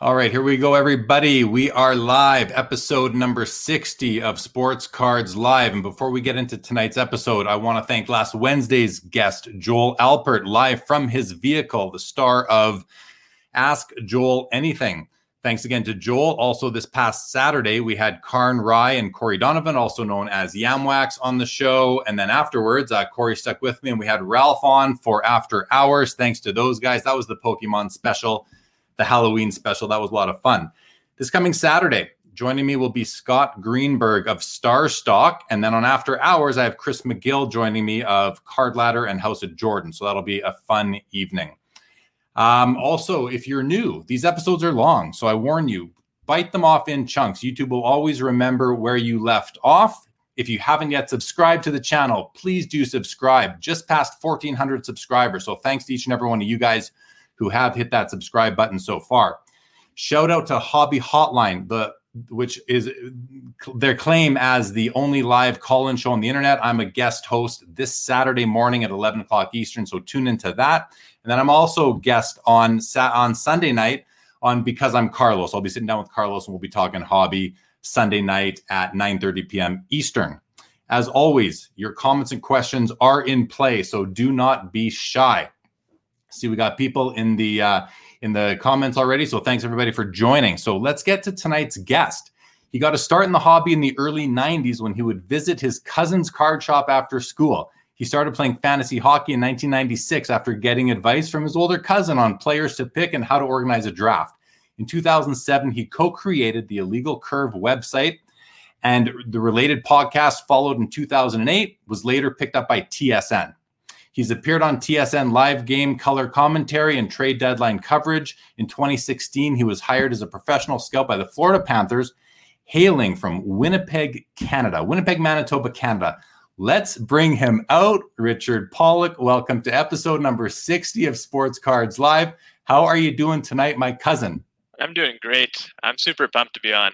All right, here we go, everybody. We are live, episode number 60 of Sports Cards Live. And before we get into tonight's episode, I want to thank last Wednesday's guest, Joel Alpert, live from his vehicle, the star of Ask Joel Anything. Thanks again to Joel. Also, this past Saturday, we had Karn Rye and Corey Donovan, also known as Yamwax, on the show. And then afterwards, uh, Corey stuck with me and we had Ralph on for After Hours. Thanks to those guys. That was the Pokemon special the Halloween special. That was a lot of fun. This coming Saturday, joining me will be Scott Greenberg of Star Stock. And then on After Hours, I have Chris McGill joining me of Card Ladder and House of Jordan. So that'll be a fun evening. Um, also, if you're new, these episodes are long. So I warn you, bite them off in chunks. YouTube will always remember where you left off. If you haven't yet subscribed to the channel, please do subscribe. Just past 1,400 subscribers. So thanks to each and every one of you guys who have hit that subscribe button so far. Shout out to Hobby Hotline, the which is their claim as the only live call-in show on the internet. I'm a guest host this Saturday morning at 11 o'clock Eastern, so tune into that. And then I'm also guest on on Sunday night on because I'm Carlos. I'll be sitting down with Carlos and we'll be talking hobby Sunday night at 9:30 p.m. Eastern. As always, your comments and questions are in play, so do not be shy. See, we got people in the uh, in the comments already. So thanks everybody for joining. So let's get to tonight's guest. He got a start in the hobby in the early 90s when he would visit his cousin's card shop after school. He started playing fantasy hockey in 1996 after getting advice from his older cousin on players to pick and how to organize a draft. In 2007, he co created the Illegal Curve website, and the related podcast followed in 2008, was later picked up by TSN. He's appeared on TSN live game color commentary and trade deadline coverage. In 2016, he was hired as a professional scout by the Florida Panthers, hailing from Winnipeg, Canada, Winnipeg, Manitoba, Canada. Let's bring him out. Richard Pollock, welcome to episode number 60 of Sports Cards Live. How are you doing tonight, my cousin? I'm doing great. I'm super pumped to be on.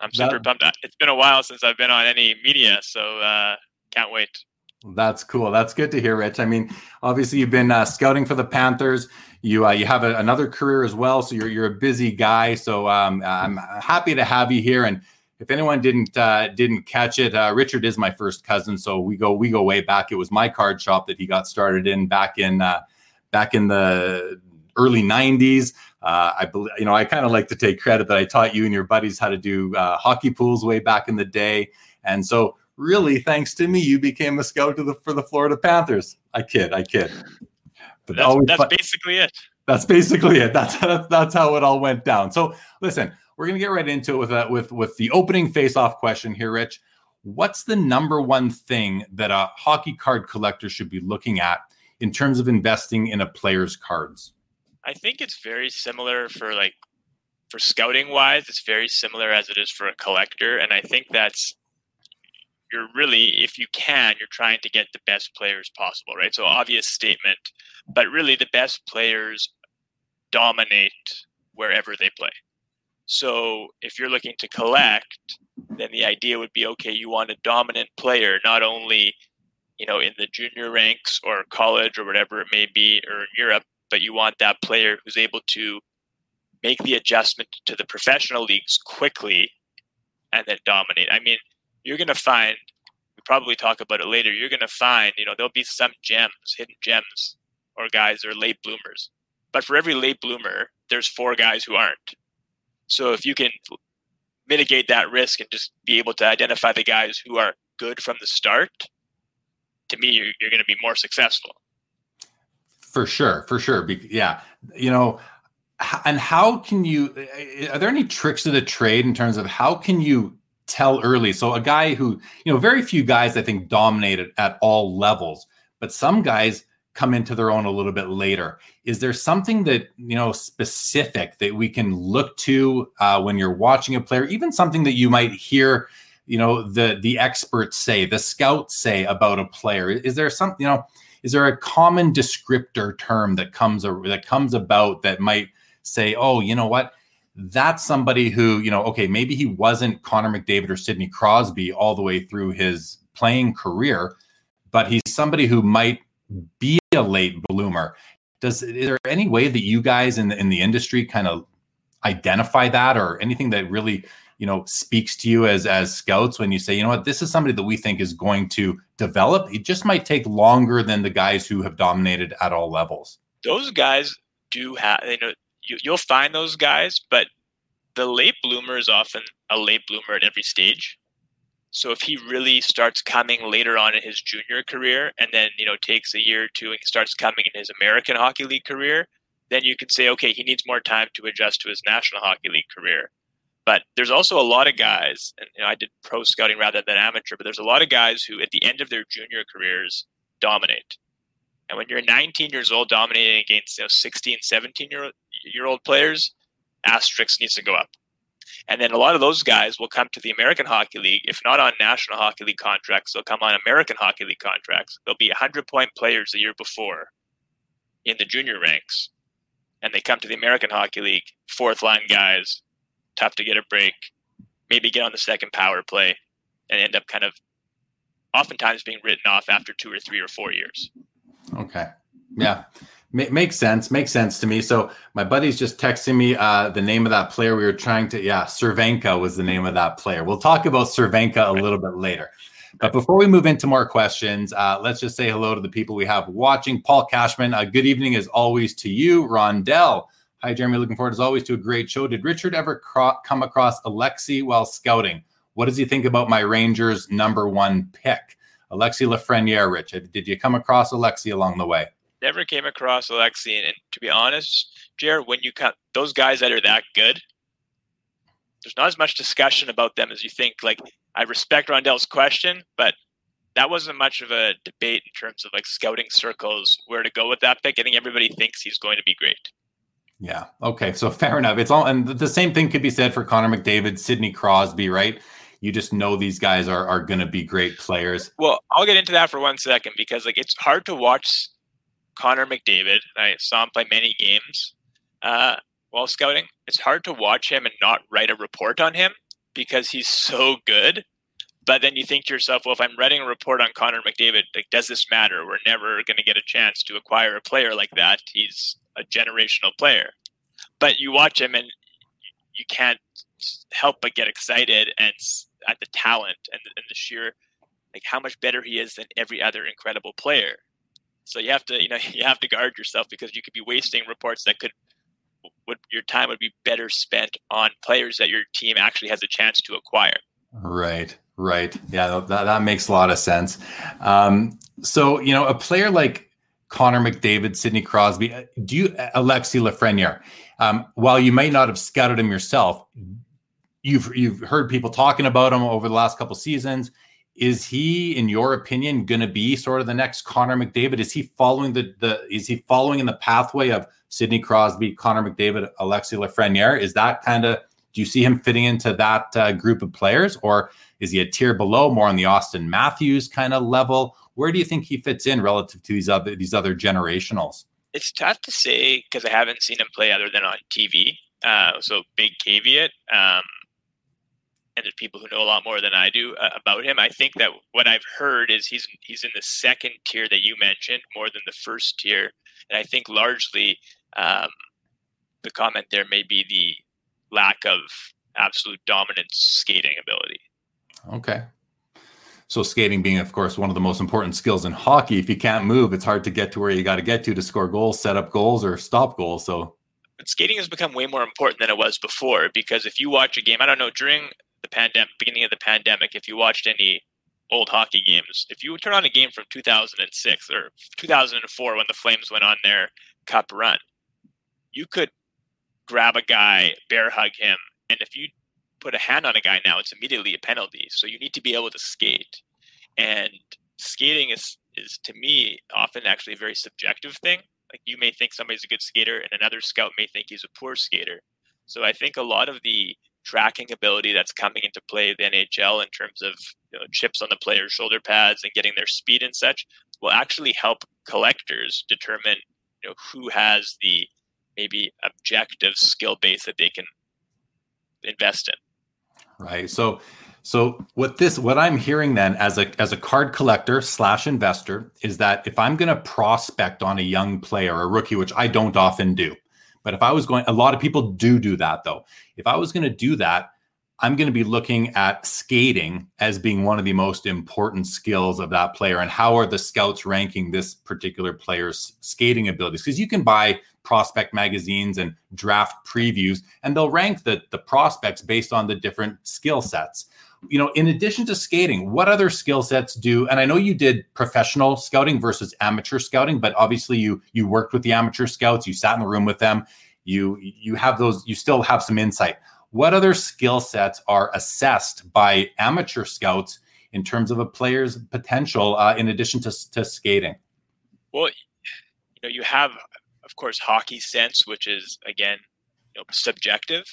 I'm super that, pumped. It's been a while since I've been on any media, so uh, can't wait. That's cool. That's good to hear, Rich. I mean, obviously you've been uh, scouting for the Panthers. You uh, you have a, another career as well, so you're you're a busy guy. So um, I'm happy to have you here. And if anyone didn't uh, didn't catch it, uh, Richard is my first cousin, so we go we go way back. It was my card shop that he got started in back in uh, back in the early '90s. Uh, I believe you know I kind of like to take credit that I taught you and your buddies how to do hockey pools way back in the day, and so really, thanks to me, you became a scout the, for the Florida Panthers. I kid, I kid. But that's, that's fun. basically it. That's basically it. That's, that's that's how it all went down. So listen, we're gonna get right into it with that with with the opening face-off question here, Rich. What's the number one thing that a hockey card collector should be looking at in terms of investing in a player's cards? I think it's very similar for like for scouting wise, it's very similar as it is for a collector. And I think that's you're really, if you can, you're trying to get the best players possible, right? So obvious statement, but really the best players dominate wherever they play. So if you're looking to collect, then the idea would be okay, you want a dominant player, not only you know in the junior ranks or college or whatever it may be or in Europe, but you want that player who's able to make the adjustment to the professional leagues quickly and then dominate. I mean, you're going to find we probably talk about it later you're going to find you know there'll be some gems hidden gems or guys that are late bloomers. But for every late bloomer there's four guys who aren't. So if you can mitigate that risk and just be able to identify the guys who are good from the start to me you're, you're going to be more successful. For sure for sure yeah. You know and how can you are there any tricks to the trade in terms of how can you tell early. So a guy who, you know, very few guys I think dominated at all levels, but some guys come into their own a little bit later. Is there something that you know specific that we can look to uh, when you're watching a player, even something that you might hear, you know, the the experts say, the scouts say about a player? Is there something you know? Is there a common descriptor term that comes that comes about that might say, oh, you know what? That's somebody who, you know, okay, maybe he wasn't Connor McDavid or Sidney Crosby all the way through his playing career, but he's somebody who might be a late bloomer. Does is there any way that you guys in the in the industry kind of identify that or anything that really you know speaks to you as as scouts when you say you know what? This is somebody that we think is going to develop. It just might take longer than the guys who have dominated at all levels. Those guys do have you know you, you'll find those guys but the late bloomer is often a late bloomer at every stage so if he really starts coming later on in his junior career and then you know takes a year or two and starts coming in his american hockey league career then you could say okay he needs more time to adjust to his national hockey league career but there's also a lot of guys, and you know, I did pro scouting rather than amateur, but there's a lot of guys who at the end of their junior careers dominate. And when you're 19 years old dominating against you know, 16, 17 year, year old players, asterisk needs to go up. And then a lot of those guys will come to the American Hockey League. If not on National Hockey League contracts, they'll come on American Hockey League contracts. They'll be 100 point players the year before in the junior ranks. And they come to the American Hockey League, fourth line guys, tough to get a break, maybe get on the second power play, and end up kind of oftentimes being written off after two or three or four years. Okay. Yeah. M- makes sense. Makes sense to me. So my buddy's just texting me uh, the name of that player we were trying to. Yeah, Cervenka was the name of that player. We'll talk about Cervenka a little bit later. But before we move into more questions, uh, let's just say hello to the people we have watching. Paul Cashman, uh, good evening as always to you. Rondell, Hi, Jeremy. Looking forward as always to a great show. Did Richard ever cro- come across Alexi while scouting? What does he think about my Rangers number one pick? Alexi Lafreniere, Rich. Did you come across Alexi along the way? Never came across Alexi. And, and to be honest, Jared, when you cut those guys that are that good, there's not as much discussion about them as you think. Like, I respect Rondell's question, but that wasn't much of a debate in terms of like scouting circles where to go with that pick. I think everybody thinks he's going to be great. Yeah. Okay. So fair enough. It's all, and the same thing could be said for Connor McDavid, Sidney Crosby, right? You just know these guys are are going to be great players. Well, I'll get into that for one second because like it's hard to watch Connor McDavid. I saw him play many games uh, while scouting. It's hard to watch him and not write a report on him because he's so good. But then you think to yourself, well, if I'm writing a report on Connor McDavid, like, does this matter? We're never going to get a chance to acquire a player like that. He's a generational player. But you watch him and you can't help but get excited and at the talent and, and the sheer like how much better he is than every other incredible player. So you have to you know you have to guard yourself because you could be wasting reports that could would your time would be better spent on players that your team actually has a chance to acquire. Right. Right. Yeah, that, that makes a lot of sense. Um, so, you know, a player like Connor McDavid, Sidney Crosby. Uh, do you, uh, Alexi Lafreniere? Um, while you might not have scouted him yourself, you've you've heard people talking about him over the last couple seasons. Is he, in your opinion, going to be sort of the next Connor McDavid? Is he following the the? Is he following in the pathway of Sidney Crosby, Connor McDavid, Alexi Lafreniere? Is that kind of? Do you see him fitting into that uh, group of players, or is he a tier below, more on the Auston Matthews kind of level? Where do you think he fits in relative to these other these other generationals? It's tough to say because I haven't seen him play other than on TV. Uh, so big caveat. Um, and there's people who know a lot more than I do uh, about him. I think that what I've heard is he's he's in the second tier that you mentioned more than the first tier, and I think largely um, the comment there may be the lack of absolute dominant skating ability. Okay, so skating being, of course, one of the most important skills in hockey. If you can't move, it's hard to get to where you got to get to to score goals, set up goals, or stop goals. So, but skating has become way more important than it was before because if you watch a game, I don't know during the pandemic, beginning of the pandemic, if you watched any old hockey games, if you would turn on a game from 2006 or 2004 when the Flames went on their cup run, you could grab a guy, bear hug him, and if you put a hand on a guy now, it's immediately a penalty. So you need to be able to skate. And skating is is to me often actually a very subjective thing. Like you may think somebody's a good skater and another scout may think he's a poor skater. So I think a lot of the tracking ability that's coming into play the NHL in terms of you know, chips on the player's shoulder pads and getting their speed and such will actually help collectors determine you know who has the maybe objective skill base that they can invest in right? So so what this what I'm hearing then as a as a card collector slash investor is that if I'm going to prospect on a young player, a rookie, which I don't often do, But if I was going, a lot of people do do that though. If I was going to do that, I'm going to be looking at skating as being one of the most important skills of that player. And how are the scouts ranking this particular player's skating abilities? Because you can buy prospect magazines and draft previews, and they'll rank the, the prospects based on the different skill sets. You know, in addition to skating, what other skill sets do? And I know you did professional scouting versus amateur scouting, but obviously you you worked with the amateur scouts, you sat in the room with them, you you have those, you still have some insight what other skill sets are assessed by amateur scouts in terms of a player's potential uh, in addition to, to skating? Well, you know, you have, of course, hockey sense, which is again, you know, subjective.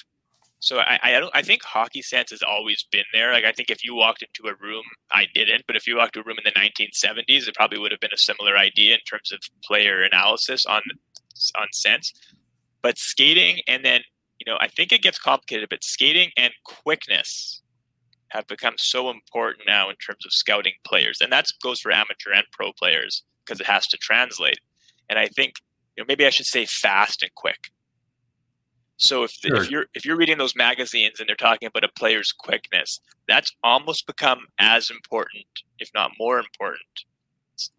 So I, I don't I think hockey sense has always been there. Like I think if you walked into a room, I didn't, but if you walked to a room in the 1970s, it probably would have been a similar idea in terms of player analysis on on sense. But skating and then you know, I think it gets complicated, but skating and quickness have become so important now in terms of scouting players, and that goes for amateur and pro players because it has to translate. And I think, you know, maybe I should say fast and quick. So if, sure. if you're if you're reading those magazines and they're talking about a player's quickness, that's almost become as important, if not more important, it's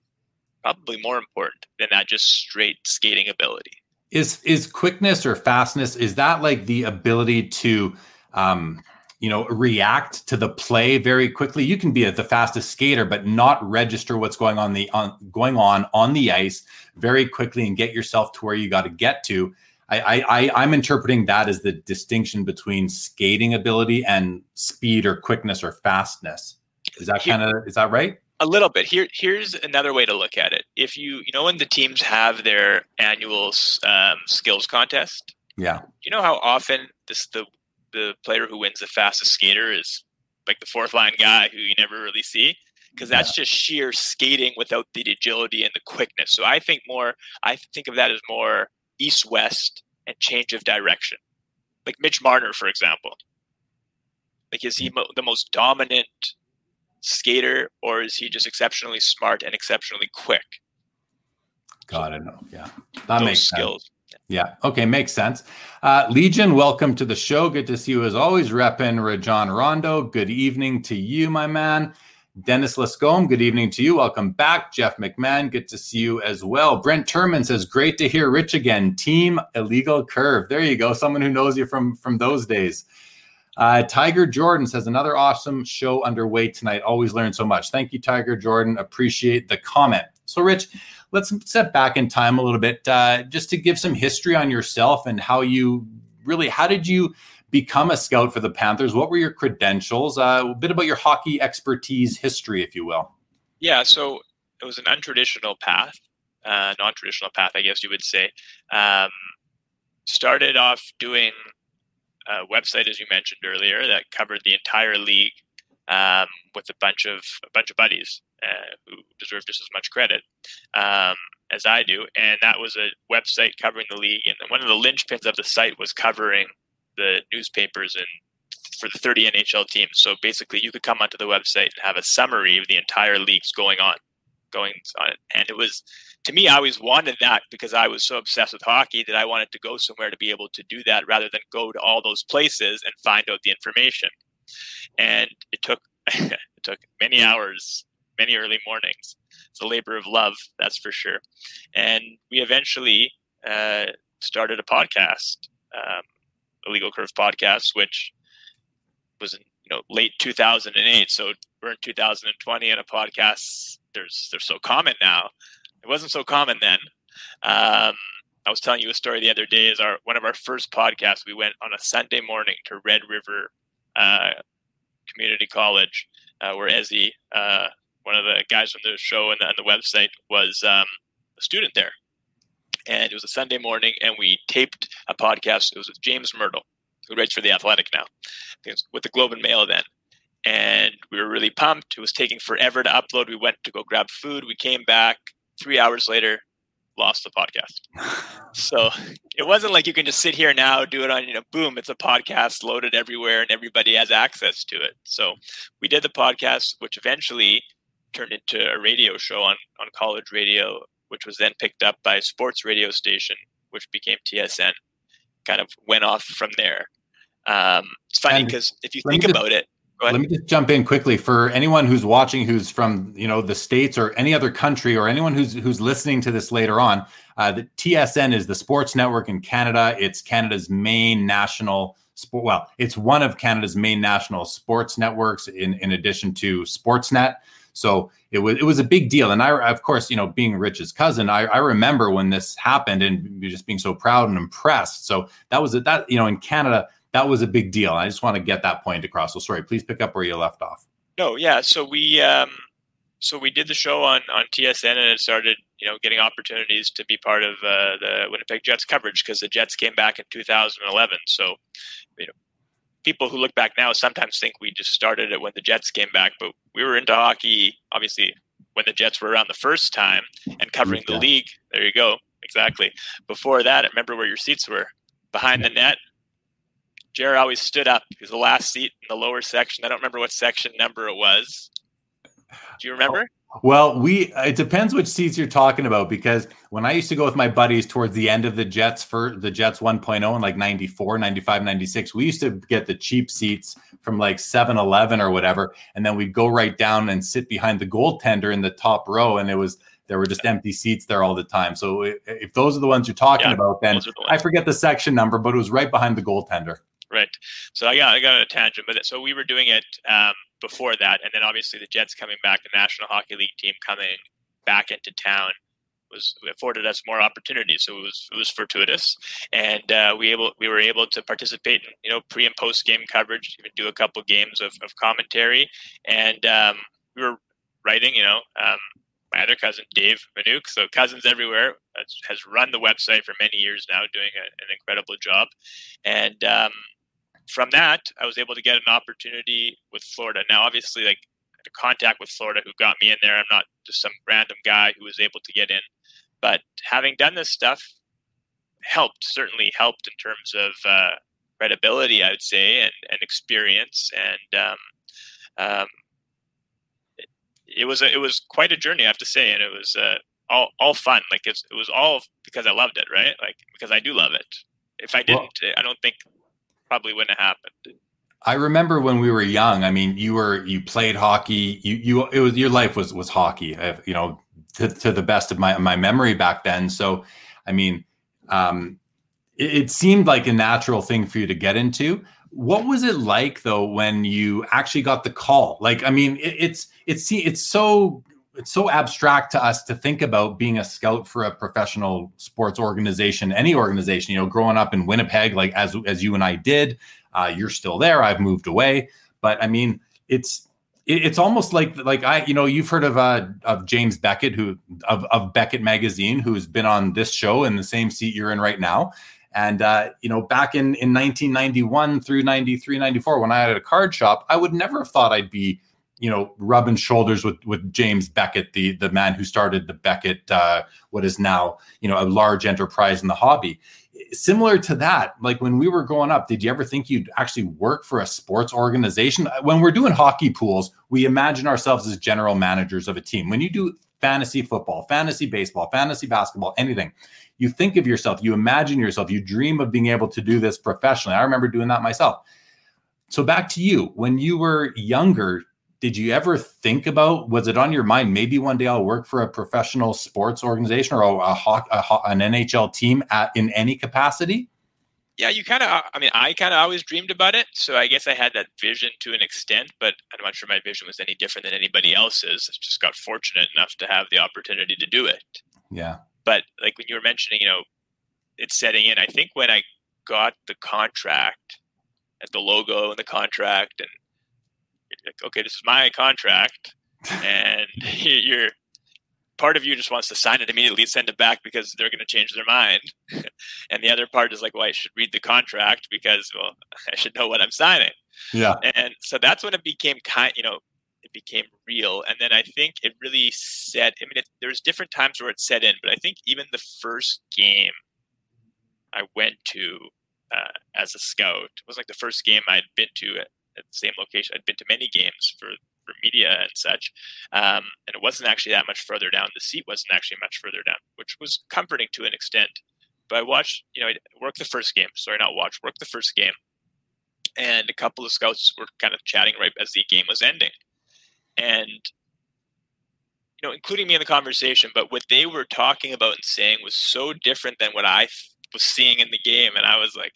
probably more important than that just straight skating ability. Is is quickness or fastness is that like the ability to um you know react to the play very quickly? You can be a, the fastest skater but not register what's going on the on going on on the ice very quickly and get yourself to where you got to get to I, I i'm interpreting that as the distinction between skating ability and speed or quickness or fastness is that kind of is that right a little bit. Here, here's another way to look at it. If you, you know, when the teams have their annual um, skills contest, yeah, you know how often this the the player who wins the fastest skater is like the fourth line guy who you never really see because that's yeah. just sheer skating without the agility and the quickness. So I think more, I think of that as more east west and change of direction. Like Mitch Marner, for example. Like is he mo- the most dominant skater or is he just exceptionally smart and exceptionally quick? Got it. Yeah, that Those makes skills. Sense. Yeah. Okay. Makes sense. Uh, Legion, welcome to the show. Good to see you as always. Reppin Rajon Rondo. Good evening to you, my man. Dennis Lescombe, good evening to you. Welcome back. Jeff McMahon, good to see you as well. Brent Turman says, great to hear Rich again. Team Illegal Curve. There you go. Someone who knows you from from those days. Uh, Tiger Jordan says another awesome show underway tonight. Always learn so much. Thank you, Tiger Jordan. Appreciate the comment. So, Rich, let's step back in time a little bit, uh, just to give some history on yourself and how you really, how did you become a scout for the Panthers? What were your credentials? Uh, a bit about your hockey expertise history, if you will. Yeah, so it was an untraditional path, uh, non-traditional path, I guess you would say. Um, started off doing a website, as you mentioned earlier, that covered the entire league um, with a bunch of a bunch of buddies uh, who deserve just as much credit um, as I do. And that was a website covering the league, and one of the linchpins of the site was covering the newspapers and for the 30 NHL teams. So basically, you could come onto the website and have a summary of the entire leagues going on, going on, and it was to me, I always wanted that because I was so obsessed with hockey that I wanted to go somewhere to be able to do that rather than go to all those places and find out the information. And it took it took many hours, many early mornings. It's a labor of love, that's for sure. And we eventually uh, started a podcast, um, Illegal Curve podcast, which was in you know late 2008. So we're in 2020, and a podcast there's they're so common now it wasn't so common then. Um, I was telling you a story the other day. Is our one of our first podcasts. We went on a Sunday morning to Red River uh, Community College, uh, where Ezzy, uh, one of the guys from the show and the, and the website, was um, a student there. And it was a Sunday morning, and we taped a podcast. It was with James Mirtle, who writes for the Athletic now, with the Globe and Mail then. And we were really pumped. It was taking forever to upload. We went to go grab food. We came back three hours later, lost the podcast. so it wasn't like you can just sit here now, do it on, you know, boom, it's a podcast loaded everywhere and everybody has access to it. So we did the podcast, which eventually turned into a radio show on, on college radio, which was then picked up by a sports radio station, which became TSN. kind of went off from there. Um, it's funny because if you think about it, let me just jump in quickly for anyone who's watching, who's from you know the states or any other country, or anyone who's who's listening to this later on. Uh, the TSN is the sports network in Canada. It's Canada's main national sport. Well, it's one of Canada's main national sports networks, in in addition to Sportsnet. So it was it was a big deal, and I of course you know being Rich's cousin, I, I remember when this happened and just being so proud and impressed. So that was. That you know in Canada that was a big deal. I just want to get that point across. So sorry, please pick up where you left off. No, yeah. So we um, so we did the show on on TSN, and it started you know getting opportunities to be part of uh, the Winnipeg Jets coverage because the Jets came back in 2011. So you know people who look back now sometimes think we just started it when the Jets came back, but we were into hockey obviously when the Jets were around the first time and covering the league. There you go. Exactly. Before that, remember where your seats were behind the net Jared always stood up. He was the last seat in the lower section. I don't remember what section number it was. Do you remember? Well, we uh, it depends which seats you're talking about because when I used to go with my buddies towards the end of the Jets for the Jets 1.0 in like 94, 95, 96, we used to get the cheap seats from like 7-Eleven or whatever and then we'd go right down and sit behind the goaltender in the top row and it was there were just empty seats there all the time. So if those are the ones you're talking yeah, about then the I forget the section number but it was right behind the goaltender right. So I got I got a tangent but. So we were doing it um, before that, and then obviously the Jets coming back, the National Hockey League team coming back into town was afforded us more opportunities. So it was it was fortuitous, and uh, we able we were able to participate in you know pre and post game coverage, even do a couple games of, of commentary, and um, we were writing. You know, um, my other cousin Dave Manuk, so cousins everywhere, has run the website for many years now, doing a, an incredible job, and um, from that, I was able to get an opportunity with Florida. Now, obviously, like the contact with Florida who got me in there. I'm not just some random guy who was able to get in, but having done this stuff helped. Certainly helped in terms of uh, credibility, I would say, and, and experience. And um, um, it, it, was a, it was quite a journey, I have to say, and it was uh, all all fun. Like it was all because I loved it, right? Like because I do love it. If I didn't, well, I don't think probably wouldn't have happened. I remember when we were young. I mean, you were you played hockey. You you it was your life was was hockey. You know, to, to the best of my my memory back then. So, I mean, um, it, it seemed like a natural thing for you to get into. What was it like though when you actually got the call? Like, I mean, it, it's it's it's so it's so abstract to us to think about being a scout for a professional sports organization, any organization. You know, growing up in Winnipeg, like as as you and I did, uh, you're still there. I've moved away, but I mean, it's it's almost like like I you know you've heard of uh of James Beckett who of of Beckett magazine who's been on this show in the same seat you're in right now and uh, you know back in in 1991 through 93 94 when I had a card shop I would never have thought I'd be you know, rubbing shoulders with with James Beckett, the the man who started the Beckett, uh, what is now you know a large enterprise in the hobby. Similar to that, like when we were growing up, did you ever think you'd actually work for a sports organization? When we're doing hockey pools, we imagine ourselves as general managers of a team. When you do fantasy football, fantasy baseball, fantasy basketball, anything, you think of yourself, you imagine yourself, you dream of being able to do this professionally. I remember doing that myself. So back to you, when you were younger, did you ever think about was it on your mind maybe one day i'll work for a professional sports organization or a, a, an nhl team at, in any capacity? Yeah you kind of uh, i mean i kind of always dreamed about it so i guess i had that vision to an extent but i'm not sure my vision was any different than anybody else's. I just got fortunate enough to have the opportunity to do it. Yeah. But like when you were mentioning you know it's setting in i think when i got the contract at the logo and the contract and like, okay, this is my contract, and you're part of you just wants to sign it immediately, send it back because they're going to change their mind, and the other part is like, well, I should read the contract because well, I should know what I'm signing. Yeah, and so that's when it became kind, you know, it became real, and then I think it really set. I mean, it, there was different times where it set in, but I think even the first game I went to uh, as a scout was like the first game I'd been to at the same location. I'd been to many games for for media and such, um, and it wasn't actually that much further down. The seat wasn't actually much further down, which was comforting to an extent. But I watched, you know, I worked the first game. Sorry, not watch, work the first game. And a couple of scouts were kind of chatting right as the game was ending. And, you know, including me in the conversation, but what they were talking about and saying was so different than what I was seeing in the game. And I was like,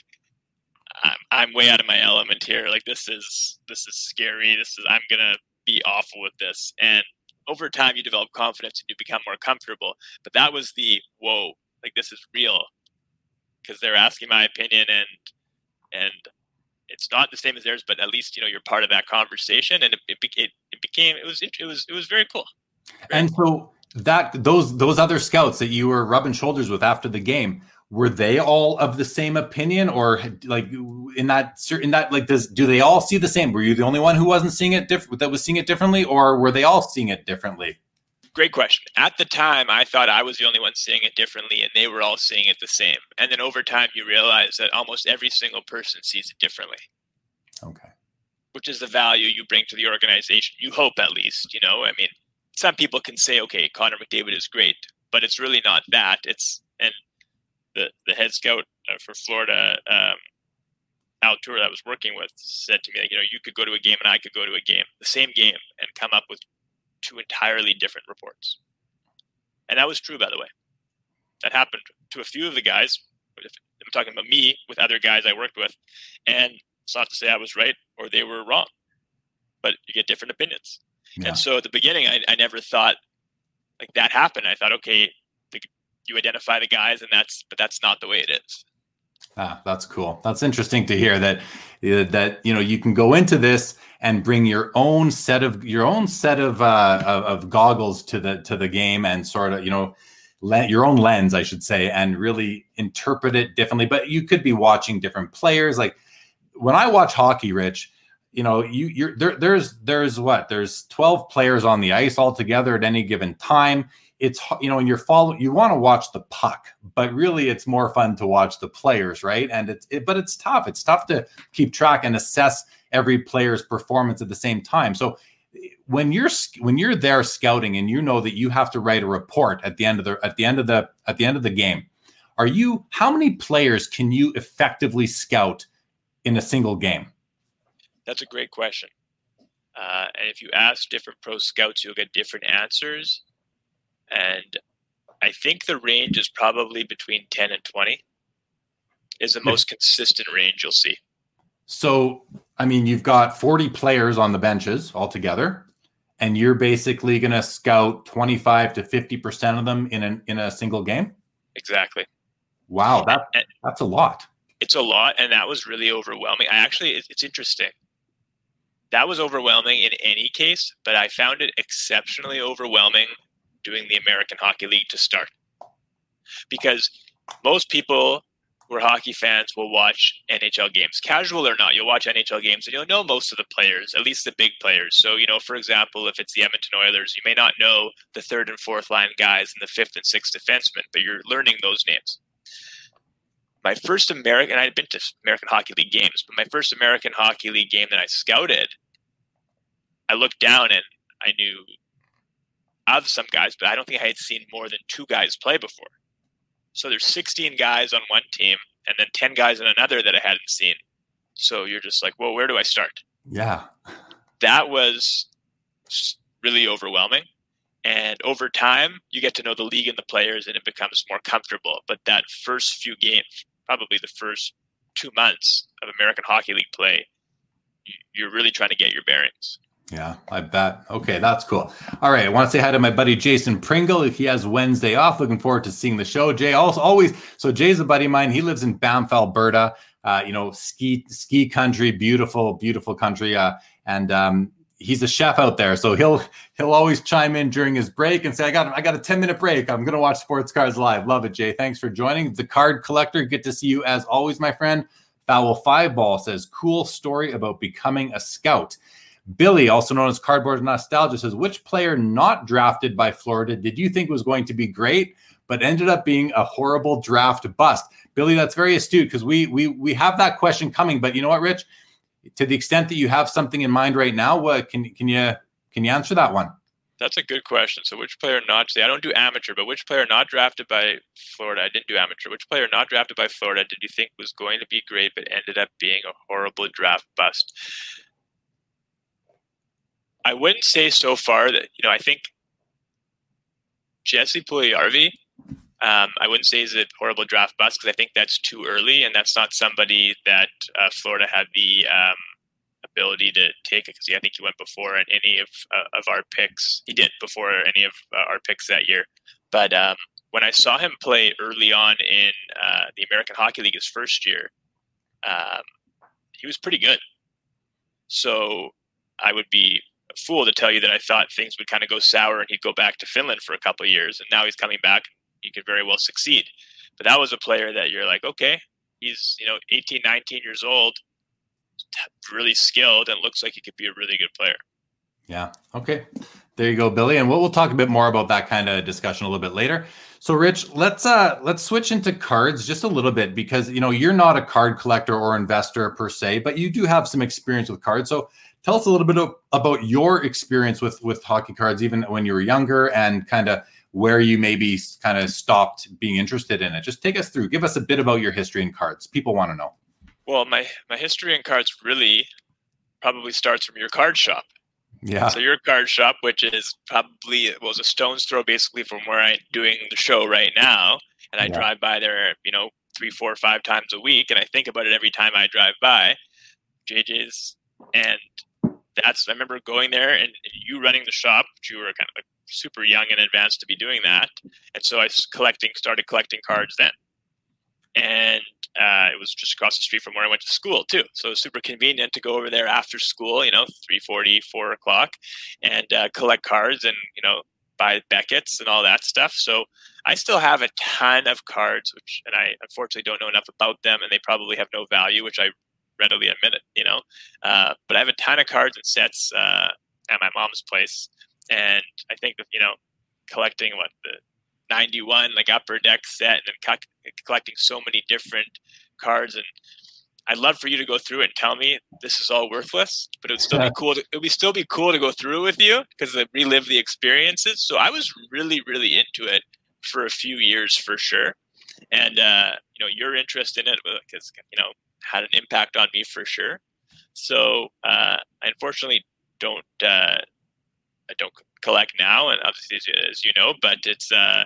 I'm, I'm way out of my element here. Like this is this is scary. This is I'm gonna be awful with this. And over time, you develop confidence and you become more comfortable. But that was the whoa, like this is real, because they're asking my opinion and and it's not the same as theirs, but at least you know you're part of that conversation, and it it, it, it became it was it was it was very cool. Very and so that those those other scouts that you were rubbing shoulders with after the game were they all of the same opinion or like in that in that like does do they all see the same? Were you the only one who wasn't seeing it different that was seeing it differently or were they all seeing it differently? Great question. At the time i thought i was the only one seeing it differently and they were all seeing it the same. And then over time you realize that almost every single person sees it differently. Okay. Which is the value you bring to the organization you hope at least you know? I mean some people can say okay connor mcdavid is great but it's really not that. It's and the, the head scout uh, for Florida, um, Al Tour that I was working with, said to me, like, you know, you could go to a game and I could go to a game, the same game, and come up with two entirely different reports. And that was true, by the way. That happened to a few of the guys. I'm talking about me with other guys I worked with. And it's not to say I was right or they were wrong, but you get different opinions. Yeah. And so at the beginning, I, I never thought like that happened. I thought, okay, you identify the guys and that's but that's not the way it is. Ah that's cool. That's interesting to hear that uh, that you know you can go into this and bring your own set of your own set of uh of, of goggles to the to the game and sort of you know let your own lens i should say and really interpret it differently. But you could be watching different players. Like when i watch hockey rich you know you you're there there's there's what? There's 12 players on the ice all together at any given time it's you know and you're following you want to watch the puck but really it's more fun to watch the players right? And it's it, but it's tough. It's tough to keep track and assess every player's performance at the same time. So when you're when you're there scouting and you know that you have to write a report at the end of the at the end of the at the end of the game are you how many players can you effectively scout in a single game? That's a great question. Uh, and if you ask different pro scouts you'll get different answers and I think the range is probably between 10 and 20 is the most consistent range you'll see. So, I mean, you've got 40 players on the benches altogether, and you're basically going to scout 25 to 50% of them in an, in a single game? Exactly. Wow, that and, that's a lot. It's a lot, and that was really overwhelming. I actually, it's, it's interesting. That was overwhelming in any case, but I found it exceptionally overwhelming doing the American Hockey League to start. Because most people who are hockey fans will watch NHL games, casual or not. You'll watch NHL games and you'll know most of the players, at least the big players. So, you know, for example, if it's the Edmonton Oilers, you may not know the third and fourth line guys and the fifth and sixth defensemen, but you're learning those names. My first American, I'd been to American Hockey League games, but my first American Hockey League game that I scouted, I looked down and I knew of some guys, but I don't think I had seen more than two guys play before. So there's 16 guys on one team and then 10 guys on another that I hadn't seen. So you're just like, well, where do I start? Yeah. That was really overwhelming. And over time, you get to know the league and the players, and it becomes more comfortable. But that first few games, probably the first two months of American Hockey League play, you're really trying to get your bearings. Yeah, I bet. Okay, that's cool. All right, I want to say hi to my buddy Jason Pringle. If he has Wednesday off. Looking forward to seeing the show. Jay also always so Jay's a buddy of mine. He lives in Banff, Alberta. Uh, you know, ski ski country, beautiful, beautiful country. Uh, and um, he's a chef out there, so he'll he'll always chime in during his break and say, "I got I got a ten minute break. I'm gonna watch Sports Cards live." Love it, Jay. Thanks for joining. The card collector. Good to see you as always, my friend. Foul Five Ball says, "Cool story about becoming a scout." Billy, also known as Cardboard Nostalgia, says, which player not drafted by Florida did you think was going to be great, but ended up being a horrible draft bust? Billy, that's very astute because we we we have that question coming. But you know what, Rich? To the extent that you have something in mind right now, what can can you can you answer that one? That's a good question. So, which player not? I don't do amateur, but which player not drafted by Florida? I didn't do amateur. Which player not drafted by Florida did you think was going to be great, but ended up being a horrible draft bust? I wouldn't say so far that you know. I think Jesse Puljujarvi. Um, I wouldn't say is a horrible draft bust because I think that's too early, and that's not somebody that uh, Florida had the um, ability to take because I think he went before any of uh, of our picks. He did before any of uh, our picks that year. But um, when I saw him play early on in uh, the American Hockey League his first year, um, he was pretty good. So I would be fool to tell you that I thought things would kind of go sour and he'd go back to Finland for a couple of years. And now he's coming back. He could very well succeed. But that was a player that you're like, okay, he's you know 18, 19 years old really skilled and looks like he could be a really good player. Yeah. Okay. There you go, Billy. And we'll, we'll talk a bit more about that kind of discussion a little bit later. So, Rich, let's uh let's switch into cards just a little bit because you know you're not a card collector or investor per se, but you do have some experience with cards. So, tell us a little bit of, about your experience with with hockey cards, even when you were younger, and kind of where you maybe kind of stopped being interested in it. Just take us through. Give us a bit about your history in cards. People want to know. Well, my my history in cards really probably starts from your card shop. Yeah. So your card shop, which is probably was a stone's throw basically from where I'm doing the show right now, and I yeah. drive by there, you know, three, four, five times a week, and I think about it every time I drive by. JJ's, and that's I remember going there and you running the shop. Which you were kind of like super young and advanced to be doing that, and so I collecting started collecting cards then, and uh, it was just across the street from where I went to school too. So it was super convenient to go over there after school, you know, 3.40, 4 o'clock and uh, collect cards and, you know, buy Beckett's and all that stuff. So I still have a ton of cards, which, and I unfortunately don't know enough about them and they probably have no value, which I readily admit it, you know. Uh, but I have a ton of cards and sets uh, at my mom's place. And I think that, you know, collecting what the 91 like upper deck set and co- collecting so many different cards and I'd love for you to go through and tell me this is all worthless, but it would still be cool. To, it would still be cool to go through with you because relive the experiences. So I was really, really into it for a few years for sure. And uh, you know, your interest in it because you know had an impact on me for sure. So uh, I unfortunately don't uh, I don't collect now, and obviously as, you know, but it's uh,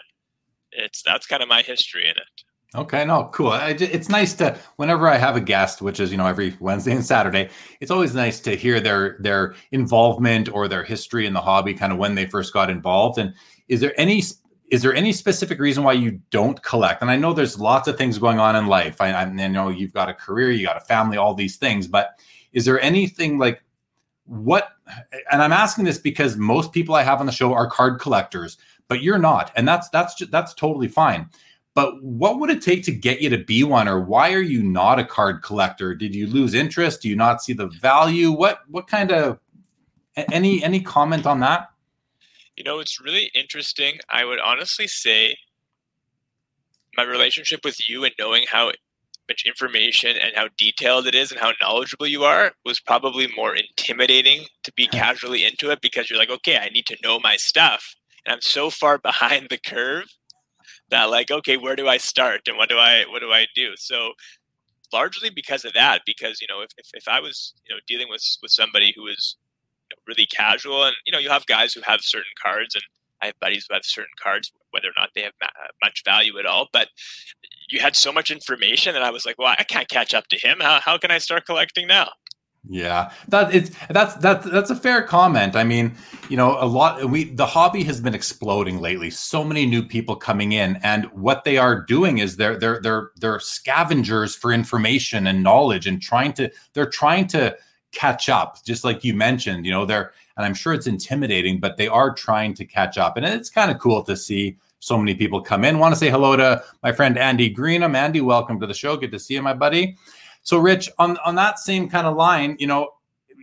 it's that's kind of my history in it. Okay, no, cool. I, it's nice to whenever I have a guest, which is you know every Wednesday and Saturday. It's always nice to hear their their involvement or their history in the hobby, kind of when they first got involved. And is there any is there any specific reason why you don't collect? And I know there's lots of things going on in life. I, I know you've got a career, you got a family, all these things. But is there anything like what? And I'm asking this because most people I have on the show are card collectors but you're not, and that's that's just, that's totally fine. But what would it take to get you to be one, or why are you not a card collector? Did you lose interest? Do you not see the value? What what kind of any any comment on that? You know, it's really interesting. I would honestly say my relationship with you and knowing how much information and how detailed it is and how knowledgeable you are was probably more intimidating to be casually into it because you're like, okay, I need to know my stuff and I'm so far behind the curve that like, okay, where do I start and what do I what do I do? So largely because of that, because you know, if, if, if I was you know dealing with with somebody who is you know, really casual, and you know, you have guys who have certain cards, and I have buddies who have certain cards, whether or not they have uh, much value at all, but you had so much information and I was like, well, I can't catch up to him. How, how can I start collecting now? Yeah, that it's that's that's that's a fair comment. I mean, you know, a lot we the hobby has been exploding lately. So many new people coming in, and what they are doing is they're they're they're they're scavengers for information and knowledge, and trying to they're trying to catch up. Just like you mentioned, you know, they're and I'm sure it's intimidating, but they are trying to catch up, and it's kind of cool to see so many people come in. Want to say hello to my friend Andy Greenham. Andy, welcome to the show. Good to see you, my buddy. So, Rich, on on that same kind of line, you know,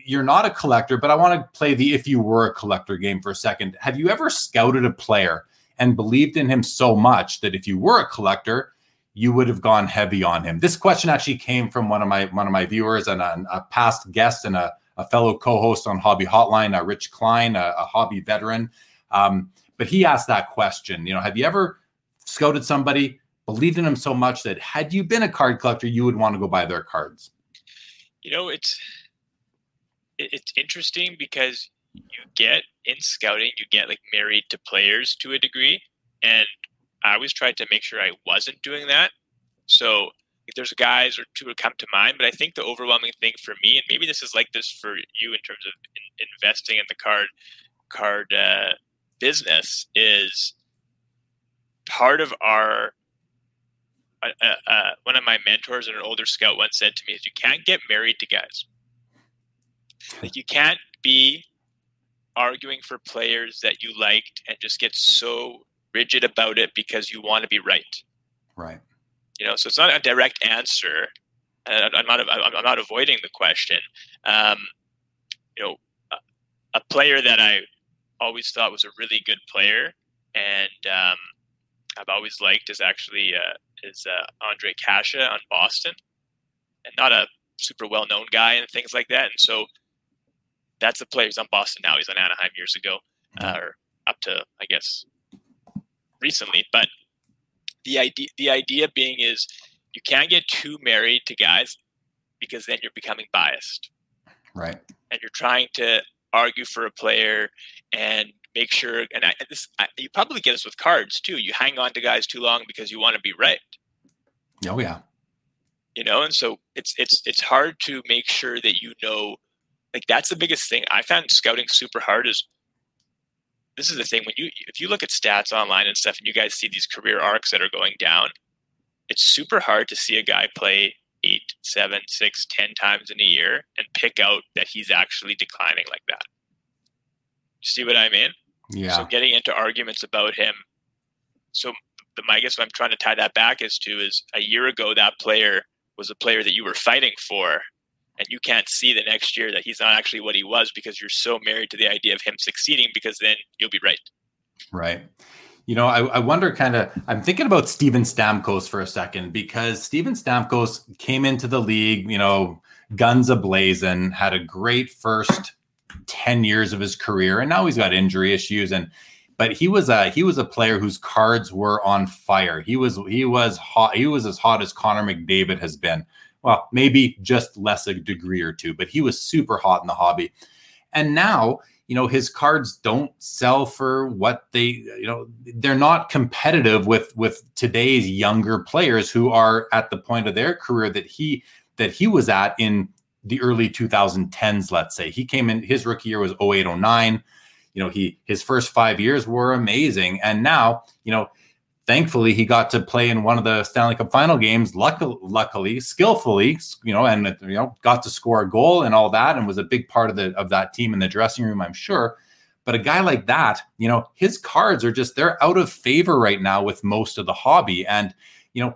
you're not a collector, but I want to play the if you were a collector game for a second. Have you ever scouted a player and believed in him so much that if you were a collector, you would have gone heavy on him? This question actually came from one of my one of my viewers and a, a past guest and a, a fellow co-host on Hobby Hotline, uh, Rich Klein, a, a hobby veteran. Um, but he asked that question. You know, have you ever scouted somebody, believed in them so much that had you been a card collector, you would want to go buy their cards? You know, it's it's interesting because you get in scouting, you get like married to players to a degree, and I always tried to make sure I wasn't doing that. So if there's guys or two that come to mind, but I think the overwhelming thing for me, and maybe this is like this for you in terms of in, investing in the card card uh, business, is part of our. Uh, uh, uh, one of my mentors and an older scout once said to me is you can't get married to guys like you can't be arguing for players that you liked and just get so rigid about it because you want to be right right you know, so it's not a direct answer. I'm not. I'm not avoiding the question. Um, you know, a, a, player that I always thought was a really good player, and um, I've always liked is actually uh, is uh, Ondrej Kase on Boston, and not a super well known guy and things like that. And so that's the player. He's on Boston now. He's on Anaheim years ago, uh, or up to I guess recently. But the idea the idea being is you can't get too married to guys because then you're becoming biased. Right. And you're trying to argue for a player and make sure and I, this I, you probably get this with cards too. You hang on to guys too long because you want to be right oh yeah. You know and so it's it's it's hard to make sure that you know like that's the biggest thing. I found scouting super hard is this is the thing when you if you look at stats online and stuff and you guys see these career arcs that are going down it's super hard to see a guy play eight seven six ten times in a year and pick out that he's actually declining like that. See what i mean? Yeah. so getting into arguments about him. So the i guess what i'm trying to tie that back is to is a year ago that player was a player that you were fighting for and you can't see the next year that he's not actually what he was because you're so married to the idea of him succeeding because then you'll be right right you know i, I wonder kind of i'm thinking about steven stamkos for a second because steven stamkos came into the league you know guns ablazing had a great first 10 years of his career and now he's got injury issues and but he was a he was a player whose cards were on fire. He was he was hot. He was as hot as Connor McDavid has been well, maybe just less a degree or two, but he was super hot in the hobby. And now, you know, his cards don't sell for what they, you know, they're not competitive with with today's younger players who are at the point of their career that he that he was at in the early 2010s, let's say. He came in his rookie year was 0809. You know, he his first 5 years were amazing and now, you know, thankfully he got to play in one of the Stanley Cup final games luckily, luckily skillfully you know and you know got to score a goal and all that and was a big part of the of that team in the dressing room I'm sure but a guy like that you know his cards are just they're out of favor right now with most of the hobby and you know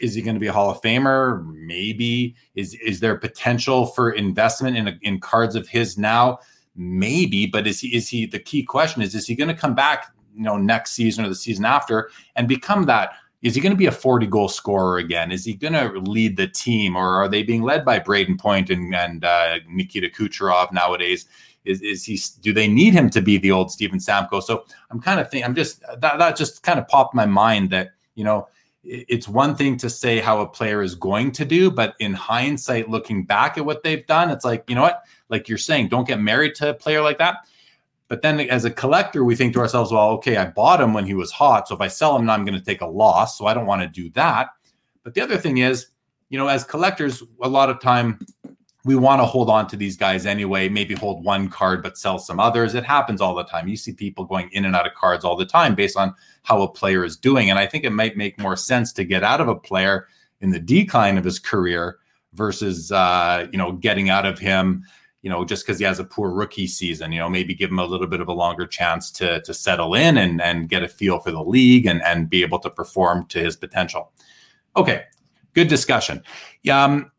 is he going to be a Hall of Famer? Maybe. Is is there potential for investment in in cards of his now? Maybe. But is he is he the key question is is he going to come back you know next season or the season after and become that is he going to be a 40 goal scorer again is he going to lead the team or are they being led by Brayden Point and, and uh, Nikita Kucherov nowadays is, is he do they need him to be the old Steven Samko? so I'm kind of thinking I'm just that, that just kind of popped my mind that you know it's one thing to say how a player is going to do, but in hindsight, looking back at what they've done, it's like, you know what? Like you're saying, don't get married to a player like that. But then as a collector, we think to ourselves, well, okay, I bought him when he was hot. So if I sell him now, I'm going to take a loss. So I don't want to do that. But the other thing is, you know, as collectors, a lot of time we want to hold on to these guys anyway, maybe hold one card but sell some others. It happens all the time. You see people going in and out of cards all the time based on how a player is doing. And I think it might make more sense to get out of a player in the decline of his career versus uh, you know, getting out of him you know, just because he has a poor rookie season, you know, maybe give him a little bit of a longer chance to to settle in and and get a feel for the league and and be able to perform to his potential. Okay, good discussion. Um,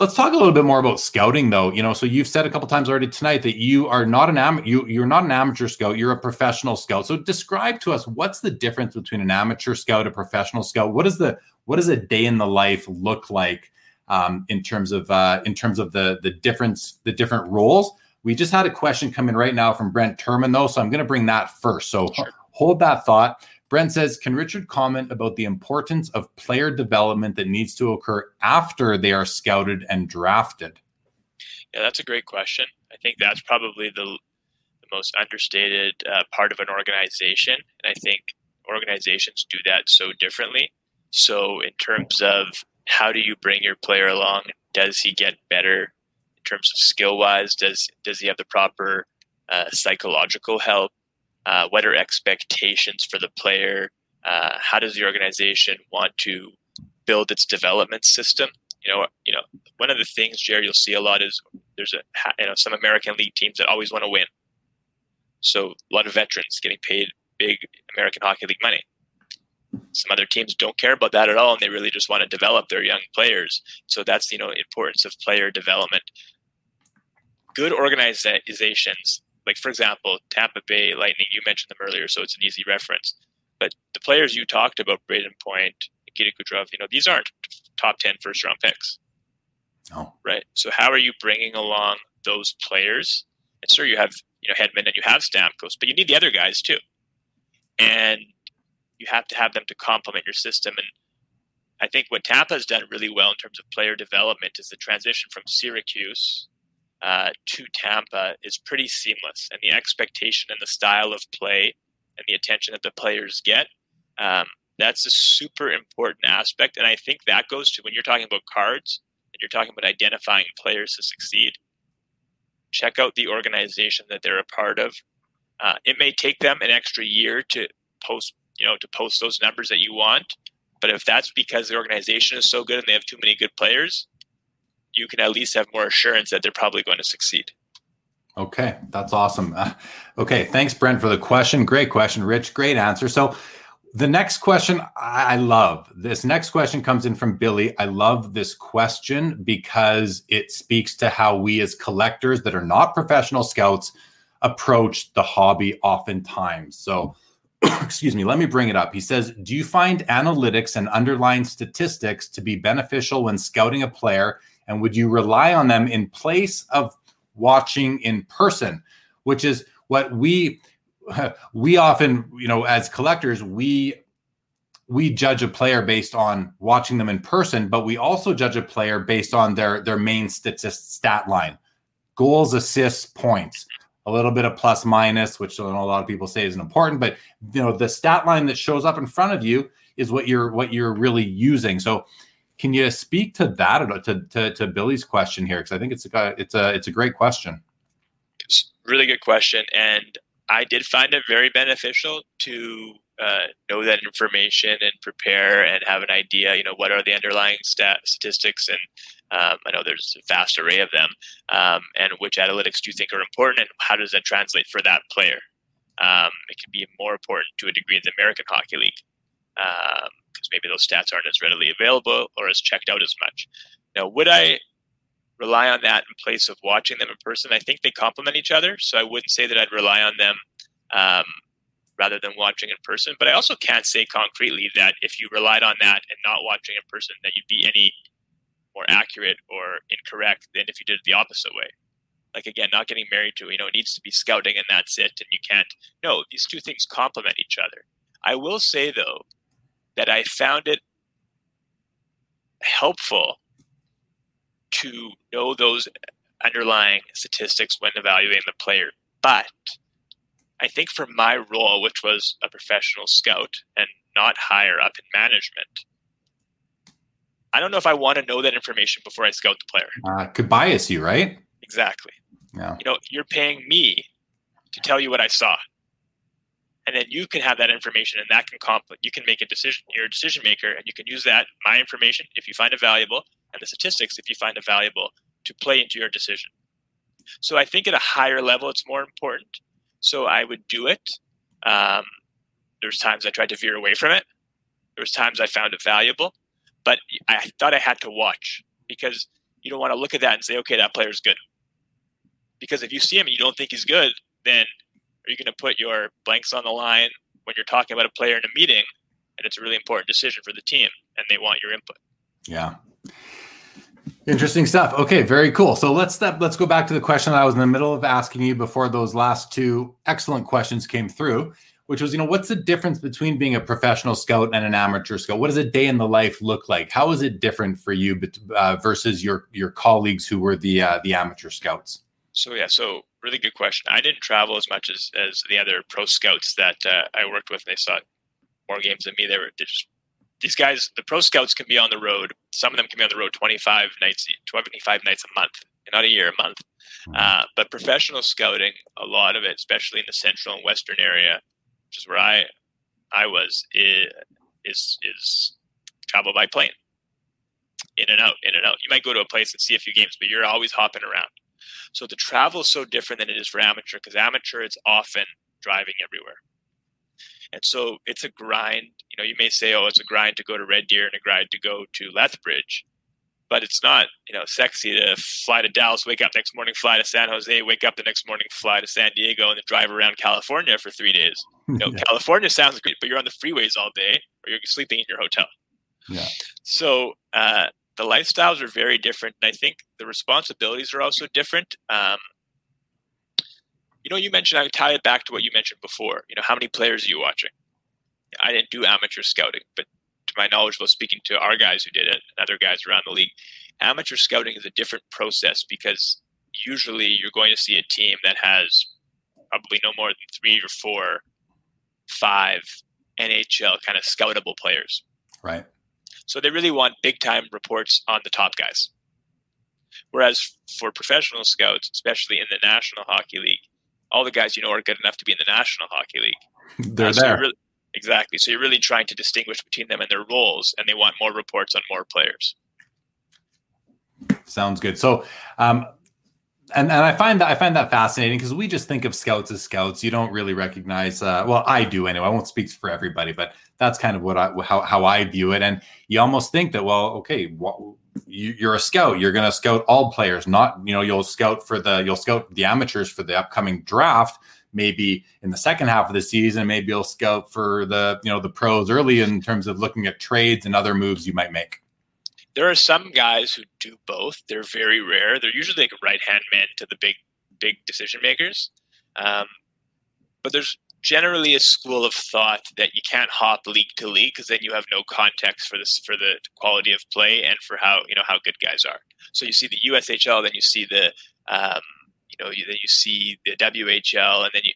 let's talk a little bit more about scouting though you know so you've said a couple times already tonight that you are not an am- you you're not an amateur scout you're a professional scout so describe to us what's the difference between an amateur scout a professional scout what is the what does a day in the life look like um, in terms of uh, in terms of the the difference the different roles, We just had a question come in right now from Brent Turman, though, so I'm going to bring that first. So sure. hold that thought. Brent says, Can Richard comment about the importance of player development that needs to occur after they are scouted and drafted? Yeah, that's a great question. I think that's probably the, the most understated uh, part of an organization. And I think organizations do that so differently. So, in terms of how do you bring your player along? Does he get better in terms of skill wise? Does does he have the proper uh, psychological help? Uh, what are expectations for the player? Uh, how does the organization want to build its development system? You know, you know, one of the things, Jerry, you'll see a lot is there's a you know some American League teams that always want to win. So a lot of veterans getting paid big American Hockey League money. Some other teams don't care about that at all, and they really just want to develop their young players. So that's you know importance of player development. Good organizations, like for example, Tampa Bay Lightning. You mentioned them earlier, so it's an easy reference. But the players you talked about, Brayden Point, Nikita Kucherov, you know these aren't top 10 first round picks. Oh. Right. So how are you bringing along those players? And sure, you have you know Hedman and you have Stamkos, but you need the other guys too, and you have to have them to complement your system. And I think what Tampa has done really well in terms of player development is the transition from Syracuse uh, to Tampa is pretty seamless, and the expectation and the style of play and the attention that the players get. Um, that's a super important aspect, and I think that goes to when you're talking about cards and you're talking about identifying players to succeed, check out the organization that they're a part of. Uh, it may take them an extra year to post, you know, to post those numbers that you want. But if that's because the organization is so good and they have too many good players, you can at least have more assurance that they're probably going to succeed. Okay, that's awesome. Uh, okay, thanks, Brent, for the question. Great question, Rich. Great answer. So, the next question I love. This next question comes in from Billy. I love this question because it speaks to how we, as collectors that are not professional scouts, approach the hobby oftentimes. So, excuse me, let me bring it up. He says, Do you find analytics and underlying statistics to be beneficial when scouting a player? And would you rely on them in place of watching in person? Which is what we we often, you know, as collectors, we we judge a player based on watching them in person, but we also judge a player based on their their main statist stat line, goals, assists, points, a little bit of plus minus, which I know a lot of people say isn't important, but you know the stat line that shows up in front of you is what you're what you're really using. So, can you speak to that to to, to Billy's question here? Because I think it's a it's a it's a great question. It's really good question, and I did find it very beneficial to uh, know that information and prepare and have an idea. You know, what are the underlying stat statistics, and um, I know there's a vast array of them. Um, and which analytics do you think are important, and how does that translate for that player? Um, it can be more important to a degree in the American Hockey League because um, maybe those stats aren't as readily available or as checked out as much. Now, would I rely on that in place of watching them in person. I think they complement each other, so I wouldn't say that I'd rely on them um, rather than watching in person. But I also can't say concretely that if you relied on that and not watching in person, that you'd be any more accurate or incorrect than if you did it the opposite way. Like again, not getting married to you know it needs to be scouting and that's it, and you can't. No, these two things complement each other. I will say though that I found it helpful to know those underlying statistics when evaluating the player. But I think for my role, which was a professional scout and not higher up in management, I don't know if I want to know that information before I scout the player. Uh, could bias you, right? Exactly. Yeah. You know, you're paying me to tell you what I saw. And then you can have that information and that can complement. You can make a decision. You're a decision maker and you can use that, my information, if you find it valuable, and the statistics if you find it valuable to play into your decision. So I think at a higher level, it's more important. So I would do it. Um, there's times I tried to veer away from it. There was times I found it valuable, but I thought I had to watch because you don't want to look at that and say, okay, that player's good. Because if you see him and you don't think he's good, then are you going to put your blanks on the line when you're talking about a player in a meeting and it's a really important decision for the team and they want your input? Yeah. Interesting stuff. Okay, very cool. So let's step, let's go back to the question that I was in the middle of asking you before those last two excellent questions came through, which was, you know, what's the difference between being a professional scout and an amateur scout? What does a day in the life look like? How is it different for you uh, versus your your colleagues who were the uh, the amateur scouts? So yeah, so really good question. I didn't travel as much as as the other pro scouts that uh, I worked with. They saw more games than me. They were just these guys, the pro scouts can be on the road. Some of them can be on the road 25 nights, 25 nights a month, not a year, a month. Mm-hmm. Uh, but professional scouting, a lot of it, especially in the central and western area, which is where I, I was, is is travel by plane, in and out, in and out. You might go to a place and see a few games, but you're always hopping around. So the travel is so different than it is for amateur because amateur it's often driving everywhere. And so it's a grind. You know, you may say, oh, it's a grind to go to Red Deer and a grind to go to Lethbridge, but it's not, you know, sexy to fly to Dallas, wake up next morning, fly to San Jose, wake up the next morning, fly to San Diego, and then drive around California for three days. You know, yeah. California sounds great, but you're on the freeways all day or you're sleeping in your hotel. Yeah. So uh, the lifestyles are very different. And I think the responsibilities are also different. Um, you know, you mentioned I tie it back to what you mentioned before. You know, how many players are you watching? I didn't do amateur scouting, but to my knowledge, while speaking to our guys who did it and other guys around the league, amateur scouting is a different process because usually you're going to see a team that has probably no more than three or four, five NHL kind of scoutable players. Right. So they really want big time reports on the top guys. Whereas for professional scouts, especially in the National Hockey League, all the guys you know are good enough to be in the National Hockey League. They're uh, so there. Really, exactly. So you're really trying to distinguish between them and their roles, and they want more reports on more players. Sounds good. So, um, and and I find that I find that fascinating because we just think of scouts as scouts. You don't really recognize. Uh, well, I do anyway. I won't speak for everybody, but that's kind of what I how how I view it. And you almost think that well, okay, what, you, are a scout. You're going to scout all players, not you know you'll scout for the you'll scout the amateurs for the upcoming draft. Maybe in the second half of the season, maybe you'll scout for the you know the pros early in terms of looking at trades and other moves you might make. There are some guys who do both. They're very rare. They're usually like right hand man to the big big decision makers. Um, but there's generally a school of thought that you can't hop league to league because then you have no context for this for the quality of play and for how you know how good guys are. So you see the USHL, then you see the um, you know then you see the WHL, and then you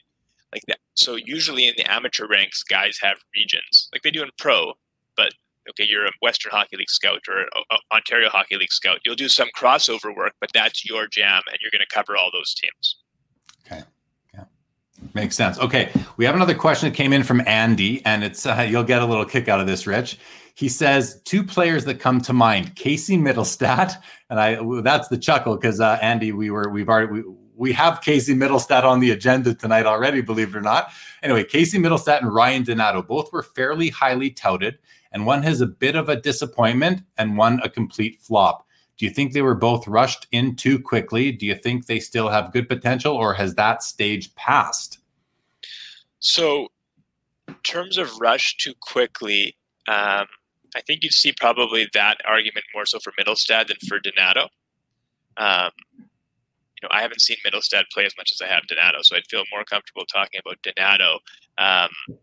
like that. So usually in the amateur ranks, guys have regions like they do in pro, but okay, you're a Western Hockey League scout or Ontario Hockey League scout. You'll do some crossover work, but that's your jam, and you're going to cover all those teams. Makes sense. Okay, we have another question that came in from Andy, and it's uh, you'll get a little kick out of this, Rich. He says two players that come to mind: Casey Mittelstadt, and I that's the chuckle because uh, Andy, we were we've already we, we have Casey Mittelstadt on the agenda tonight already, believe it or not. Anyway, Casey Mittelstadt and Ryan Donato both were fairly highly touted, and one has a bit of a disappointment and one a complete flop. Do you think they were both rushed in too quickly? Do you think they still have good potential, or has that stage passed? So, in terms of rush too quickly, um, I think you'd see probably that argument more so for Mittelstadt than for Donato. Um, you know, I haven't seen Mittelstadt play as much as I have Donato, so I'd feel more comfortable talking about Donato. Um, you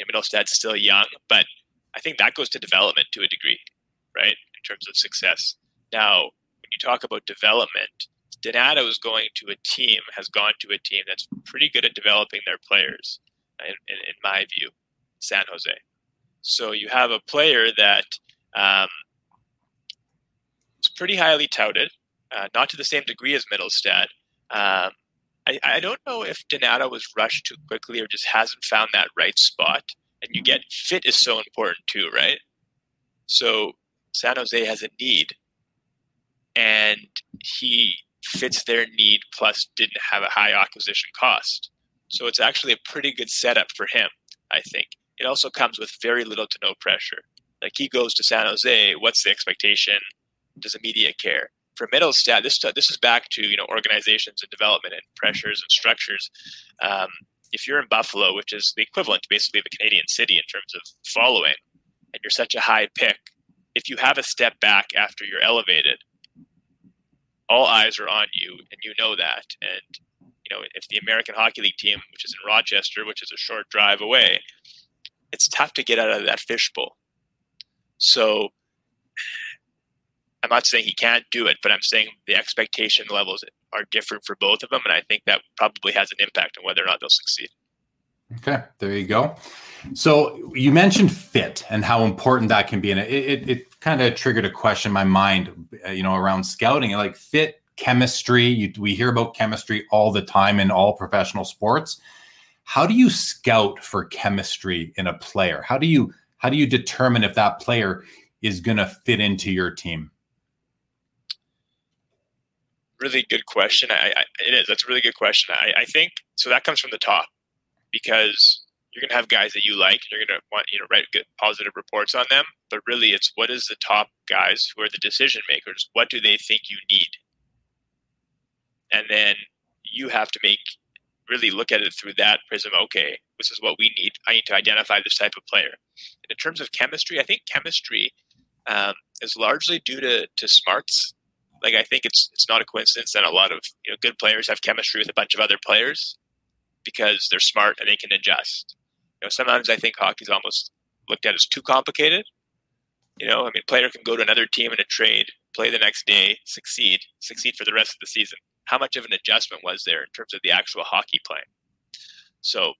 know, Mittelstadt's still young, but I think that goes to development to a degree, right? In terms of success. Now, when you talk about development, Donato is going to a team, has gone to a team that's pretty good at developing their players, in, in, my view, San Jose. So you have a player that um, is pretty highly touted, uh, not to the same degree as Mittelstadt. Um, I, I, don't know if Donato was rushed too quickly or just hasn't found that right spot. And you get fit is so important too, right? So San Jose has a need and he fits their need plus didn't have a high acquisition cost. So it's actually a pretty good setup for him, I think. It also comes with very little to no pressure. Like he goes to San Jose, what's the expectation? Does the media care? For Mittelstadt, this this is back to you know organizations and development and pressures and structures. Um, if you're in Buffalo, which is the equivalent basically a Canadian city in terms of following, and you're such a high pick, if you have a step back after you're elevated, all eyes are on you, and you know that. And you know, if the American Hockey League team, which is in Rochester, which is a short drive away, it's tough to get out of that fishbowl. So I'm not saying he can't do it, but I'm saying the expectation levels are different for both of them, and I think that probably has an impact on whether or not they'll succeed. Okay, there you go. So you mentioned fit and how important that can be, and it it, it kind of triggered a question in my mind, uh, you know, around scouting. Like fit, chemistry. You, we hear about chemistry all the time in all professional sports. How do you scout for chemistry in a player? How do you how do you determine if that player is going to fit into your team? Really good question. I, I, it is. That's a really good question. I, I think so. That comes from the top because you're going to have guys that you like. You're going to want you know write good positive reports on them. But really, it's what is the top guys who are the decision makers? What do they think you need? And then you have to make really look at it through that prism. Okay, this is what we need. I need to identify this type of player. And in terms of chemistry, I think chemistry um, is largely due to to smarts. Like I think it's it's not a coincidence that a lot of you know, good players have chemistry with a bunch of other players because they're smart and they can adjust. You know, sometimes I think hockey's almost looked at as too complicated. You know, I mean, player can go to another team in a trade, play the next day, succeed, succeed for the rest of the season. How much of an adjustment was there in terms of the actual hockey playing? So,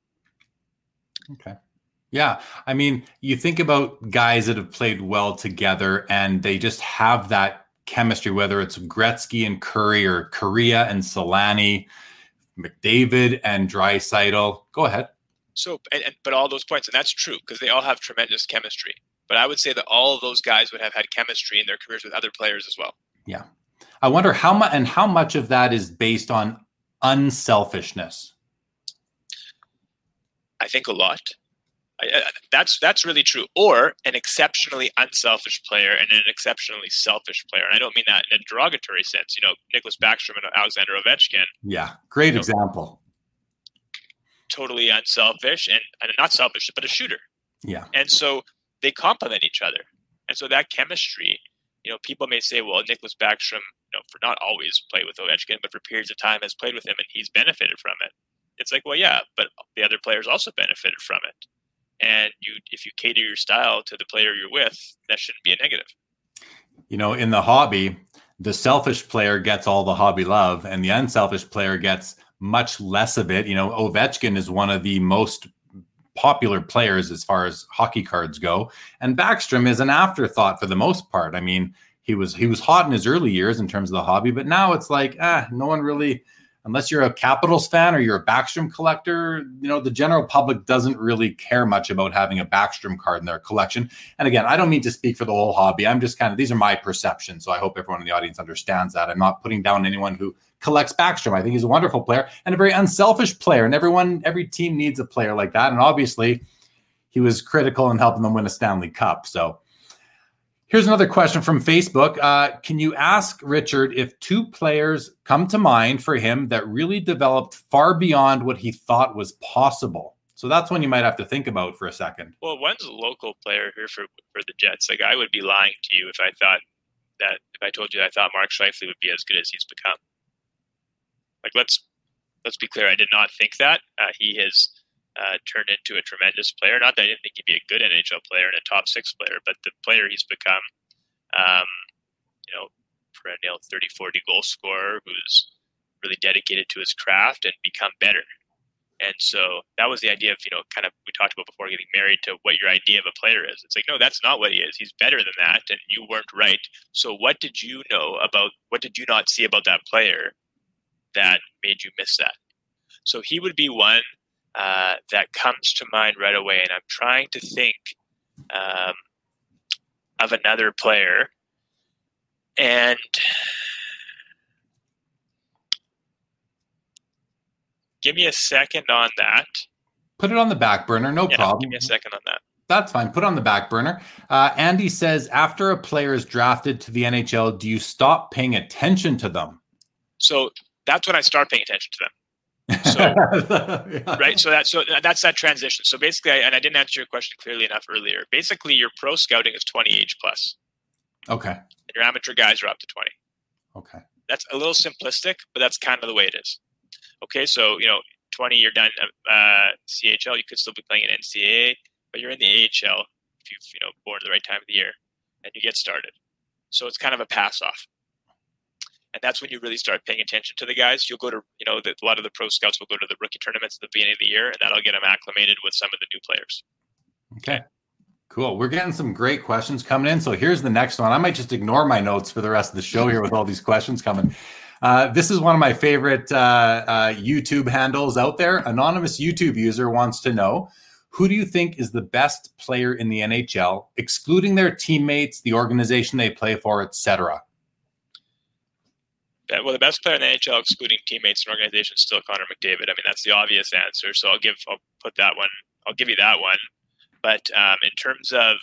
okay. Yeah. I mean, you think about guys that have played well together and they just have that chemistry, whether it's Gretzky and Kurri or Kariya and Selanne, McDavid and Draisaitl. Go ahead. So, and, and, but all those points, and that's true because they all have tremendous chemistry. But I would say that all of those guys would have had chemistry in their careers with other players as well. Yeah, I wonder how much and how much of that is based on unselfishness. I think a lot. I, that's that's really true. Or an exceptionally unselfish player and an exceptionally selfish player. And I don't mean that in a derogatory sense. You know, Nicklas Backstrom and Alexander Ovechkin. Yeah, great example. Know, totally unselfish and, and not selfish, but a shooter. Yeah. And so they complement each other. And so that chemistry, you know, people may say, well, Nicklas Backstrom, you know, for not always played with Ovechkin, but for periods of time has played with him and he's benefited from it. It's like, well, yeah, but the other players also benefited from it. And you, if you cater your style to the player you're with, that shouldn't be a negative. You know, in the hobby, the selfish player gets all the hobby love, and the unselfish player gets much less of it. You know, Ovechkin is one of the most popular players as far as hockey cards go, and Backstrom is an afterthought for the most part. I mean, he was he was hot in his early years in terms of the hobby, but now it's like ah, no one really unless you're a Capitals fan or you're a Backstrom collector, you know, the general public doesn't really care much about having a Backstrom card in their collection. And again, I don't mean to speak for the whole hobby. I'm just kind of, these are my perceptions. So I hope everyone in the audience understands that. I'm not putting down anyone who collects Backstrom. I think he's a wonderful player and a very unselfish player. And everyone, every team needs a player like that. And obviously, he was critical in helping them win a Stanley Cup. So, Here's another question from Facebook. Uh, can you ask Richard if two players come to mind for him that really developed far beyond what he thought was possible? So that's one you might have to think about for a second. Well, one's a local player here for, for the Jets. Like I would be lying to you if I thought that if I told you I thought Mark Scheifele would be as good as he's become. Like let's let's be clear. I did not think that. Uh, he has uh, turned into a tremendous player. Not that I didn't think he'd be a good NHL player and a top six player, but the player he's become, um, you know, perennial 30, 40 goal scorer who's really dedicated to his craft and become better. And so that was the idea of, you know, kind of we talked about before getting married to what your idea of a player is. It's like, no, that's not what he is. He's better than that. And you weren't right. So what did you know about, what did you not see about that player that made you miss that? So he would be one uh, that comes to mind right away, and I'm trying to think um, of another player. And give me a second on that. Put it on the back burner, no yeah, problem. Give me a second on that. That's fine. Put on the back burner. Uh, Andy says, after a player is drafted to the NHL, do you stop paying attention to them? So that's when I start paying attention to them. So, yeah. right. So that's so that's that transition. So basically, I, and I didn't answer your question clearly enough earlier. Basically, your pro scouting is 20 age plus. Okay. And your amateur guys are up to 20. Okay. that's a little simplistic, but that's kind of the way it is. Okay, so you know, 20, you're done uh, CHL, you could still be playing in NCAA, but you're in the AHL if you've you know born at the right time of the year and you get started. So it's kind of a pass off. And that's when you really start paying attention to the guys. You'll go to, you know, the, a lot of the pro scouts will go to the rookie tournaments at the beginning of the year, and that'll get them acclimated with some of the new players. Okay. Cool. We're getting some great questions coming in. So here's the next one. I might just ignore my notes for the rest of the show here with all these questions coming. Uh, this is one of my favorite uh, uh, YouTube handles out there. Anonymous YouTube user wants to know who do you think is the best player in the NHL, excluding their teammates, the organization they play for, etc. Well, the best player in the NHL, excluding teammates and organization, is still Connor McDavid. I mean, that's the obvious answer. So I'll give, I'll put that one. I'll give you that one. But um, in terms of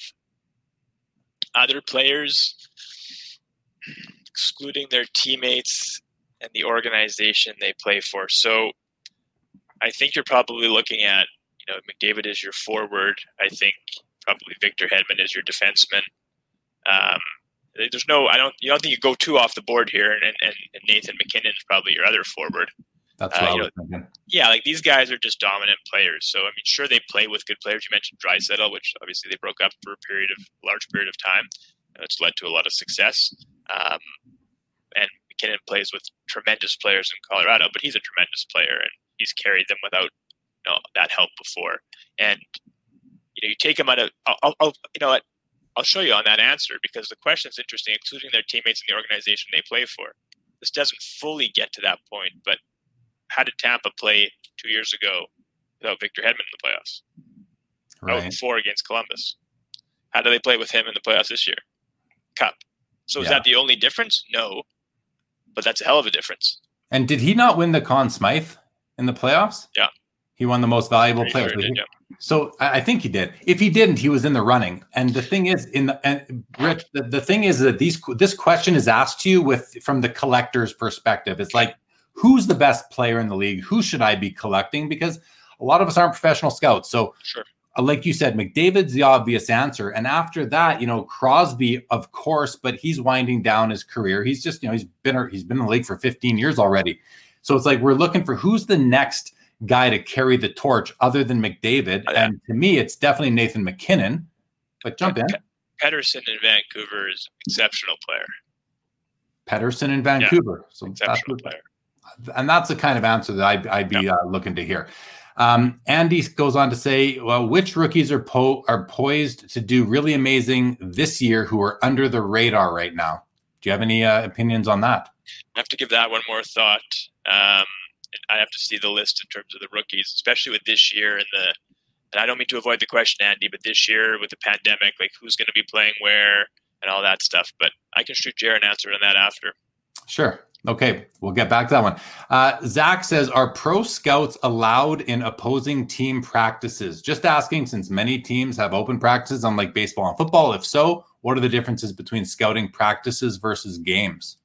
other players, excluding their teammates and the organization they play for, so I think you're probably looking at, you know, McDavid is your forward. I think probably Victor Hedman is your defenseman. Um, there's no, I don't, you don't think you go too off the board here, and, and, and Nathan is probably your other forward. That's what uh, I was know, thinking. Yeah, like these guys are just dominant players. So I mean, sure they play with good players. You mentioned Draisaitl, which obviously they broke up for a period of a large period of time. And it's led to a lot of success. Um, and MacKinnon plays with tremendous players in Colorado, but he's a tremendous player and he's carried them without you know that help before. And you know, you take him out of, I'll, I'll you know what, I'll show you on that answer because the question is interesting, including their teammates in the organization they play for. This doesn't fully get to that point, but how did Tampa play two years ago without Victor Hedman in the playoffs? Right. Four against Columbus. How do they play with him in the playoffs this year? Cup. So is that the only difference? No, but that's a hell of a difference. And did he not win the Conn Smythe in the playoffs? Yeah. He won the most valuable player. Sure did, yeah. So I think he did. If he didn't, he was in the running. And the thing is, in the and Rich, the, the thing is that these this question is asked to you with from the collector's perspective. It's like, who's the best player in the league? Who should I be collecting? Because a lot of us aren't professional scouts. So sure. Uh, like you said, McDavid's the obvious answer. And after that, you know, Crosby, of course, but he's winding down his career. He's just, you know, he's been he's been in the league for 15 years already. So it's like we're looking for who's the next guy to carry the torch other than McDavid. Oh. And to me, it's definitely Nathan MacKinnon. But jump in. Pettersson in Vancouver is an exceptional player. Pettersson in Vancouver. Yeah, so exceptional player. And that's the kind of answer that I'd, I'd be uh, looking to hear. Um, Andy goes on to say, well, which rookies are po- are poised to do really amazing this year who are under the radar right now? Do you have any uh, opinions on that? I have to give that one more thought. Um, I have to see the list in terms of the rookies, especially with this year and the. And I don't mean to avoid the question, Andy, but this year with the pandemic, like who's going to be playing where and all that stuff. But I can shoot Jared an answer on that after. Sure. Okay, we'll get back to that one. Uh, Zach says, Are pro scouts allowed in opposing team practices? Just asking, since many teams have open practices, unlike baseball and football. If so, what are the differences between scouting practices versus games?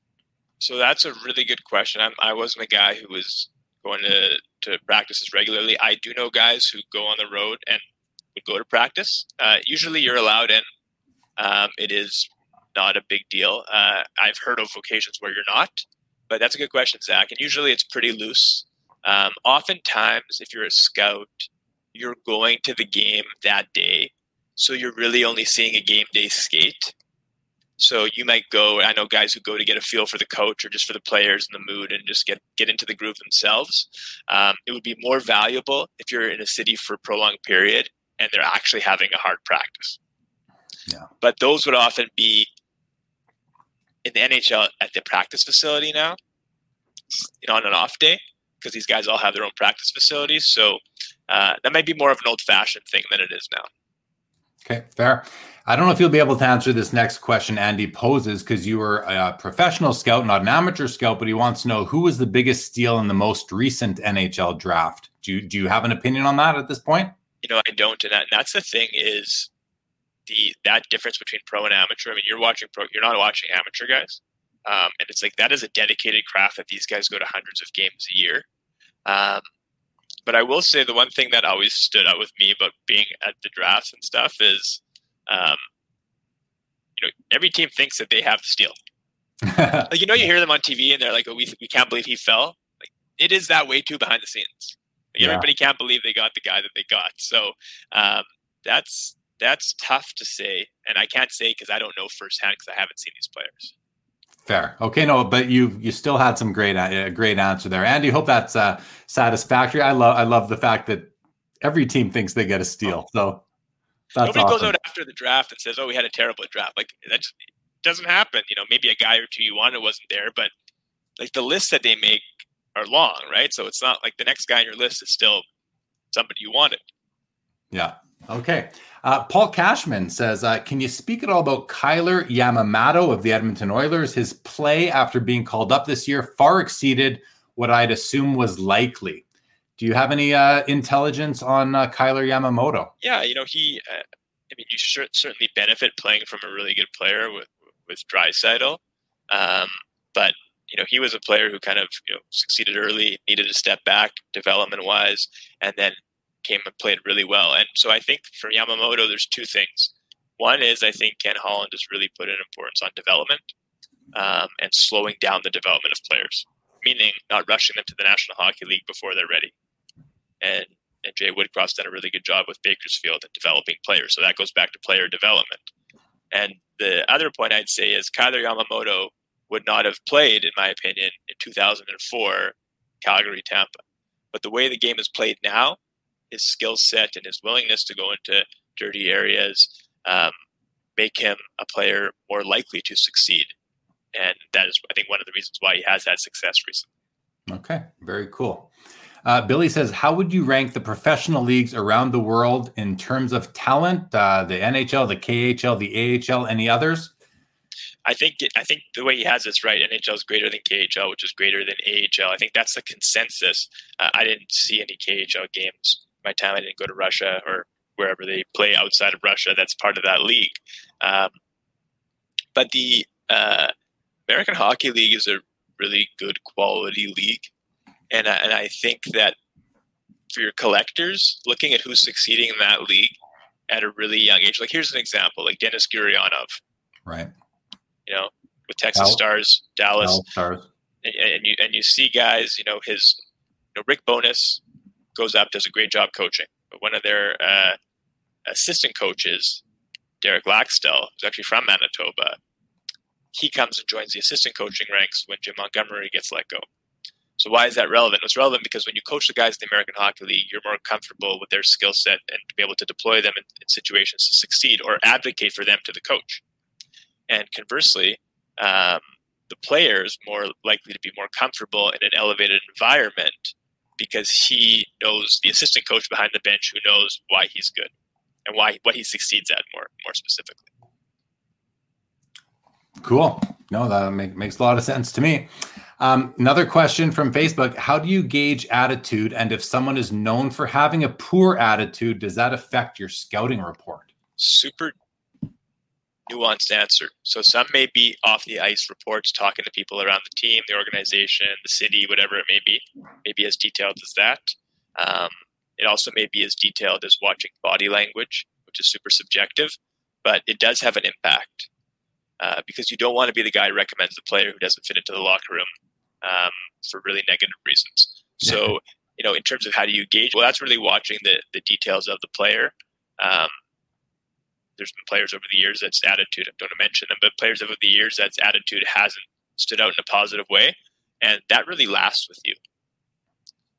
So that's a really good question. I'm, I wasn't a guy who was going to, to practices regularly. I do know guys who go on the road and would go to practice. Uh, usually you're allowed in. Um, it is not a big deal. Uh, I've heard of occasions where you're not, but that's a good question, Zach. And usually it's pretty loose. Um, oftentimes, if you're a scout, you're going to the game that day. So you're really only seeing a game day skate. So you might go. I know guys who go to get a feel for the coach or just for the players and the mood, and just get get into the groove themselves. Um, it would be more valuable if you're in a city for a prolonged period and they're actually having a hard practice. Yeah. But those would often be in the NHL at the practice facility now, you know, on an off day, because these guys all have their own practice facilities. So uh, that might be more of an old fashioned thing than it is now. Okay, fair. I don't know if you'll be able to answer this next question Andy poses because you were a professional scout, not an amateur scout, but he wants to know who was the biggest steal in the most recent NHL draft. Do you, do you have an opinion on that at this point? You know, I don't, and, that, and that's the thing is the that difference between pro and amateur. I mean, you're watching pro, you're not watching amateur guys, um, and it's like that is a dedicated craft that these guys go to hundreds of games a year. Um, but I will say the one thing that always stood out with me about being at the drafts and stuff is, um, you know, every team thinks that they have the steal. like you know, you hear them on TV and they're like, "Oh, we we can't believe he fell." Like it is that way too behind the scenes. Like, yeah. Everybody can't believe they got the guy that they got. So um, that's that's tough to say, and I can't say because I don't know firsthand because I haven't seen these players. Fair. Okay, no, but you you still had some great a uh, great answer there, Andy. Hope that's uh, satisfactory. I love I love the fact that every team thinks they get a steal. So that's nobody awesome. goes out after the draft and says, "Oh, we had a terrible draft." Like that just, doesn't happen. You know, maybe a guy or two you wanted wasn't there, but like the lists that they make are long, right? So it's not like the next guy on your list is still somebody you wanted. Yeah. Okay. Uh, Paul Cashman says, uh, "Can you speak at all about Kailer Yamamoto of the Edmonton Oilers? His play after being called up this year far exceeded what I'd assume was likely. Do you have any uh, intelligence on uh, Kailer Yamamoto? Yeah, you know he. Uh, I mean, you certainly benefit playing from a really good player with with Draisaitl, um, but you know he was a player who kind of you know succeeded early, needed to step back development wise, and then came and played really well. And so I think for Yamamoto, there's two things. One is I think Ken Holland has really put an importance on development um, and slowing down the development of players, meaning not rushing them to the National Hockey League before they're ready. And and Jay Woodcroft's done a really good job with Bakersfield at developing players. So that goes back to player development. And the other point I'd say is Kailer Yamamoto would not have played, in my opinion, in 2004 Calgary Tampa. But the way the game is played now, his skill set and his willingness to go into dirty areas um, make him a player more likely to succeed. And that is, I think, one of the reasons why he has had success recently. Okay, very cool. Uh, Billy says, How would you rank the professional leagues around the world in terms of talent? Uh, the NHL, the KHL, the AHL, any others? I think I think the way he has this right, NHL is greater than KHL, which is greater than AHL. I think that's the consensus. Uh, I didn't see any KHL games my time. I didn't go to Russia or wherever they play outside of Russia. That's part of that league. Um, but the uh, American Hockey League is a really good quality league, and I, and I think that for your collectors, looking at who's succeeding in that league at a really young age, like here's an example, like Denis Gurianov, right? You know, with Texas Al- Stars, Dallas, Al- Stars. And, and you and you see guys, you know, his you know, Rick Bowness goes up, does a great job coaching. But one of their uh, assistant coaches, Derek Laxdal, who's actually from Manitoba, he comes and joins the assistant coaching ranks when Jim Montgomery gets let go. So why is that relevant? It's relevant because when you coach the guys in the American Hockey League, you're more comfortable with their skill set and to be able to deploy them in, in, situations to succeed or advocate for them to the coach. And conversely, um, the players more likely to be more comfortable in an elevated environment because he knows the assistant coach behind the bench who knows why he's good and why what he succeeds at more more specifically. Cool. No, that make, makes a lot of sense to me. Um, another question from Facebook How do you gauge attitude? And if someone is known for having a poor attitude, does that affect your scouting report? Super nuanced answer. So some may be off the ice reports, talking to people around the team, the organization, the city, whatever it may be, maybe as detailed as that. Um, it also may be as detailed as watching body language, which is super subjective, but it does have an impact uh, because you don't want to be the guy who recommends the player who doesn't fit into the locker room um, for really negative reasons. So, you know, in terms of how do you gauge, well, that's really watching the, the details of the player. Um, there's been players over the years that's attitude. I don't mention them, but players over the years that's attitude hasn't stood out in a positive way, and that really lasts with you.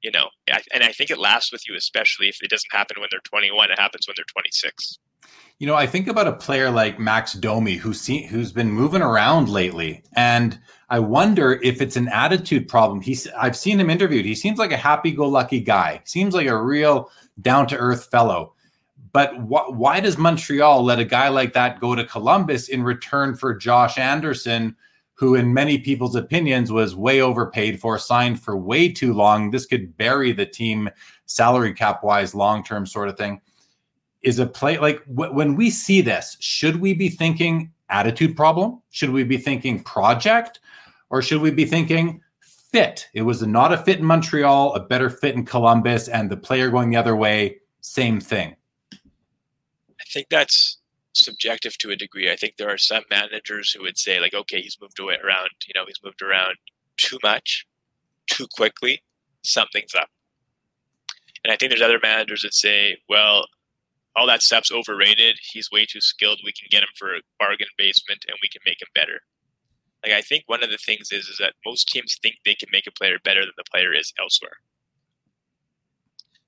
You know, and I think it lasts with you, especially if it doesn't happen when they're 21. It happens when they're 26. You know, I think about a player like Max Domi, who's seen, who's been moving around lately, and I wonder if it's an attitude problem. He's I've seen him interviewed. He seems like a happy-go-lucky guy. Seems like a real down-to-earth fellow. But wh- why does Montreal let a guy like that go to Columbus in return for Josh Anderson, who, in many people's opinions, was way overpaid for, signed for way too long? This could bury the team salary cap wise, long term sort of thing. Is a play like w- when we see this, should we be thinking attitude problem? Should we be thinking project? Or should we be thinking fit? It was not a fit in Montreal, a better fit in Columbus, and the player going the other way, same thing think that's subjective to a degree. I think there are some managers who would say like, okay, he's moved away around, you know, he's moved around too much, too quickly, something's up. And I think there's other managers that say, well, all that stuff's overrated. He's way too skilled. We can get him for a bargain basement and we can make him better. Like I think one of the things is is that most teams think they can make a player better than the player is elsewhere.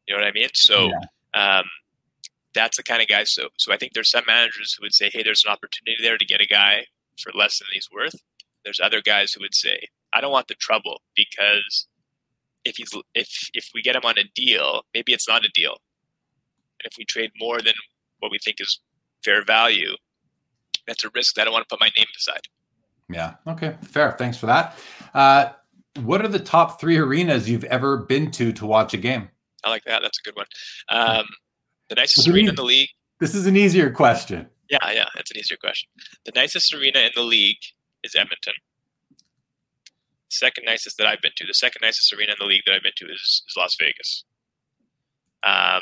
You know what I mean? So yeah. um, that's the kind of guy. So so I think there's some managers who would say, hey, there's an opportunity there to get a guy for less than he's worth. There's other guys who would say, I don't want the trouble because if he's if if we get him on a deal, maybe it's not a deal. And if we trade more than what we think is fair value, that's a risk that I don't want to put my name beside. Yeah. Okay. Fair. Thanks for that. Uh, what are the top three arenas you've ever been to to watch a game? I like that. That's a good one. Um, the nicest arena in the league. This is an easier question. Yeah, yeah, it's an easier question. The nicest arena in the league is Edmonton. Second nicest that I've been to. The second nicest arena in the league that I've been to is, is Las Vegas. Um,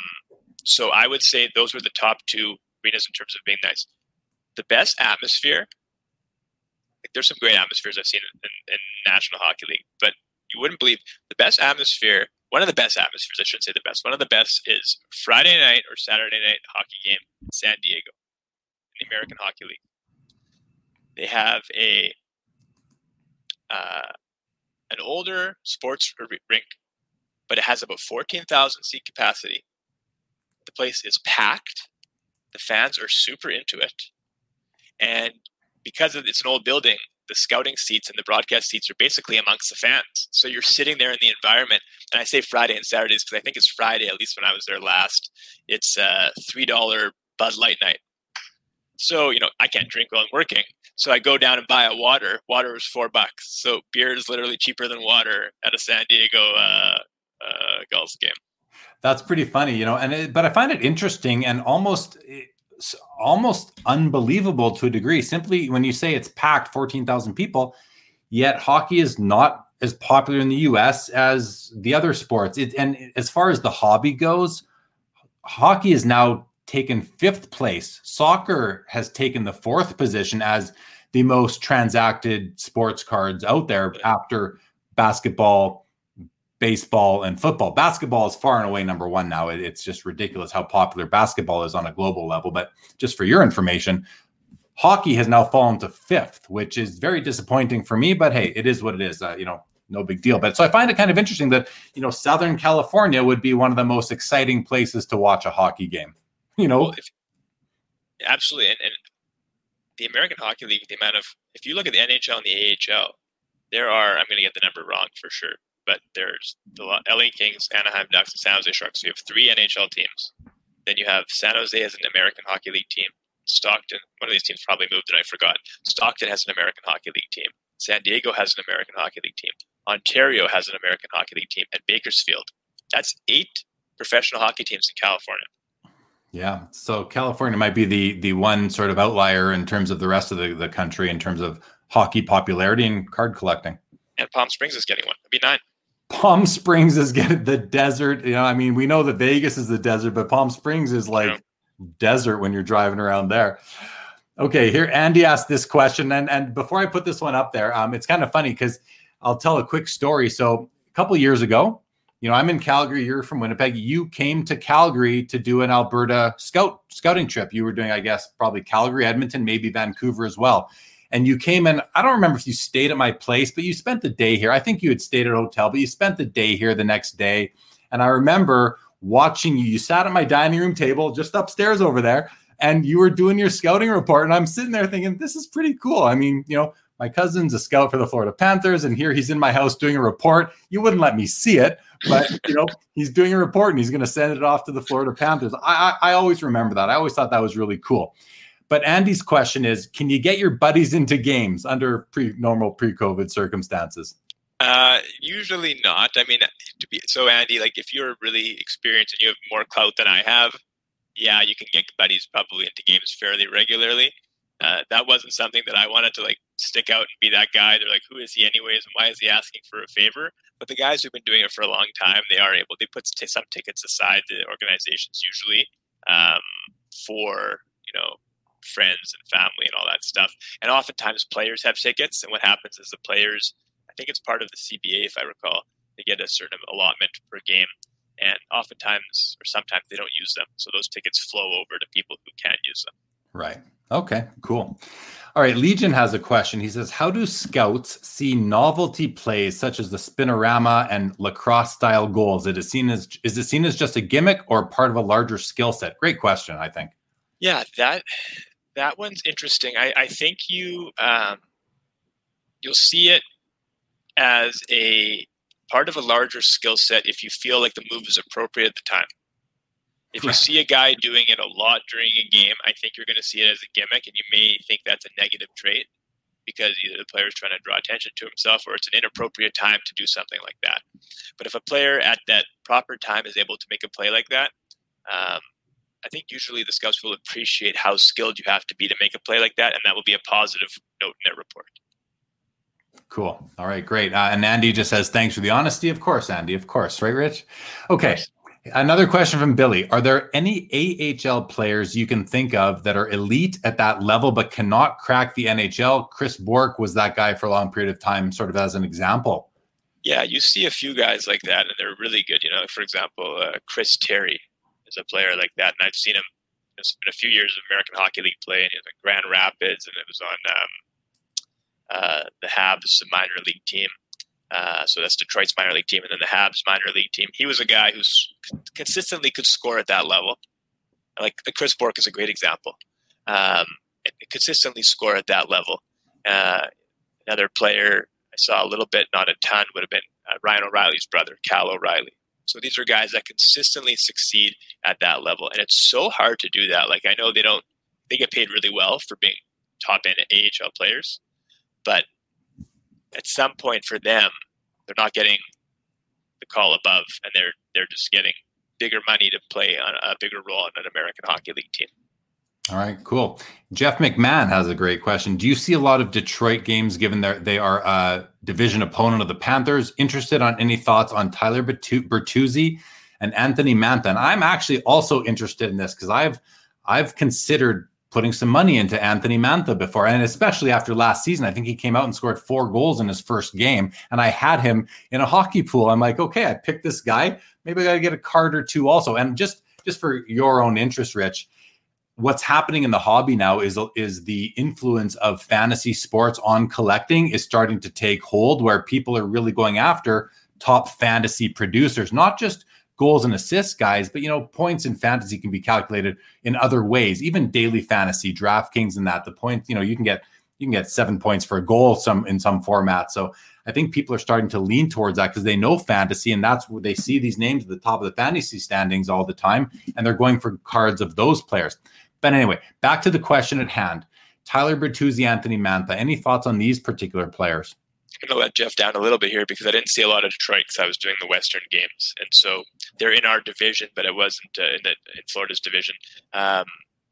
so I would say those were the top two arenas in terms of being nice. The best atmosphere like there's some great atmospheres I've seen in, in, in National Hockey League, but you wouldn't believe the best atmosphere. One of the best atmospheres, I shouldn't say the best. One of the best is Friday night or Saturday night hockey game in San Diego, in the American Hockey League. They have a uh, an older sports rink, but it has about fourteen thousand seat capacity. The place is packed. The fans are super into it, and because it's an old building, the scouting seats and the broadcast seats are basically amongst the fans. So you're sitting there in the environment. And I say Friday and Saturdays because I think it's Friday, at least when I was there last. It's a $3 Bud Light night. So, you know, I can't drink while I'm working. So I go down and buy a water. Water is four bucks. So beer is literally cheaper than water at a San Diego uh, uh, Gulls game. That's pretty funny, you know, and it, but I find it interesting and almost almost unbelievable to a degree. Simply when you say it's packed 14,000 people, yet hockey is not as popular in the US as the other sports. It, and as far as the hobby goes, hockey is now taken fifth place. Soccer has taken the fourth position as the most transacted sports cards out there after basketball, baseball and football. Basketball is far and away number one now. It's just ridiculous how popular basketball is on a global level. But just for your information, hockey has now fallen to fifth, which is very disappointing for me. But hey, it is what it is. Uh, you know, no big deal. But so I find it kind of interesting that you know Southern California would be one of the most exciting places to watch a hockey game. You know, well, if, absolutely, and, and the American Hockey League, the amount of if you look at the NHL and the AHL, there are I'm going to get the number wrong for sure but there's the LA Kings, Anaheim Ducks, and San Jose Sharks. So you have three NHL teams. Then you have San Jose as an American Hockey League team. Stockton, one of these teams probably moved and I forgot. Stockton has an American Hockey League team. San Diego has an American Hockey League team. Ontario has an American Hockey League team. And Bakersfield. That's eight professional hockey teams in California. Yeah. So California might be the the one sort of outlier in terms of the rest of the, the country in terms of hockey popularity and card collecting. And Palm Springs is getting one. It'd be nine. Palm Springs is getting the desert. You know, I mean, we know that Vegas is the desert, but Palm Springs is like yeah. desert when you're driving around there. Okay, here Andy asked this question, and and before I put this one up there, um, it's kind of funny because I'll tell a quick story. So a couple years ago, you know, I'm in Calgary. You're from Winnipeg. You came to Calgary to do an Alberta scout scouting trip. You were doing, I guess, probably Calgary, Edmonton, maybe Vancouver as well and you came in. I don't remember if you stayed at my place, but you spent the day here. I think you had stayed at a hotel, but you spent the day here the next day. And I remember watching you. You sat at my dining room table just upstairs over there, and you were doing your scouting report. And I'm sitting there thinking, this is pretty cool. I mean, you know, my cousin's a scout for the Florida Panthers, and here he's in my house doing a report. You wouldn't let me see it, but you know, he's doing a report and he's going to send it off to the Florida Panthers. I, I, I always remember that. I always thought that was really cool. But Andy's question is can you get your buddies into games under pre normal pre COVID circumstances? Uh, usually not. I mean, be so Andy, like if you're really experienced and you have more clout than I have, yeah, you can get buddies probably into games fairly regularly. Uh, that wasn't something that I wanted to like stick out and be that guy. They're like, who is he anyways, and why is he asking for a favor? But the guys who've been doing it for a long time, they are able. They put some tickets aside. The organizations usually um, for you know friends and family and all that stuff. And oftentimes players have tickets, and what happens is the players, I think it's part of the CBA if I recall, they get a certain allotment per game, and oftentimes or sometimes they don't use them, so those tickets flow over to people who can use them. Right. Okay. Cool. All right, Legion has a question. He says, "How do scouts see novelty plays such as the spinorama and lacrosse style goals? It is seen as is it seen as just a gimmick or part of a larger skill set?" Great question. I think. Yeah, that that one's interesting. I, I think you um, you'll see it as a part of a larger skill set if you feel like the move is appropriate at the time. If you see a guy doing it a lot during a game, I think you're going to see it as a gimmick, and you may think that's a negative trait because either the player is trying to draw attention to himself or it's an inappropriate time to do something like that. But if a player at that proper time is able to make a play like that, um, I think usually the scouts will appreciate how skilled you have to be to make a play like that, and that will be a positive note in their report. Cool. All right, great. Uh, and Andy just says, thanks for the honesty. Of course, Andy. Of course. Right, Rich? Okay. Another question from Billy. Are there any AHL players you can think of that are elite at that level but cannot crack the NHL? Chris Bourque was that guy for a long period of time, sort of as an example. Yeah, you see a few guys like that, and they're really good. You know, for example, uh, Chris Terry is a player like that, and I've seen him. It's been a few years of American Hockey League play, and he was in Grand Rapids, and it was on um, uh, the Habs minor league team. Uh, so that's Detroit's minor league team, and then the Habs minor league team. He was a guy who consistently could score at that level. Like Chris Bourque is a great example. Um, consistently score at that level. Uh, another player I saw a little bit, not a ton, would have been uh, Ryan O'Reilly's brother, Cal O'Reilly. So these are guys that consistently succeed at that level, and it's so hard to do that. Like I know they don't, they get paid really well for being top end AHL players, but at some point for them, they're not getting the call above, and they're they're just getting bigger money to play on a bigger role in an American Hockey League team. All right, cool. Jeff McMahon has a great question. Do you see a lot of Detroit games given that they are a division opponent of the Panthers? Interested on any thoughts on Tyler Bertuzzi and Anthony Mantha? And I'm actually also interested in this because I've I've considered putting some money into Anthony Mantha before, and especially after last season. I think he came out and scored four goals in his first game, and I had him in a hockey pool. I'm like, okay, I picked this guy. Maybe I got to get a card or two also. And just just for your own interest, Rich, what's happening in the hobby now is is the influence of fantasy sports on collecting is starting to take hold, where people are really going after top fantasy producers, not just goals and assists guys, but you know, points in fantasy can be calculated in other ways, even daily fantasy, DraftKings and that. The point, you know, you can get you can get seven points for a goal some in some format. So I think people are starting to lean towards that because they know fantasy and that's where they see these names at the top of the fantasy standings all the time, and they're going for cards of those players. But anyway, back to the question at hand. Tyler Bertuzzi, Anthony Mantha. Any thoughts on these particular players? I'm going to let Jeff down a little bit here because I didn't see a lot of Detroit because I was doing the Western games, and so they're in our division, but it wasn't uh, in the in Florida's division. Um,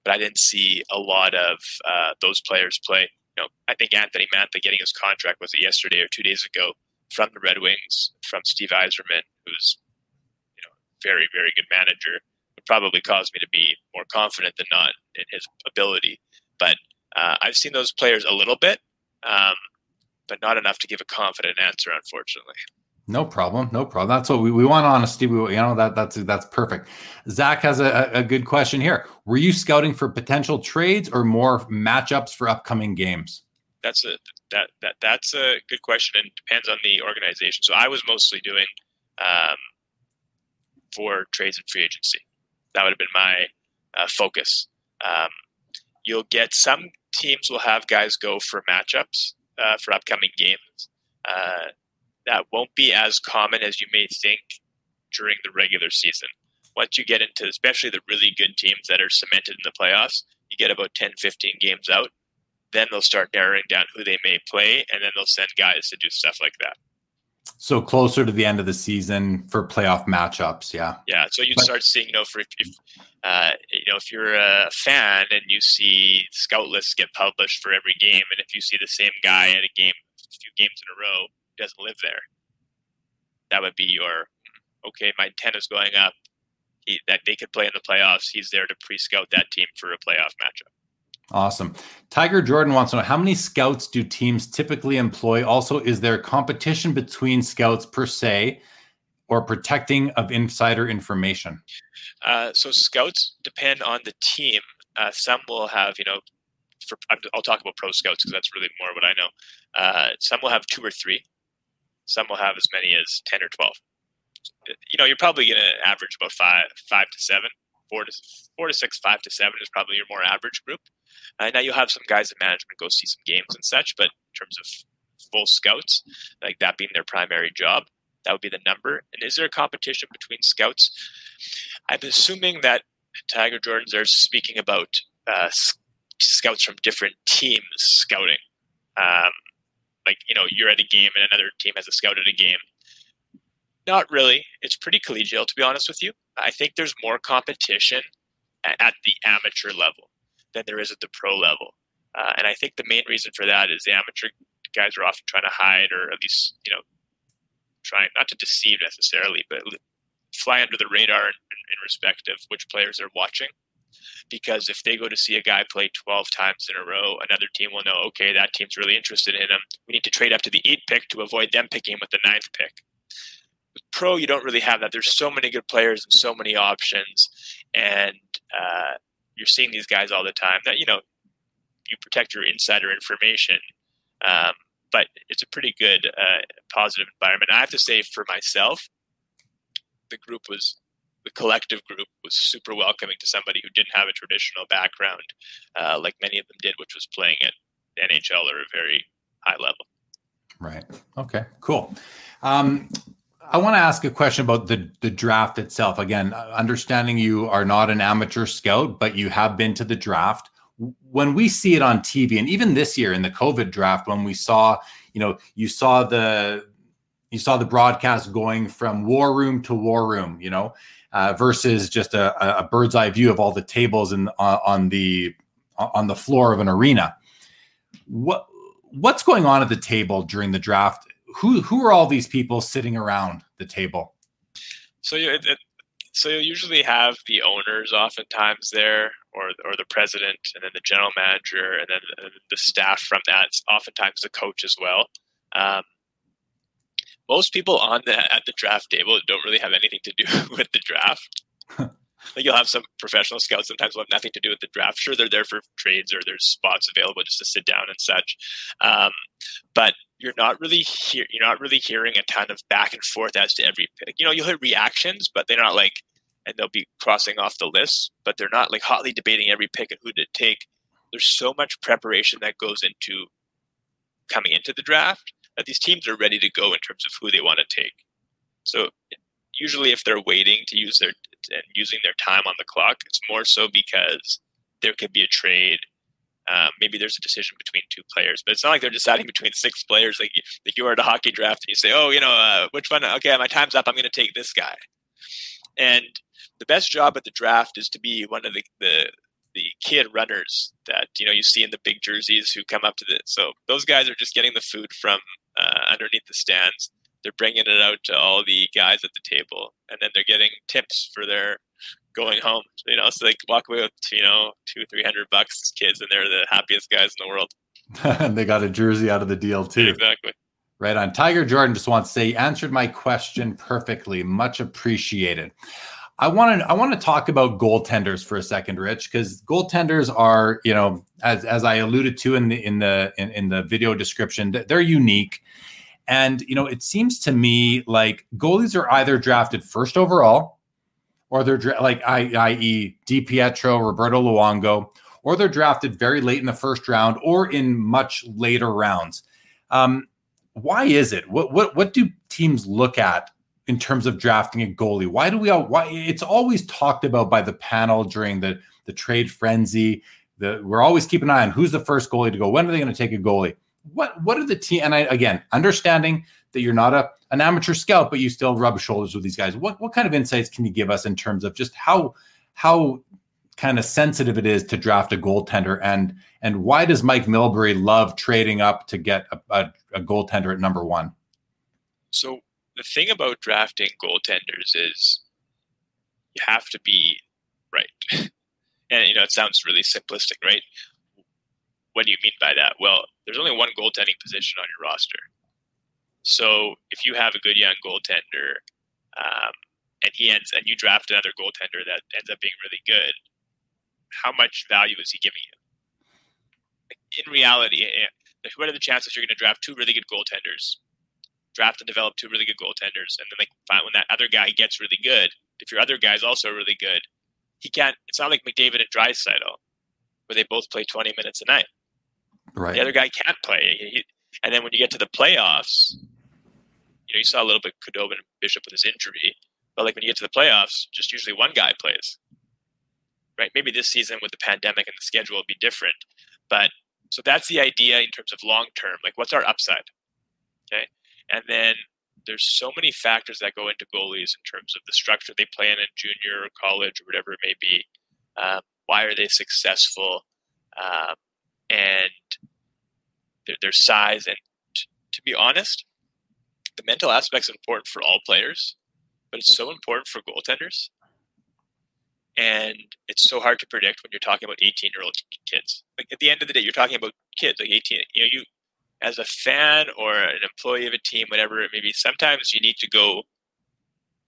but I didn't see a lot of uh, those players play. You know, I think Anthony Mantha getting his contract was yesterday or two days ago from the Red Wings from Steve Yzerman, who's you know very very good manager, probably caused me to be more confident than not in his ability. But uh, I've seen those players a little bit. Um, but not enough to give a confident answer, unfortunately. No problem. No problem. That's what we, we want honesty. We, you know, that that's that's perfect. Zach has a, a good question here. Were you scouting for potential trades or more matchups for upcoming games? That's a that that that's a good question and depends on the organization. So I was mostly doing um, for trades and free agency. That would have been my uh, focus. Um, you'll get some teams will have guys go for matchups uh, for upcoming games. Uh, that won't be as common as you may think during the regular season. Once you get into, especially the really good teams that are cemented in the playoffs, you get about 10, 15 games out. Then they'll start narrowing down who they may play, and then they'll send guys to do stuff like that. So closer to the end of the season for playoff matchups, yeah. Yeah, so you start seeing, you know, for if, uh, you know, if you're a fan and you see scout lists get published for every game, and if you see the same guy at a game, a few games in a row, doesn't live there, that would be your okay. My ten is going up. He, that they could play in the playoffs. He's there to pre-scout that team for a playoff matchup. Awesome. Tiger Jordan wants to know how many scouts do teams typically employ? Also, is there competition between scouts per se or protecting of insider information? Uh, so, scouts depend on the team. Uh, some will have, you know, for, I'll talk about pro scouts because that's really more what I know. Uh, some will have two or three. Some will have as many as ten or twelve. You know, you're probably going to average about five, five to seven, four to four to six, five to seven is probably your more average group. Uh, now you'll have some guys in management go see some games and such, but in terms of full scouts, like that being their primary job, that would be the number. And is there a competition between scouts? I'm assuming that Tiger Jordans are speaking about uh, scouts from different teams scouting. Um, like you know, you're at a game and another team has a scout at a game. Not really. It's pretty collegial, to be honest with you. I think there's more competition at the amateur level than there is at the pro level. Uh, and I think the main reason for that is the amateur guys are often trying to hide or at least, you know, trying not to deceive necessarily, but fly under the radar in, in respect of which players are watching. Because if they go to see a guy play 12 times in a row, another team will know, okay, that team's really interested in him. We need to trade up to the eight pick to avoid them picking him with the ninth pick. Pro, you don't really have that. There's so many good players and so many options. And uh, you're seeing these guys all the time that you know you protect your insider information um, but it's a pretty good uh, positive environment i have to say for myself the group was the collective group was super welcoming to somebody who didn't have a traditional background uh, like many of them did which was playing at nhl or a very high level right okay cool um, I want to ask a question about the the draft itself. Again, understanding you are not an amateur scout, but you have been to the draft. When we see it on TV, and even this year in the COVID draft, when we saw, you know, you saw the you saw the broadcast going from war room to war room, you know, uh, versus just a, a, bird's eye view of all the tables and uh, on the on the floor of an arena. What what's going on at the table during the draft who who are all these people sitting around the table? So you it, so you usually have the owners oftentimes there, or or the president, and then the general manager, and then the staff from that. Oftentimes the coach as well. Um, most people on the at the draft table don't really have anything to do with the draft. like you'll have some professional scouts sometimes will have nothing to do with the draft. Sure, they're there for trades or there's spots available just to sit down and such. Um, but you're not really hear you're not really hearing a ton of back and forth as to every pick. You know, you'll hear reactions, but they're not like and they'll be crossing off the list, but they're not like hotly debating every pick and who to take. There's so much preparation that goes into coming into the draft that these teams are ready to go in terms of who they want to take. So usually if they're waiting to use their and using their time on the clock, it's more so because there could be a trade um, maybe there's a decision between two players, but it's not like they're deciding between six players. Like, like you are at a hockey draft and you say, "Oh, you know, uh, which one? Okay, my time's up. I'm going to take this guy." And the best job at the draft is to be one of the, the the kid runners that you know you see in the big jerseys who come up to the. So those guys are just getting the food from uh, underneath the stands. They're bringing it out to all the guys at the table, and then they're getting tips for their going home. You know, so they walk away with you know two, three hundred bucks, kids, and they're the happiest guys in the world. and they got a jersey out of the deal too. Exactly. Right on. Tiger Jordan just wants to say, answered my question perfectly. Much appreciated. I want to I want to talk about goaltenders for a second, Rich, because goaltenders are, you know, as as I alluded to in the in the in, in the video description, they're unique. And you know, it seems to me like goalies are either drafted first overall, or they're dra- like i.e. Di Pietro, Roberto Luongo, or they're drafted very late in the first round or in much later rounds. Um, why is it? What what what do teams look at in terms of drafting a goalie? Why do we all? Why it's always talked about by the panel during the the trade frenzy. The we're always keeping an eye on who's the first goalie to go. When are they going to take a goalie? What what are the team? And I again understanding that you're not a an amateur scout, but you still rub shoulders with these guys. What what kind of insights can you give us in terms of just how how kind of sensitive it is to draft a goaltender and and why does Mike Milbury love trading up to get a, a, a goaltender at number one? So the thing about drafting goaltenders is you have to be right. and you know it sounds really simplistic, right? what do you mean by that? Well, there's only one goaltending position on your roster. So if you have a good young goaltender, um, and he ends and you draft another goaltender that ends up being really good, how much value is he giving you? In reality, eh, what are the chances you're going to draft two really good goaltenders, draft and develop two really good goaltenders, and then like find when that other guy gets really good, if your other guy is also really good, he can't. It's not like McDavid and Draisaitl, where they both play 20 minutes a night. Right. The other guy can't play, he, and then when you get to the playoffs, you know you saw a little bit Khudobin and Bishop with his injury, but like when you get to the playoffs, just usually one guy plays. Right? Maybe this season with the pandemic and the schedule will be different, but so that's the idea in terms of long term. Like, what's our upside? Okay, and then there's so many factors that go into goalies in terms of the structure they play in in junior or college or whatever it may be. Um, why are they successful? Um, and their, their size. And t- to be honest, the mental aspects important for all players, but it's so important for goaltenders. And it's so hard to predict when you're talking about 18 year old kids. Like at the end of the day, you're talking about kids, like 18. You know, you as a fan or an employee of a team, whatever it may be, sometimes you need to go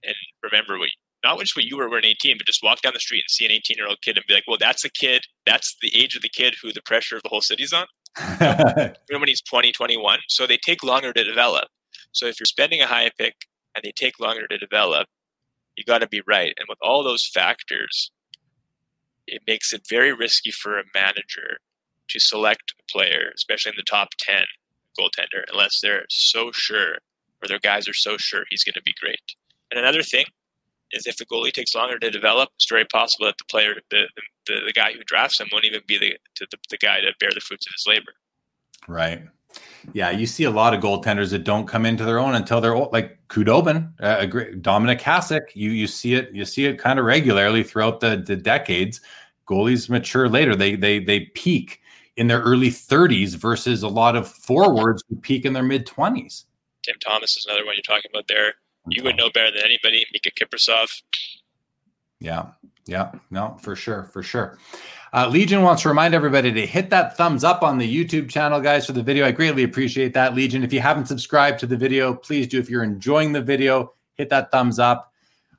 and remember what you, not just what you were when 18, but just walk down the street and see an 18 year old kid and be like, well, that's the kid, that's the age of the kid who the pressure of the whole city's on. he's 20, 21. So they take longer to develop. So if you're spending a high pick and they take longer to develop, you got to be right. And with all those factors, it makes it very risky for a manager to select a player, especially in the top 10 goaltender, unless they're so sure or their guys are so sure he's going to be great. And another thing is if the goalie takes longer to develop, it's very possible that the player, the, the, the guy who drafts him, won't even be the, the, the guy to bear the fruits of his labor. Right. Yeah, you see a lot of goaltenders that don't come into their own until they're old, like Khudobin, uh, Dominik Hasek. You you see it you see it kind of regularly throughout the, the decades. Goalies mature later. They they they peak in their early 30s versus a lot of forwards who peak in their mid 20s. Tim Thomas is another one you're talking about there. You would know better than anybody, Mika Kiprusoff. Yeah, yeah, no, for sure, for sure. Uh, Legion wants to remind everybody to hit that thumbs up on the YouTube channel, guys, for the video. I greatly appreciate that. Legion, if you haven't subscribed to the video, please do. If you're enjoying the video, hit that thumbs up.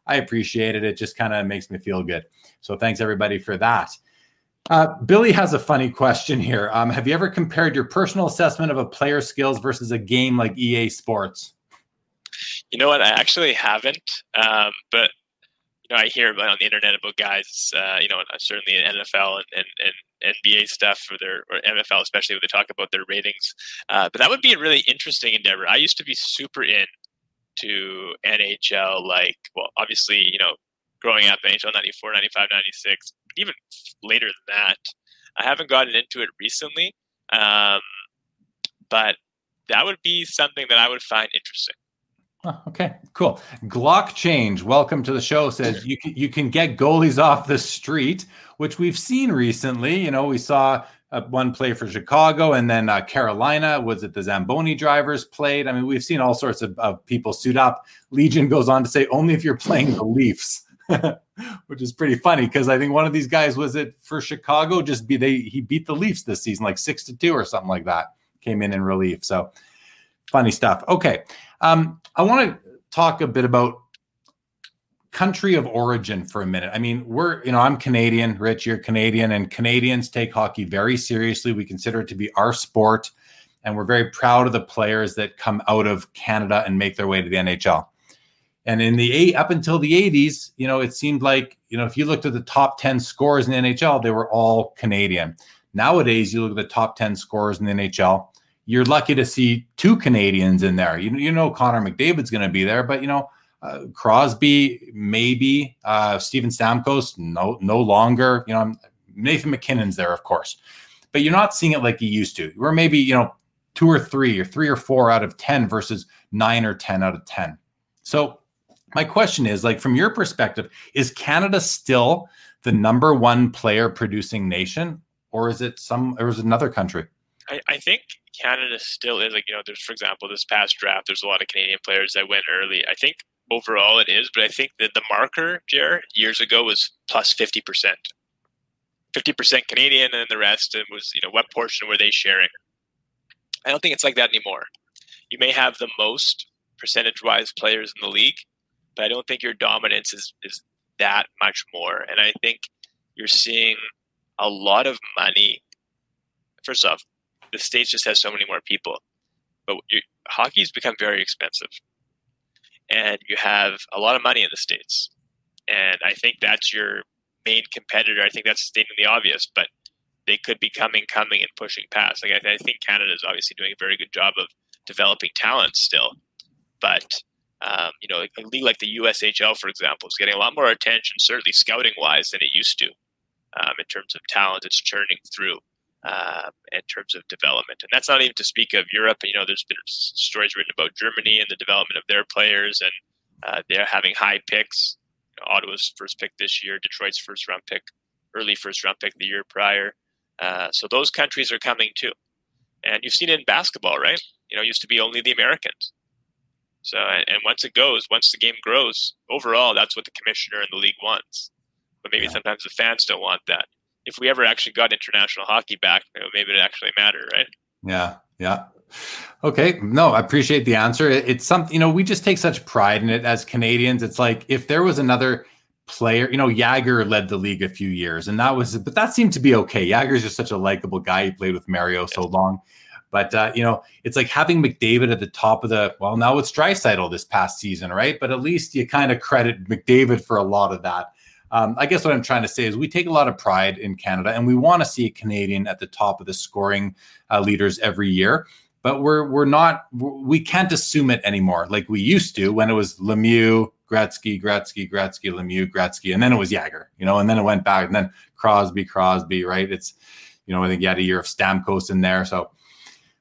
I appreciate it. It just kind of makes me feel good. So thanks everybody for that. Uh, Billy has a funny question here. Um, have you ever compared your personal assessment of a player's skills versus a game like EA Sports? You know what? I actually haven't, um, but know, I hear about on the internet about guys, uh, you know, uh, certainly in NFL and, and, and NBA stuff for their or NFL, especially when they talk about their ratings. Uh, but that would be a really interesting endeavor. I used to be super in to NHL, like, well, obviously, you know, growing up, NHL 94, 95, 96, even later than that. I haven't gotten into it recently, um, but that would be something that I would find interesting. Oh, okay, cool. Glock Change, welcome to the show. Says you can, you can get goalies off the street, which we've seen recently. You know, we saw uh, one play for Chicago, and then uh, Carolina was it the Zamboni drivers played. I mean, we've seen all sorts of, of people suit up. Legion goes on to say only if you're playing the Leafs, which is pretty funny because I think one of these guys was it for Chicago. Just be they he beat the Leafs this season like six to two or something like that. Came in in relief. So funny stuff. Okay. Um, I want to talk a bit about country of origin for a minute. I mean, we're, you know, I'm Canadian, Rich, you're Canadian, and Canadians take hockey very seriously. We consider it to be our sport, and we're very proud of the players that come out of Canada and make their way to the NHL. And in the eight up until the 80s, you know, it seemed like, you know, if you looked at the top 10 scores in the NHL, they were all Canadian. Nowadays, you look at the top 10 scores in the NHL, you're lucky to see two Canadians in there. You, you know Connor McDavid's going to be there, but you know uh, Crosby maybe, uh, Steven Stamkos no no longer. You know Nathan MacKinnon's there, of course, but you're not seeing it like you used to. We're maybe you know two or three or three or four out of ten versus nine or ten out of ten. So my question is like from your perspective, is Canada still the number one player producing nation, or is it some or is it another country? I, I think Canada still is like you know. There's for example this past draft. There's a lot of Canadian players that went early. I think overall it is, but I think that the marker, Jer, years ago was plus fifty percent. 50% Canadian and the rest it was, you know, what portion were they sharing? I don't think it's like that anymore. You may have the most percentage wise players in the league, but I don't think your dominance is, is that much more. And I think you're seeing a lot of money. First off, the States just has so many more people, but hockey's become very expensive. And you have a lot of money in the States. And I think that's your main competitor. I think that's stating the obvious, but they could be coming, coming, and pushing past. Like I, I think Canada is obviously doing a very good job of developing talent still, but um, you know, like a league like the USHL, for example, is getting a lot more attention, certainly scouting wise, than it used to. Um, in terms of talent, it's churning through. Uh, in terms of development, and that's not even to speak of Europe. You know, there's been stories written about Germany and the development of their players, and uh, they're having high picks. You know, Ottawa's first pick this year, Detroit's first round pick, early first round pick the year prior. Uh, so those countries are coming too, and you've seen it in basketball, right? You know, used to be only the Americans. So, and, and, once it goes, once the game grows, overall, that's what the commissioner and the league wants. But maybe yeah. sometimes the fans don't want that. If we ever actually got international hockey back, maybe it actually matter, right? Yeah, yeah. Okay, no, I appreciate the answer. It, it's something you know we just take such pride in it as Canadians. It's like if there was another player, you know, Jagr led the league a few years, and that was, but that seemed to be okay. Jagr's just such a likable guy. He played with Mario so long. But uh, you know, it's like having McDavid at the top of the well, now it's Draisaitl this past season, right? But at least you kind of credit McDavid for a lot of that. Um, I guess what I'm trying to say is we take a lot of pride in Canada, and we want to see a Canadian at the top of the scoring uh, leaders every year. But we're we're not we can't assume it anymore like we used to when it was Lemieux, Gretzky, Gretzky, Gretzky, Lemieux, Gretzky, and then it was Jagr, you know, and then it went back, and then Crosby, Crosby, right? It's you know I think you had a year of Stamkos in there, so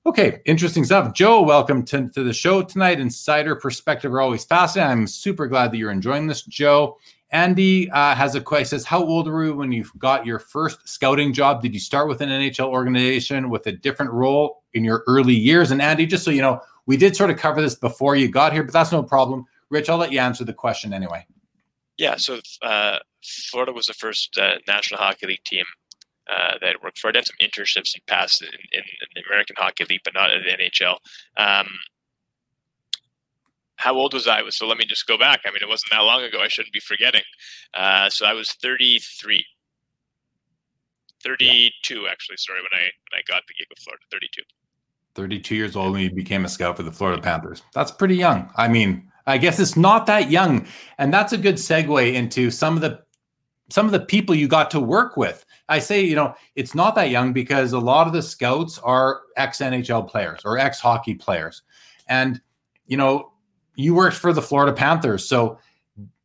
Okay, interesting stuff. Joe, welcome to, to the show tonight. Insider perspective are always fascinating. I'm super glad that you're enjoying this, Joe. Andy uh, has a question. Says, "How old were you when you got your first scouting job? Did you start with an NHL organization with a different role in your early years?" And Andy, just so you know, we did sort of cover this before you got here, but that's no problem. Rich, I'll let you answer the question anyway. Yeah, so uh, Florida was the first uh, National Hockey League team uh, that worked for. I did some internships in past in, in, in, the American Hockey League, but not in the NHL. Um, how old was I? So let me just go back. I mean, it wasn't that long ago. I shouldn't be forgetting. Uh, so I was 33. 32 yeah. actually sorry when i when i got the gig with florida 32 32 years old when you became a scout for the florida panthers that's pretty young i mean i guess it's not that young and that's a good segue into some of the some of the people you got to work with I say, you know, it's not that young because a lot of the scouts are ex NHL players or ex hockey players. And, you know, you worked for the Florida Panthers. So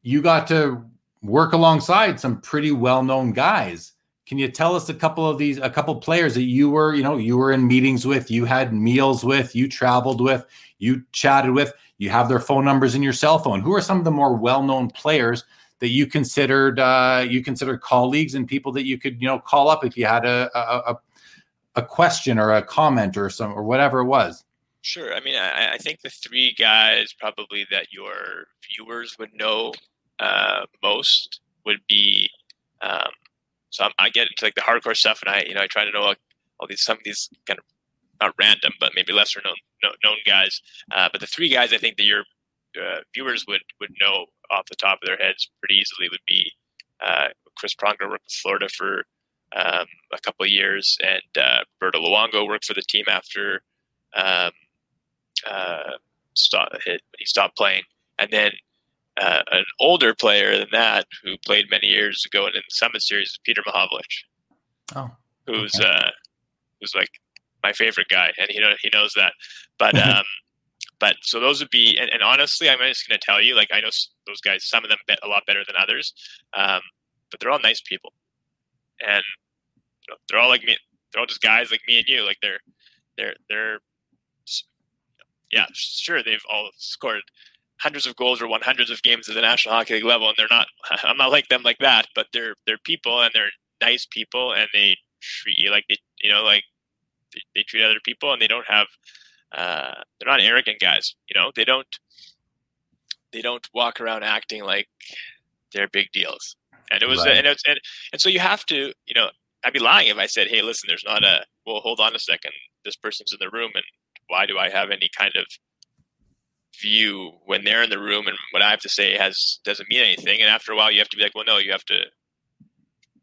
you got to work alongside some pretty well known guys. Can you tell us a couple of these, a couple players that you were, you know, you were in meetings with, you had meals with, you traveled with, you chatted with, you have their phone numbers in your cell phone? Who are some of the more well known players that you considered uh, you considered colleagues and people that you could you know call up if you had a a, a question or a comment or some or whatever it was. Sure. I mean, I, I think the three guys probably that your viewers would know uh, most would be. Um, so I'm, i get into like the hardcore stuff, and I you know I try to know like, all these some of these kind of not random, but maybe lesser known known guys. Uh, but the three guys I think that your uh, viewers would would know off the top of their heads pretty easily would be uh, Chris Pronger worked with Florida for um, a couple years, and uh, Berto Luongo worked for the team after um, uh, stop, hit, he stopped playing, and then uh, an older player than that who played many years ago in the Summit Series is Peter Mahovlich. Oh, who's okay. uh, who's like my favorite guy, and he know, he knows that. But um, but so those would be, and, and honestly, I'm just going to tell you, like I know those guys, some of them bet a lot better than others, um, but they're all nice people, and you know, they're all like me. They're all just guys like me and you. Like they're, they're, they're, yeah, sure, they've all scored hundreds of goals or won hundreds of games at the National Hockey League level, and they're not. I'm not like them like that, but they're they're people and they're nice people, and they treat you like they, you know, like they, they treat other people, and they don't have uh, they're not arrogant guys. You know, they don't they don't walk around acting like they're big deals. And it was, right. and, it's, and and so you have to, you know, I'd be lying if I said, "Hey, listen, there's not a." Well, hold on a second. This person's in the room, and why do I have any kind of view when they're in the room and what I have to say has doesn't mean anything. And after a while, you have to be like, well, no, you have to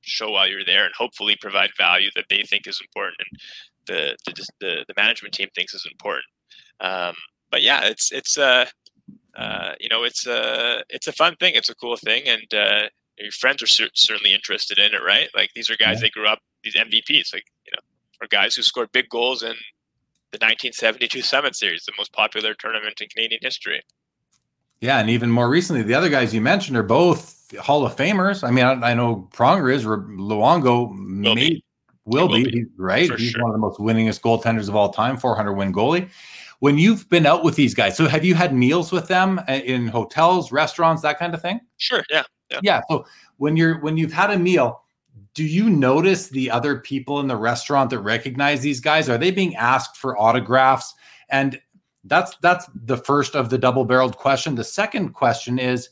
show while you're there and hopefully provide value that they think is important and the the the, the management team thinks is important. Um, but yeah, it's it's uh, uh, you know it's a it's a fun thing. It's a cool thing, and uh, your friends are cer- certainly interested in it, right? Like these are guys yeah. they grew up these MVPs, like you know, are guys who scored big goals in the 1972 Summit Series, the most popular tournament in Canadian history. Yeah, and even more recently, the other guys you mentioned are both Hall of Famers. I mean, I, I know Pronger is, Luongo will may, be, will be, be. right? For He's sure. one of the most winningest goaltenders of all time, 400 win goalie. When you've been out with these guys, so have you had meals with them uh, in hotels, restaurants, that kind of thing? Sure. Yeah. Yeah. yeah so when you're when you've had a meal, do you notice the other people in the restaurant that recognize these guys? Are they being asked for autographs? And that's that's the first of the double-barreled question. The second question is,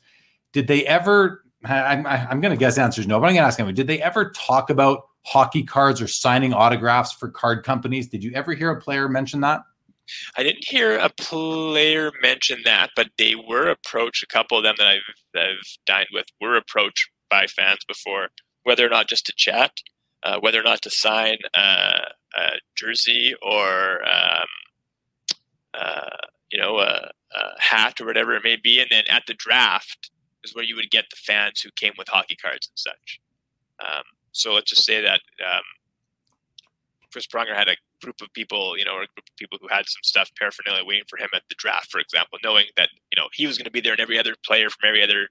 did they ever? I'm, I'm going to guess answers no, but I'm going to ask them. Did they ever talk about hockey cards or signing autographs for card companies? Did you ever hear a player mention that? I didn't hear a player mention that, but they were approached. A couple of them that I've, that I've dined with were approached by fans before whether or not just to chat, uh, whether or not to sign a jersey or um, uh, you know a, a, hat or whatever it may be, and then at the draft is where you would get the fans who came with hockey cards and such. Um, so let's just say that um, Chris Pronger had a group of people, you know, or a group of people who had some stuff paraphernalia waiting for him at the draft, for example, knowing that you know he was going to be there, and every other player from every other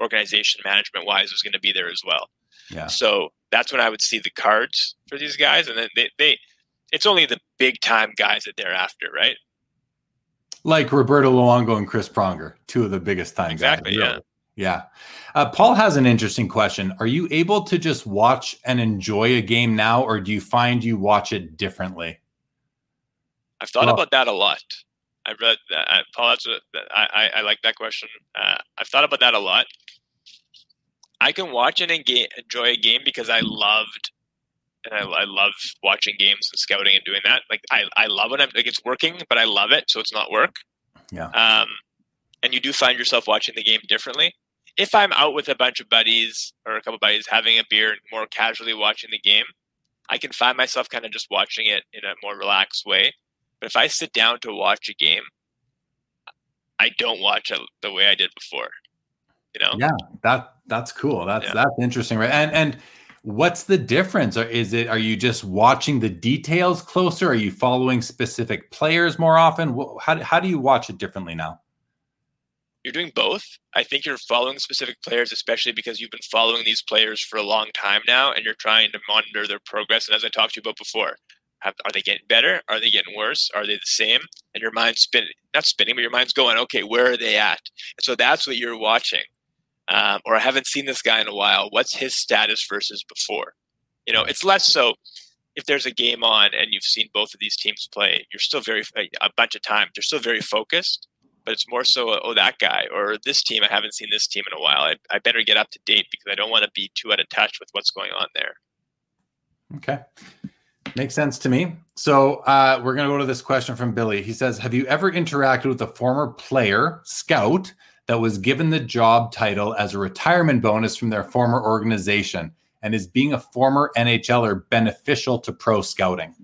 organization, management wise, was going to be there as well. Yeah. So that's when I would see the cards for these guys, and then they, they it's only the big time guys that they're after, right? Like Roberto Luongo and Chris Pronger, two of the biggest time exactly, guys. Exactly. Yeah. Yeah. Uh, Paul has an interesting question. Are you able to just watch and enjoy a game now, or do you find you watch it differently? I've thought well, about that a lot. I read that. Uh, Paul, that's a, I, I, I like that question. Uh, I've thought about that a lot. I can watch and enjoy a game because I loved and I, I, love watching games and scouting and doing that. Like I, I love when I'm like it's working, but I love it, so it's not work. Yeah. Um, and you do find yourself watching the game differently. If I'm out with a bunch of buddies or a couple buddies having a beer and more casually watching the game, I can find myself kind of just watching it in a more relaxed way. But if I sit down to watch a game, I don't watch it the way I did before. You know? Yeah, that that's cool. That's yeah. that's interesting, right? And and what's the difference? Or is it are you just watching the details closer? Are you following specific players more often? How how do you watch it differently now? You're doing both. I think you're following specific players, especially because you've been following these players for a long time now, and you're trying to monitor their progress. And as I talked to you about before, have, are they getting better? Are they getting worse? Are they the same? And your mind's spinning, not spinning, but your mind's going, okay, where are they at? And so that's what you're watching um, or I haven't seen this guy in a while. What's his status versus before? You know, it's less so if there's a game on and you've seen both of these teams play, you're still very a bunch of times they're still very focused. But it's more so, oh, that guy or this team. I haven't seen this team in a while. I, I better get up to date because I don't want to be too out of touch with what's going on there. Okay. Makes sense to me. So uh, we're going to go to this question from Billy. He says, Have you ever interacted with a former player, scout, that was given the job title as a retirement bonus from their former organization? And is being a former NHLer beneficial to pro scouting?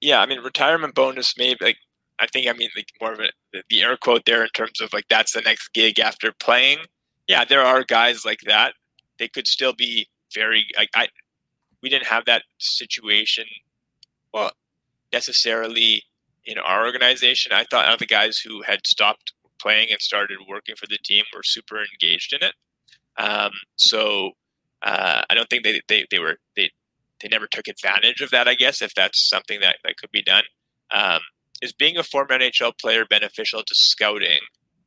Yeah, I mean, retirement bonus maybe like I think I mean like more of a, the air quote there in terms of like that's the next gig after playing. Yeah, there are guys like that. They could still be very like I we didn't have that situation well necessarily in our organization, I thought the guys who had stopped playing and started working for the team were super engaged in it. Um, so uh, I don't think they, they, they were they they never took advantage of that. I guess if that's something that, that could be done. Um, is being a former NHL player beneficial to scouting?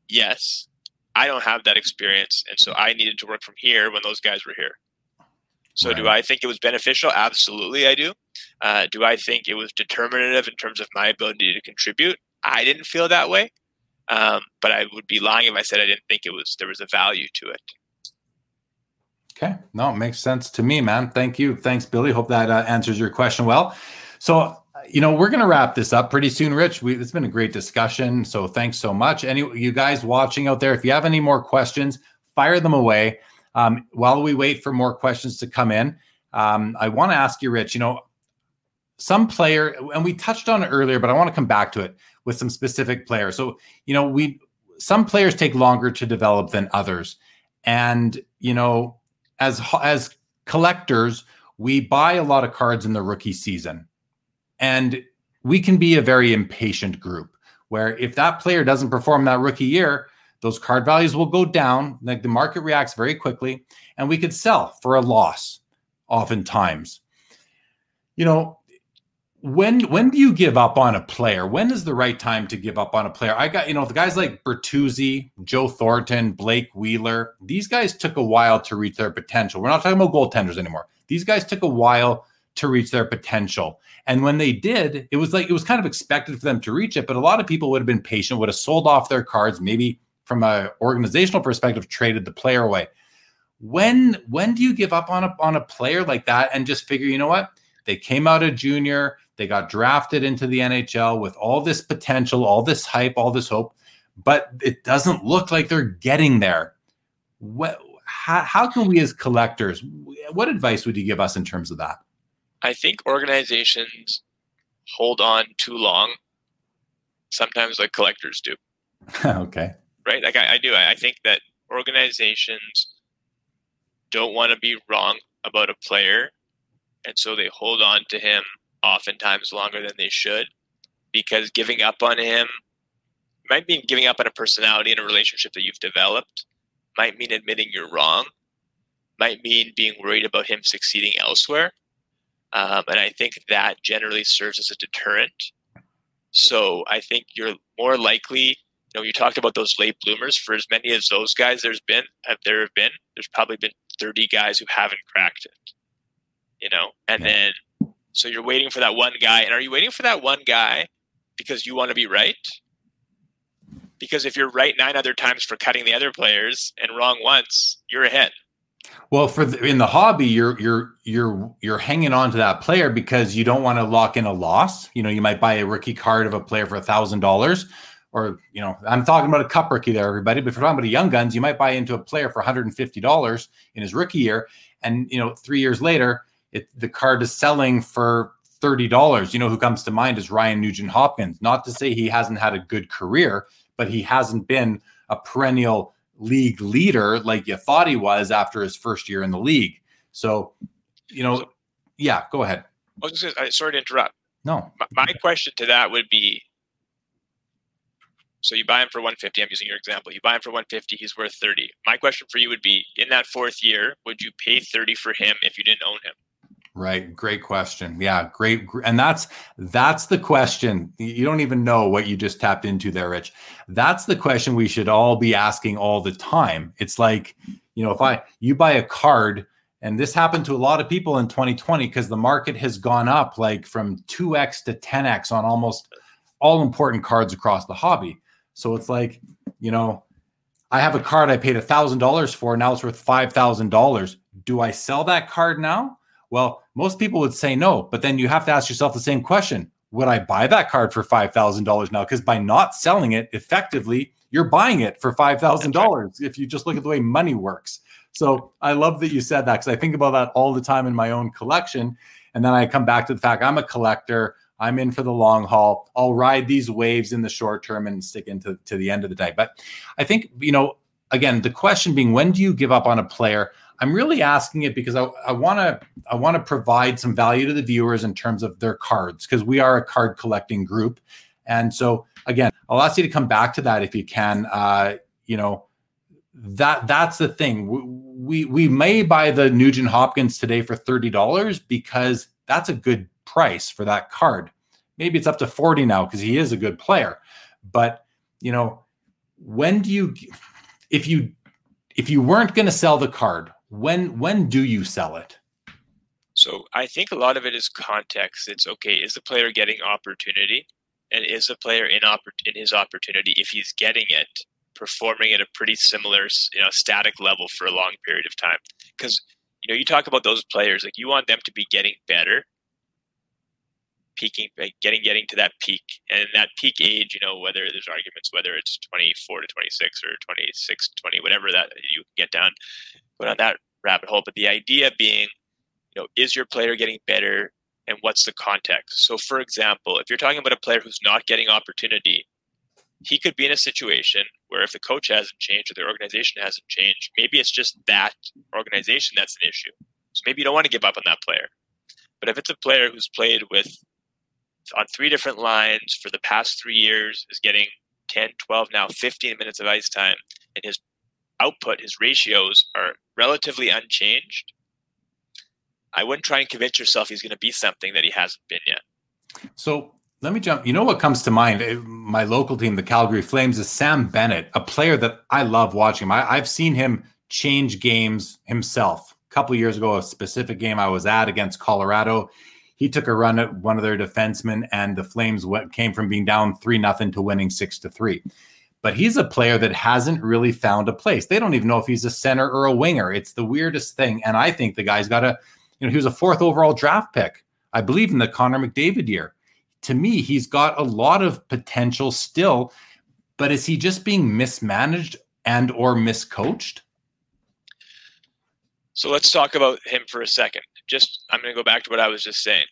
Yes. I don't have that experience, and so I needed to work from here when those guys were here. So, right. do I think it was beneficial? Absolutely, I do. Uh, do I think it was determinative in terms of my ability to contribute? I didn't feel that way, um, but I would be lying if I said I didn't think it was there was a value to it. Okay, no, it makes sense to me, man. Thank you, thanks, Billy. Hope that uh, answers your question well. So you know, we're going to wrap this up pretty soon, Rich. We, it's been a great discussion. So thanks so much. Any you guys watching out there, if you have any more questions, fire them away. Um, while we wait for more questions to come in, um, I want to ask you, Rich. You know, some player, and we touched on it earlier, but I want to come back to it with some specific players. So you know, we some players take longer to develop than others, and you know, as as collectors, we buy a lot of cards in the rookie season and we can be a very impatient group where if that player doesn't perform that rookie year, those card values will go down. Like the market reacts very quickly, and we could sell for a loss oftentimes. You know, when when do you give up on a player? When is the right time to give up on a player? I got, you know, the guys like Bertuzzi, Joe Thornton, Blake Wheeler, these guys took a while to reach their potential. We're not talking about goaltenders anymore. These guys took a while to reach their potential. And when they did, it was like it was kind of expected for them to reach it, but a lot of people would have been patient, would have sold off their cards, maybe from a organizational perspective, traded the player away. When when do you give up on a on a player like that and just figure, you know what? They came out of junior, they got drafted into the NHL with all this potential, all this hype, all this hope, but it doesn't look like they're getting there. What how, how can we as collectors what advice would you give us in terms of that? I think organizations hold on too long, sometimes like collectors do. okay. Right? Like I, I do. I, I think that organizations don't want to be wrong about a player. And so they hold on to him oftentimes longer than they should because giving up on him might mean giving up on a personality in a relationship that you've developed, might mean admitting you're wrong, might mean being worried about him succeeding elsewhere. Um, and I think that generally serves as a deterrent. So I think you're more likely, you know, you talked about those late bloomers. For as many as those guys there's been, have there have been, there's probably been 30 guys who haven't cracked it, you know, and yeah. then, so you're waiting for that one guy. And are you waiting for that one guy because you want to be right? Because if you're right nine other times for cutting the other players and wrong once, you're ahead. Well, for the, in the hobby, you're you're you're you're hanging on to that player because you don't want to lock in a loss. You know, you might buy a rookie card of a player for a thousand dollars, or you know, I'm talking about a cup rookie there, everybody. But if you're talking about a young guns, you might buy into a player for 150 dollars in his rookie year, and you know, three years later, it, the card is selling for thirty dollars. You know, who comes to mind is Ryan Nugent Hopkins. Not to say he hasn't had a good career, but he hasn't been a perennial league leader like you thought he was after his first year in the league. So, you know, yeah, go ahead. I was just, sorry to interrupt. No. My, my question to that would be so you buy him for 150. I'm using your example. You buy him for 150. He's worth 30. My question for you would be: In that fourth year, would you pay 30 for him if you didn't own him? Right. Great question. Yeah. Great. And that's that's the question. You don't even know what you just tapped into there, Rich. That's the question we should all be asking all the time. It's like, you know, if I you buy a card, and this happened to a lot of people in 2020 because the market has gone up like from 2x to 10x on almost all important cards across the hobby. So it's like, you know, I have a card I paid a thousand dollars for, now it's worth five thousand dollars. Do I sell that card now? Well, most people would say no, but then you have to ask yourself the same question Would I buy that card for $5,000 now? Because by not selling it effectively, you're buying it for $5,000 if you just look at the way money works. So I love that you said that because I think about that all the time in my own collection. And then I come back to the fact I'm a collector. I'm in for the long haul. I'll ride these waves in the short term and stick into to the end of the day. But I think, you know, again, the question being when do you give up on a player? I'm really asking it because I, want to I want to provide some value to the viewers in terms of their cards because we are a card collecting group, and so again, I'll ask you to come back to that if you can. Uh, you know that that's the thing. We, we we may buy the Nugent Hopkins today for thirty dollars because that's a good price for that card. Maybe it's up to forty now because he is a good player, but you know when do you if you if you weren't going to sell the card when when do you sell it? So I think a lot of it is context. It's okay. Is the player getting opportunity, and is the player in oppor- in his opportunity? If he's getting it, performing at a pretty similar, you know, static level for a long period of time. Because you know, you talk about those players, like you want them to be getting better, peaking, getting getting to that peak, and that peak age, you know, whether there's arguments whether it's 24 to 26 or 26 to 20, whatever that you get down, but on that rabbit hole. But the idea being, you know, is your player getting better, and what's the context? So, for example, if you're talking about a player who's not getting opportunity, he could be in a situation where if the coach hasn't changed or the organization hasn't changed, maybe it's just that organization that's an issue. So maybe you don't want to give up on that player. But if it's a player who's played with on three different lines for the past three years, is getting 10, 12, now 15 minutes of ice time, and his output, his ratios are relatively unchanged, I wouldn't try and convince yourself he's going to be something that he hasn't been yet. So let me jump. You know what comes to mind? Eh, my local team, the Calgary Flames, is Sam Bennett, a player that I love watching. I, have seen him change games himself. A couple years ago, a specific game I was at against Colorado, he took a run at one of their defensemen, and the Flames went, came from being down three nothing to winning six to three. But he's a player that hasn't really found a place. They don't even know if he's a center or a winger. It's the weirdest thing, and I think the guy's got a. You know, he was a fourth overall draft pick, I believe, in the Connor McDavid year to me, he's got a lot of potential still, but is he just being mismanaged and or miscoached? So let's talk about him for a second. Just I'm going to go back to what I was just saying.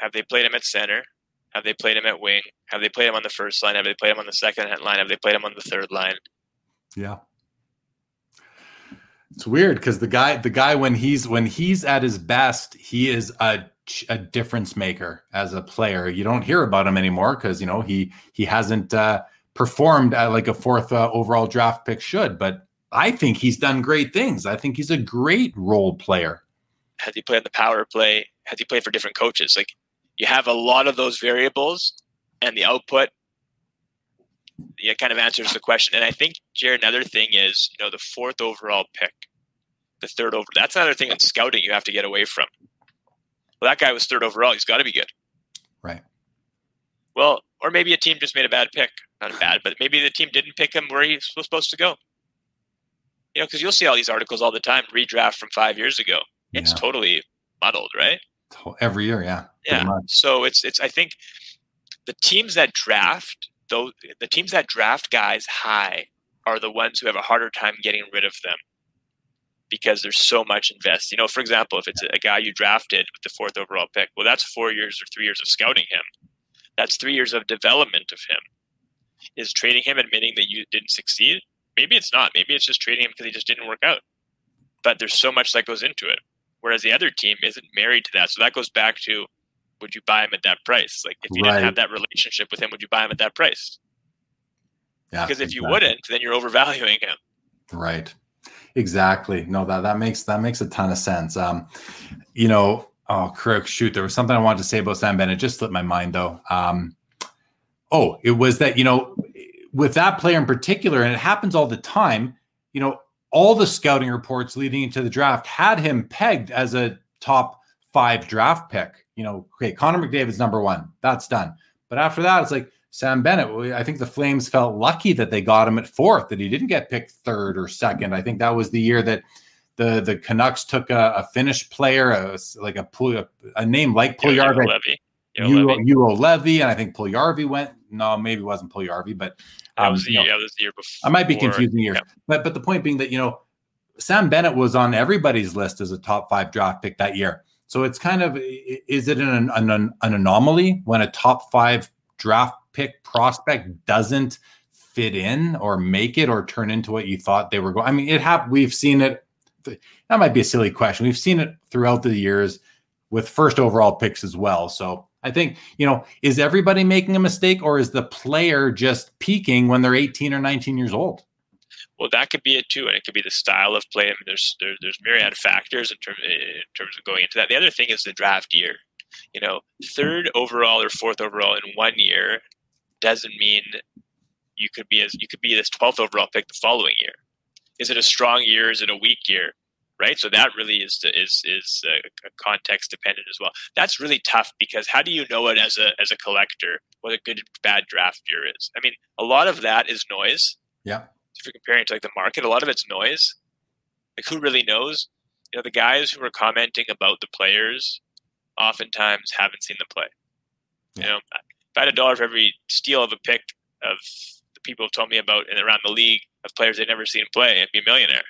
Have they played him at center? Have they played him at wing? Have they played him on the first line? Have they played him on the second line? Have they played him on the third line? Yeah. It's weird because the guy, the guy when he's when he's at his best, he is a a difference maker as a player. You don't hear about him anymore because you know he he hasn't uh, performed like a fourth uh, overall draft pick should. But I think he's done great things. I think he's a great role player. Has he played on the power play? Has he played for different coaches? Like you have a lot of those variables, and the output yeah, kind of answers the question. And I think Jared, another thing is you know the fourth overall pick, the third over. That's another thing in scouting you have to get away from well, that guy was third overall. He's got to be good. Right. Well, or maybe a team just made a bad pick. Not a bad, but maybe the team didn't pick him where he was supposed to go. You know, because you'll see all these articles all the time, redraft from five years ago. It's yeah. totally muddled, right? Every year, yeah. Yeah. So it's it's I think the teams that draft those the teams that draft guys high are the ones who have a harder time getting rid of them because there's so much invest. You know, for example, if it's a guy you drafted with the fourth overall pick, well, that's four years or three years of scouting him. That's three years of development of him. Is trading him admitting that you didn't succeed? Maybe it's not. Maybe it's just trading him because he just didn't work out. But there's so much that goes into it. Whereas the other team isn't married to that. So that goes back to would you buy him at that price? Like if you right. didn't have that relationship with him, would you buy him at that price? Yeah, because if exactly. you wouldn't, then you're overvaluing him. Right. Exactly. No, that that makes that makes a ton of sense. Um, you know, oh, crook, shoot, there was something I wanted to say about Sam Bennett. Just slipped my mind though. Um, oh, it was that you know, with that player in particular, and it happens all the time. You know, all the scouting reports leading into the draft had him pegged as a top five draft pick. You know, okay, Connor McDavid's number one. That's done. But after that, it's like Sam Bennett. I think the Flames felt lucky that they got him at fourth, that he didn't get picked third or second. I think that was the year that the the Canucks took a, a Finnish player, a, like a, a, a name like Puljujarvi, Juolevi, and I think Puljujarvi went. No, maybe it wasn't Puljujarvi, but um, was the, know, yeah, was the year before. I might be confusing years, yeah. but but the point being that you know Sam Bennett was on everybody's list as a top five draft pick that year. So it's kind of is it an, an, an anomaly when a top five draft pick prospect doesn't fit in or make it or turn into what you thought they were going. I mean, it have we've seen it. That might be a silly question. We've seen it throughout the years with first overall picks as well. So I think, you know, is everybody making a mistake or is the player just peaking when they're 18 or 19 years old? Well, that could be it too, and it could be the style of play. I mean, there's there, there's myriad factors in terms in terms of going into that. The other thing is the draft year. You know, third overall or fourth overall in one year doesn't mean you could be as you could be this 12th overall pick the following year. Is it a strong year? Is it a weak year? Right. So that really is is is a, a context dependent as well. That's really tough because how do you know it as a as a collector what a good bad draft year is? I mean, a lot of that is noise. Yeah. if you're comparing to like the market, a lot of it's noise. Like who really knows? You know, the guys who are commenting about the players oftentimes haven't seen them play. Yeah. You know, if I had a dollar for every steal of a pick of the people have told me about and around the league of players they'd never seen play, I'd be a millionaire.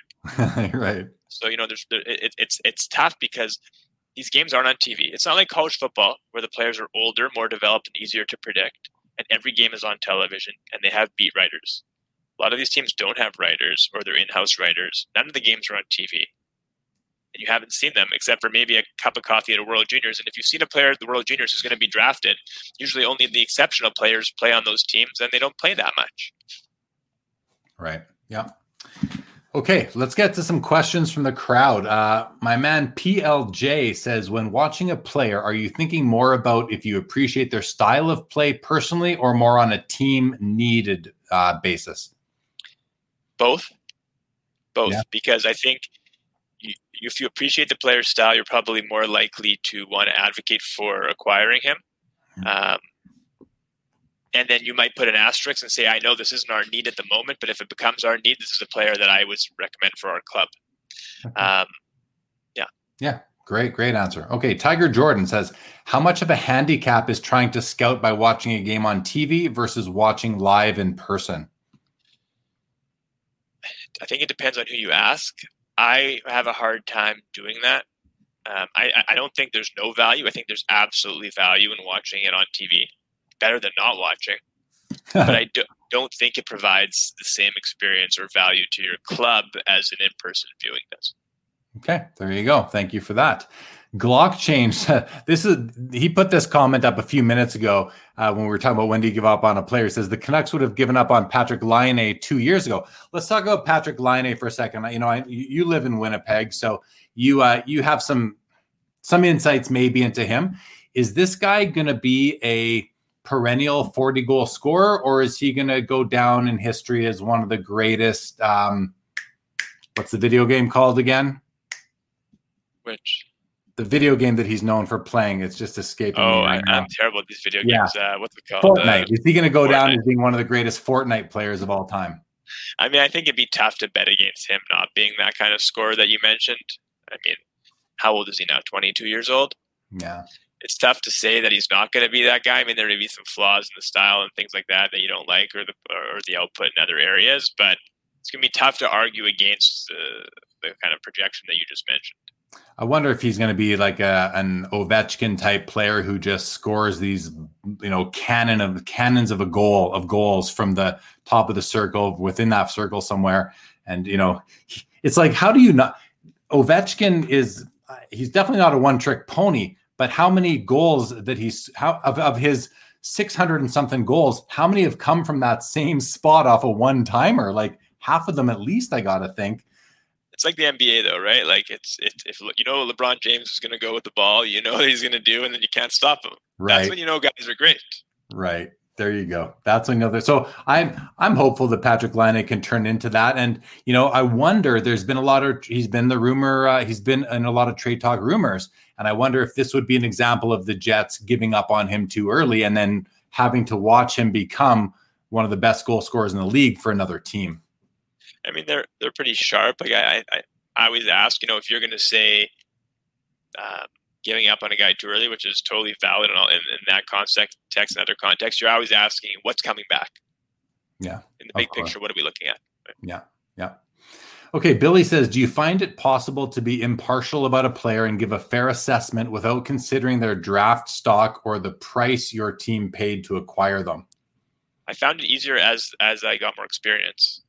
right. So you know, there's there, it, it's it's tough because these games aren't on TV. It's not like college football where the players are older, more developed, and easier to predict, and every game is on television and they have beat writers. A lot of these teams don't have writers or they're in-house writers. None of the games are on TV and you haven't seen them except for maybe a cup of coffee at a World Juniors. And if you've seen a player at the World Juniors who's going to be drafted, usually only the exceptional players play on those teams, and they don't play that much. Right. Yeah. Okay, let's get to some questions from the crowd. Uh, my man PLJ says, when watching a player, are you thinking more about if you appreciate their style of play personally or more on a team needed uh, basis? Both. Both. Yeah. Because I think – if you appreciate the player's style, you're probably more likely to want to advocate for acquiring him. Hmm. Um, and then you might put an asterisk and say, I know this isn't our need at the moment, but if it becomes our need, this is a player that I would recommend for our club. Um, yeah. Yeah. Great, great answer. Okay. Tiger Jordan says, How much of a handicap is trying to scout by watching a game on TV versus watching live in person? I think it depends on who you ask. I have a hard time doing that. Um, I, I don't think there's no value. I think there's absolutely value in watching it on TV. Better than not watching. but I do, don't think it provides the same experience or value to your club as an in person viewing does. Okay, there you go. Thank you for that. Glock change. this is he put this comment up a few minutes ago uh, when we were talking about when do you give up on a player. He says the Canucks would have given up on Patrik Laine two years ago. Let's talk about Patrik Laine for a second. You know, I, you live in Winnipeg, so you uh, you have some some insights maybe into him. Is this guy going to be a perennial 40 goal scorer, or is he going to go down in history as one of the greatest? Um, what's the video game called again? Which the video game that he's known for playing. It's just escaping. Oh, right I, am terrible at these video games. Yeah. Uh, what's it called? Fortnite. Uh, Is he going to go Fortnite. down as being one of the greatest Fortnite players of all time? I mean, I think it'd be tough to bet against him not being that kind of scorer that you mentioned. I mean, how old is he now? 22 years old? Yeah. It's tough to say that he's not going to be that guy. I mean, there may be some flaws in the style and things like that that you don't like, or the or the output in other areas. But it's going to be tough to argue against the, the kind of projection that you just mentioned. I wonder if he's going to be like a, an Ovechkin type player who just scores these, you know, cannon of cannons of a goal of goals from the top of the circle within that circle somewhere. And you know, it's like, how do you not? Ovechkin is he's definitely not a one trick pony, but how many goals that he's how of, of his 600 and something goals, how many have come from that same spot off a one timer? Like half of them at least, I got to think it's like the NBA though, right? Like it's it's if you know LeBron James is going to go with the ball, you know what he's going to do, and then you can't stop him. Right. That's when you know guys are great. Right. There you go. That's another. So I'm I'm hopeful that Patrik Laine can turn into that. And you know, I wonder. There's been a lot of he's been the rumor. Uh, he's been in a lot of trade talk rumors, and I wonder if this would be an example of the Jets giving up on him too early, and then having to watch him become one of the best goal scorers in the league for another team. I mean, they're they're pretty sharp. Like I, I, I always ask, you know, if you're going to say uh, giving up on a guy too early, which is totally valid in, all, in, in that context, text and other context, you're always asking what's coming back. Yeah. In the big picture, what are we looking at? Right? Yeah. Yeah. Okay, Billy says, do you find it possible to be impartial about a player and give a fair assessment without considering their draft stock or the price your team paid to acquire them? I found it easier as as I got more experience.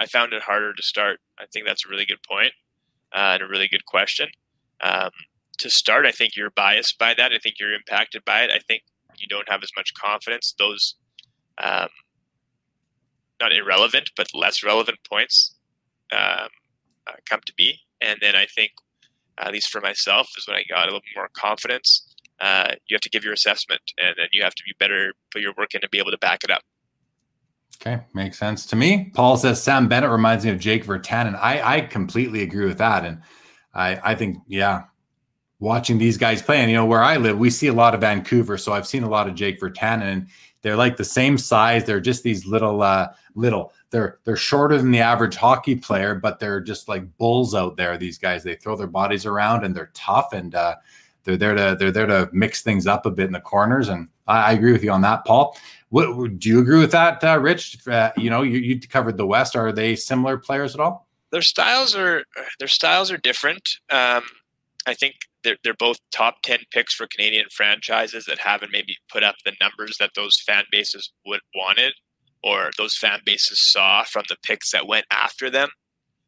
I found it harder to start. I think that's a really good point, uh, and a really good question. Um, to start, I think you're biased by that. I think you're impacted by it. I think you don't have as much confidence. Those um, not irrelevant, but less relevant points um, uh, come to be. And then I think, at least for myself, is when I got a little more confidence. Uh, you have to give your assessment, and then you have to be better, put your work in, and be able to back it up. Okay, makes sense to me. Paul says Sam Bennett reminds me of Jake Virtanen. I I completely agree with that, and I I think yeah, watching these guys play, and you know where I live, we see a lot of Vancouver, so I've seen a lot of Jake Virtanen, and they're like the same size. They're just these little uh little they're they're shorter than the average hockey player, but they're just like bulls out there. These guys, they throw their bodies around and they're tough and uh, they're there to they're there to mix things up a bit in the corners. And I, I agree with you on that, Paul. What do you agree with that, uh, Rich? Uh, you know, you, you covered the West. Are they similar players at all? Their styles are their styles are different. Um, I think they're they're both top ten picks for Canadian franchises that haven't maybe put up the numbers that those fan bases would wanted or those fan bases saw from the picks that went after them.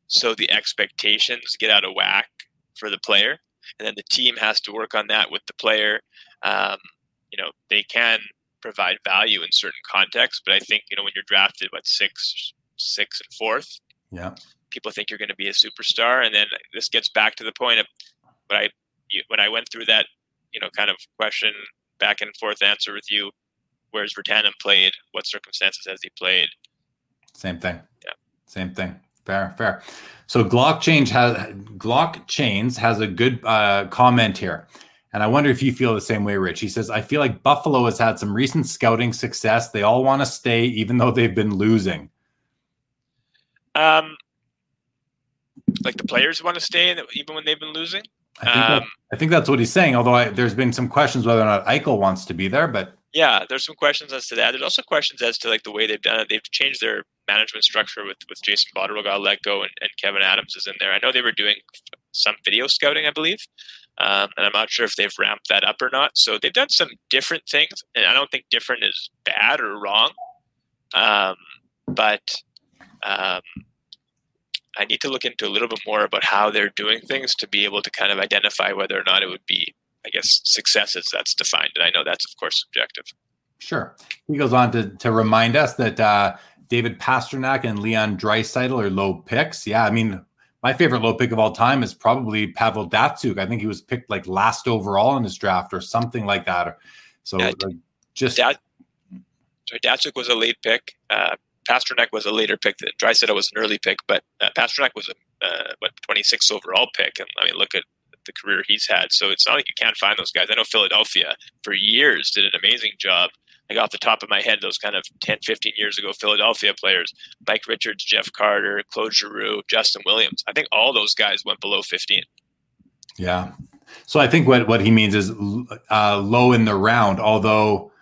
So the expectations get out of whack for the player, and then the team has to work on that with the player. Um, you know, they can provide value in certain contexts, but I think you know when you're drafted, what six, six and fourth, yeah, people think you're going to be a superstar, and then this gets back to the point of what I when I went through that, you know, kind of question back and forth answer with you Where's Virtanen played? What circumstances has he played? Same thing. Yeah. Same thing. Fair, fair. So Glock Change has Glock Chains has a good uh, comment here. And I wonder if you feel the same way, Rich. He says, I feel like Buffalo has had some recent scouting success. They all want to stay, even though they've been losing. Um, like the players want to stay, even when they've been losing. I think, um, that, I think that's what he's saying. Although I, there's been some questions whether or not Eichel wants to be there, but yeah, there's some questions as to that. There's also questions as to like the way they've done it. They've changed their management structure with with Jason Botterill got let go and, and Kevyn Adams is in there. I know they were doing some video scouting, I believe, um, and I'm not sure if they've ramped that up or not. So they've done some different things, and I don't think different is bad or wrong. Um, but um, I need to look into a little bit more about how they're doing things to be able to kind of identify whether or not it would be I guess success as that's defined. And I know that's of course subjective. Sure. He goes on to to remind us that uh, David Pastrnak and Leon Draisaitl are low picks. Yeah, I mean, my favorite low pick of all time is probably Pavel Datsyuk. I think he was picked like last overall in his draft or something like that. So yeah, like, just Dat- sorry, Datsyuk was a late pick. Uh, Pastrnak was a later pick. Draisaitl was an early pick, but uh, Pastrnak was a uh, what 26th overall pick. And I mean, look at the career he's had. So it's not like you can't find those guys. I know Philadelphia for years did an amazing job. Like off the top of my head, those kind of 10, 15 years ago Philadelphia players, Mike Richards, Jeff Carter, Claude Giroux, Justin Williams. I think all those guys went below 15. Yeah. So I think what, what he means is uh, low in the round, although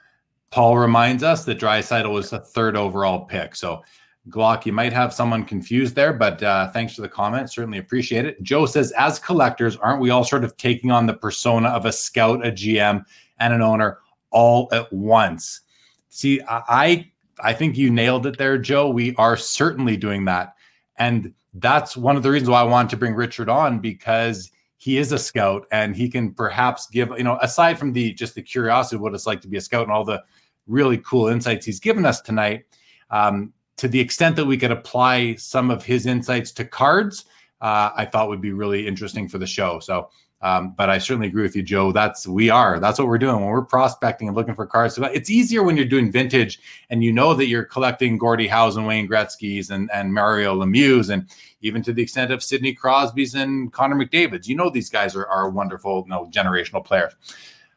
Paul reminds us that Draisaitl was a third overall pick. So Glock, you might have someone confused there, but uh, thanks for the comment. Certainly appreciate it. Joe says, as collectors, aren't we all sort of taking on the persona of a scout, a GM, and an owner all at once? See, I I think you nailed it there, Joe. We are certainly doing that, and that's one of the reasons why I wanted to bring Richard on because he is a scout and he can perhaps give you know aside from the just the curiosity of what it's like to be a scout and all the really cool insights he's given us tonight. Um, to the extent that we could apply some of his insights to cards, uh, I thought would be really interesting for the show. So, um, but I certainly agree with you, Joe. That's we are. That's what we're doing when we're prospecting and looking for cards. It's easier when you're doing vintage and you know that you're collecting Gordie Howes and Wayne Gretzky's and, and Mario Lemieux and even to the extent of Sidney Crosby's and Connor McDavid's. You know these guys are, are wonderful, you know, generational players.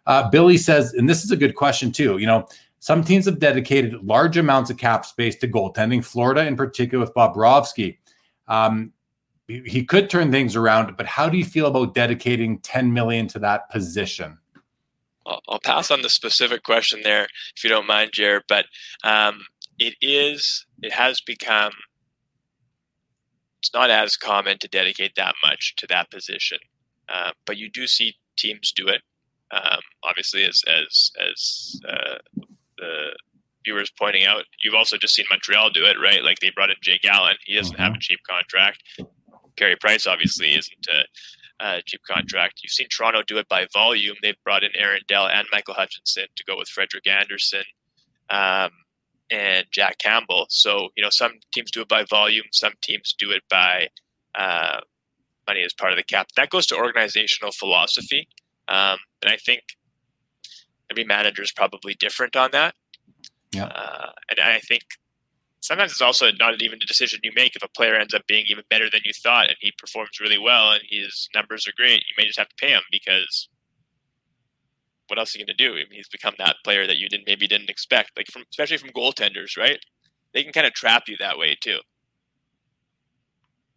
Uh, Billy says, and this is a good question too. You know, some teams have dedicated large amounts of cap space to goaltending, Florida in particular with Bobrovsky. Um, he could turn things around, but how do you feel about dedicating 10 million to that position? I'll pass on the specific question there, if you don't mind, Jared. But um, it is, it has become, it's not as common to dedicate that much to that position. Uh, but you do see teams do it. Um, obviously, as as as uh, the viewers pointing out, you've also just seen Montreal do it, right? Like they brought in Jake Allen. He doesn't mm-hmm. have a cheap contract. Carey Price obviously isn't a, a, cheap contract. You've seen Toronto do it by volume. They've brought in Aaron Dell and Michael Hutchinson to go with Frederik Andersen um, and Jack Campbell. So, you know, some teams do it by volume. Some teams do it by uh, money as part of the cap. That goes to organizational philosophy. Um, and I think every manager is probably different on that. Yeah. Uh, and I think sometimes it's also not even a decision you make. If a player ends up being even better than you thought and he performs really well and his numbers are great, you may just have to pay him because what else are you going to do? I mean, he's become that player that you didn't maybe didn't expect, like from especially from goaltenders, right? they can kind of trap you that way too.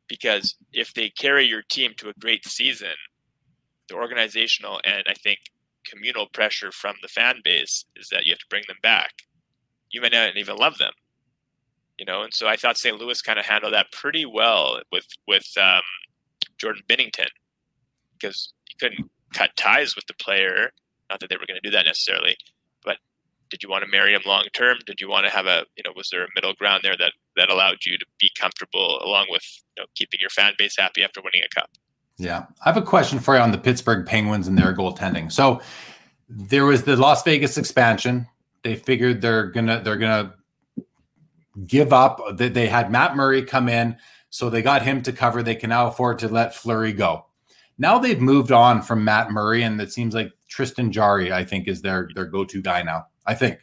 Because if they carry your team to a great season, the organizational and I think communal pressure from the fan base is that you have to bring them back. You may not even love them, you know. And so I thought St. Louis kind of handled that pretty well with with um, Jordan Binnington because he couldn't cut ties with the player. Not that they were going to do that necessarily, but did you want to marry him long term? Did you want to have a you know was there a middle ground there that that allowed you to be comfortable along with you know keeping your fan base happy after winning a cup? Yeah. I have a question for you on the Pittsburgh Penguins and their goaltending. So there was the Las Vegas expansion. They figured they're gonna they're gonna give up. They had Matt Murray come in, so they got him to cover. They can now afford to let Fleury go. Now they've moved on from Matt Murray, and it seems like Tristan Jarry, I think, is their their go to guy now. I think.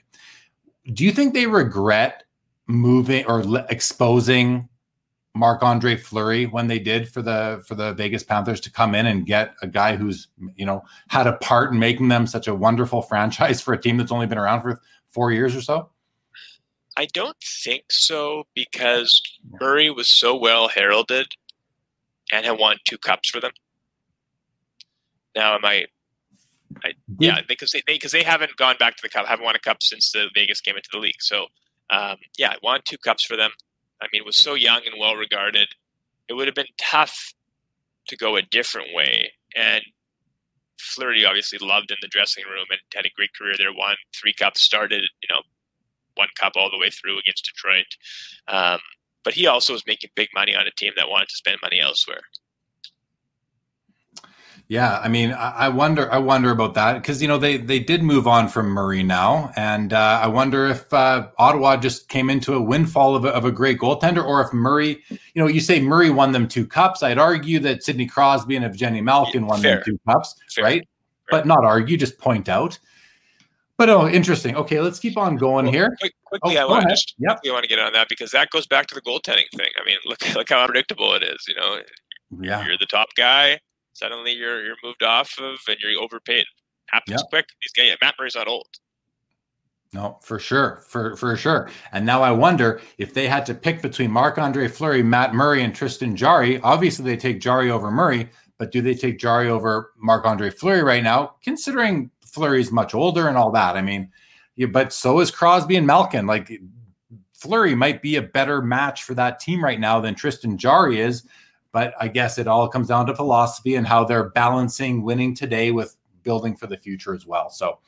Do you think they regret moving or exposing Marc Andre Fleury when they did for the for the Vegas Panthers to come in and get a guy who's you know had a part in making them such a wonderful franchise for a team that's only been around for four years or so? I don't think so because Murray was so well heralded and had won two cups for them. Now, am I? I yeah, because they because they, they, haven't gone back to the cup, haven't won a cup since the Vegas came into the league. So, um, yeah, I won two cups for them. I mean, was so young and well regarded. It would have been tough to go a different way. And Fleury obviously loved in the dressing room and had a great career there. Won three cups, started you know one cup all the way through against Detroit. Um, but he also was making big money on a team that wanted to spend money elsewhere. Yeah, I mean, I wonder, I wonder about that because you know they they did move on from Murray now, and uh, I wonder if uh, Ottawa just came into a windfall of a, of a great goaltender, or if Murray, you know, you say Murray won them two cups. I'd argue that Sidney Crosby and Evgeny Malkin won Fair. them two cups, Fair. right? Fair. But not argue, just point out. But oh, interesting. Okay, let's keep on going well, here. Quick, quickly, oh, I want to just yep. quickly, I want to get on that because that goes back to the goaltending thing. I mean, look look how unpredictable it is. You know, yeah. you're the top guy suddenly you're you're moved off of and you're overpaid. Happens quick. These guys, Matt Murray's not old. No, for sure, for for sure. And now I wonder if they had to pick between Marc Andre Fleury, Matt Murray, and Tristan Jarry. Obviously, they take Jarry over Murray, but do they take Jarry over Marc Andre Fleury right now? Considering Fleury's much older and all that. I mean, yeah, but so is Crosby and Malkin. Like Fleury might be a better match for that team right now than Tristan Jarry is. But I guess it all comes down to philosophy and how they're balancing winning today with building for the future as well. So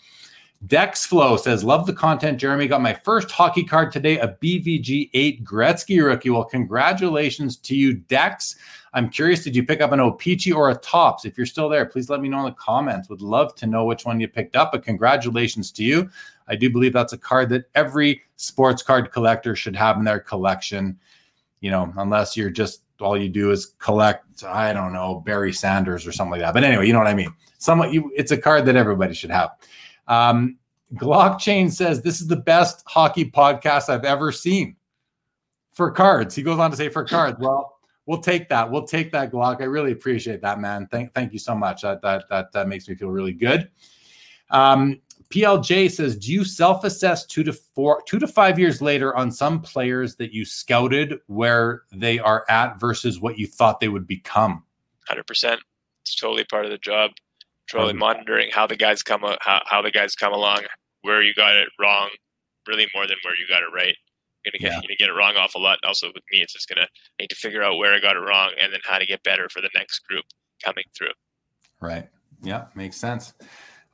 Dex Flow says, Love the content, Jeremy. Got my first hockey card today, a BVG 8 Gretzky rookie. Well, congratulations to you, Dex. I'm curious, did you pick up an O-Pee-Chee or a Topps? If you're still there, please let me know in the comments. Would love to know which one you picked up, but congratulations to you. I do believe that's a card that every sports card collector should have in their collection. You know, unless you're just all you do is collect, I don't know, Barry Sanders or something like that. But anyway, you know what I mean. Somewhat, you, it's a card that everybody should have. Um, Glockchain says this is the best hockey podcast I've ever seen for cards. He goes on to say for cards. Well, we'll take that. We'll take that, Glock. I really appreciate that, man. Thank, thank you so much. That that that, that makes me feel really good. Um, PLJ says, do you self-assess two to four, two to five years later on some players that you scouted where they are at versus what you thought they would become? Hundred percent. It's totally part of the job. Totally monitoring how the guys come how, how the guys come along, where you got it wrong, really more than where you got it right. You're gonna get yeah. you're gonna get it wrong awful lot. Also with me, it's just gonna I need to figure out where I got it wrong and then how to get better for the next group coming through. Right. Yeah, makes sense.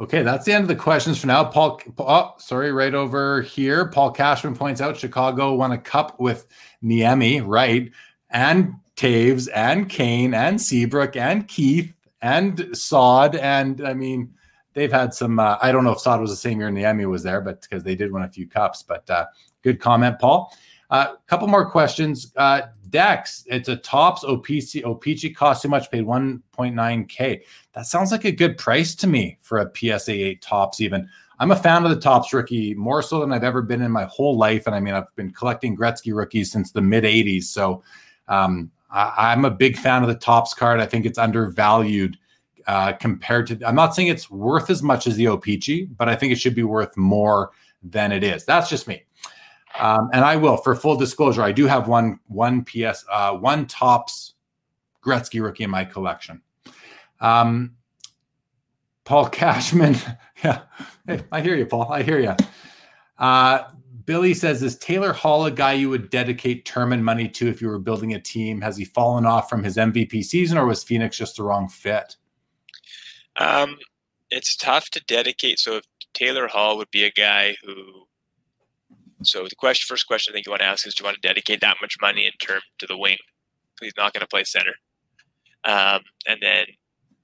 Okay, that's the end of the questions for now. Paul, oh, sorry, right over here. Paul Cashman points out Chicago won a cup with Niemi, right? And Toews and Kane and Seabrook and Keith and Saad. And I mean, they've had some, uh, I don't know if Saad was the same year Niemi was there, but because they did win a few cups. But uh, good comment, Paul. A uh, couple more questions. Uh, Dex, it's a Topps O-Pee-Chee. O-Pee-Chee cost too much, paid 1.9K. That sounds like a good price to me for a PSA 8 Topps, even. I'm a fan of the Topps rookie more so than I've ever been in my whole life. And I mean, I've been collecting Gretzky rookies since the mid 80s. So um, I, am a big fan of the Topps card. I think it's undervalued uh, compared to, I'm not saying it's worth as much as the O-Pee-Chee, but I think it should be worth more than it is. That's just me. Um, and I will, for full disclosure, I do have one one PS uh, one Topps Gretzky rookie in my collection. Um, Paul Cashman, yeah, hey, I hear you, Paul. I hear you. Uh, Billy says, "Is Taylor Hall a guy you would dedicate term and money to if you were building a team? Has he fallen off from his MVP season, or was Phoenix just the wrong fit?" Um, it's tough to dedicate. So, if Taylor Hall would be a guy who so the question, first question I think you want to ask is, do you want to dedicate that much money in term to the wing? He's not going to play center. Um, and then,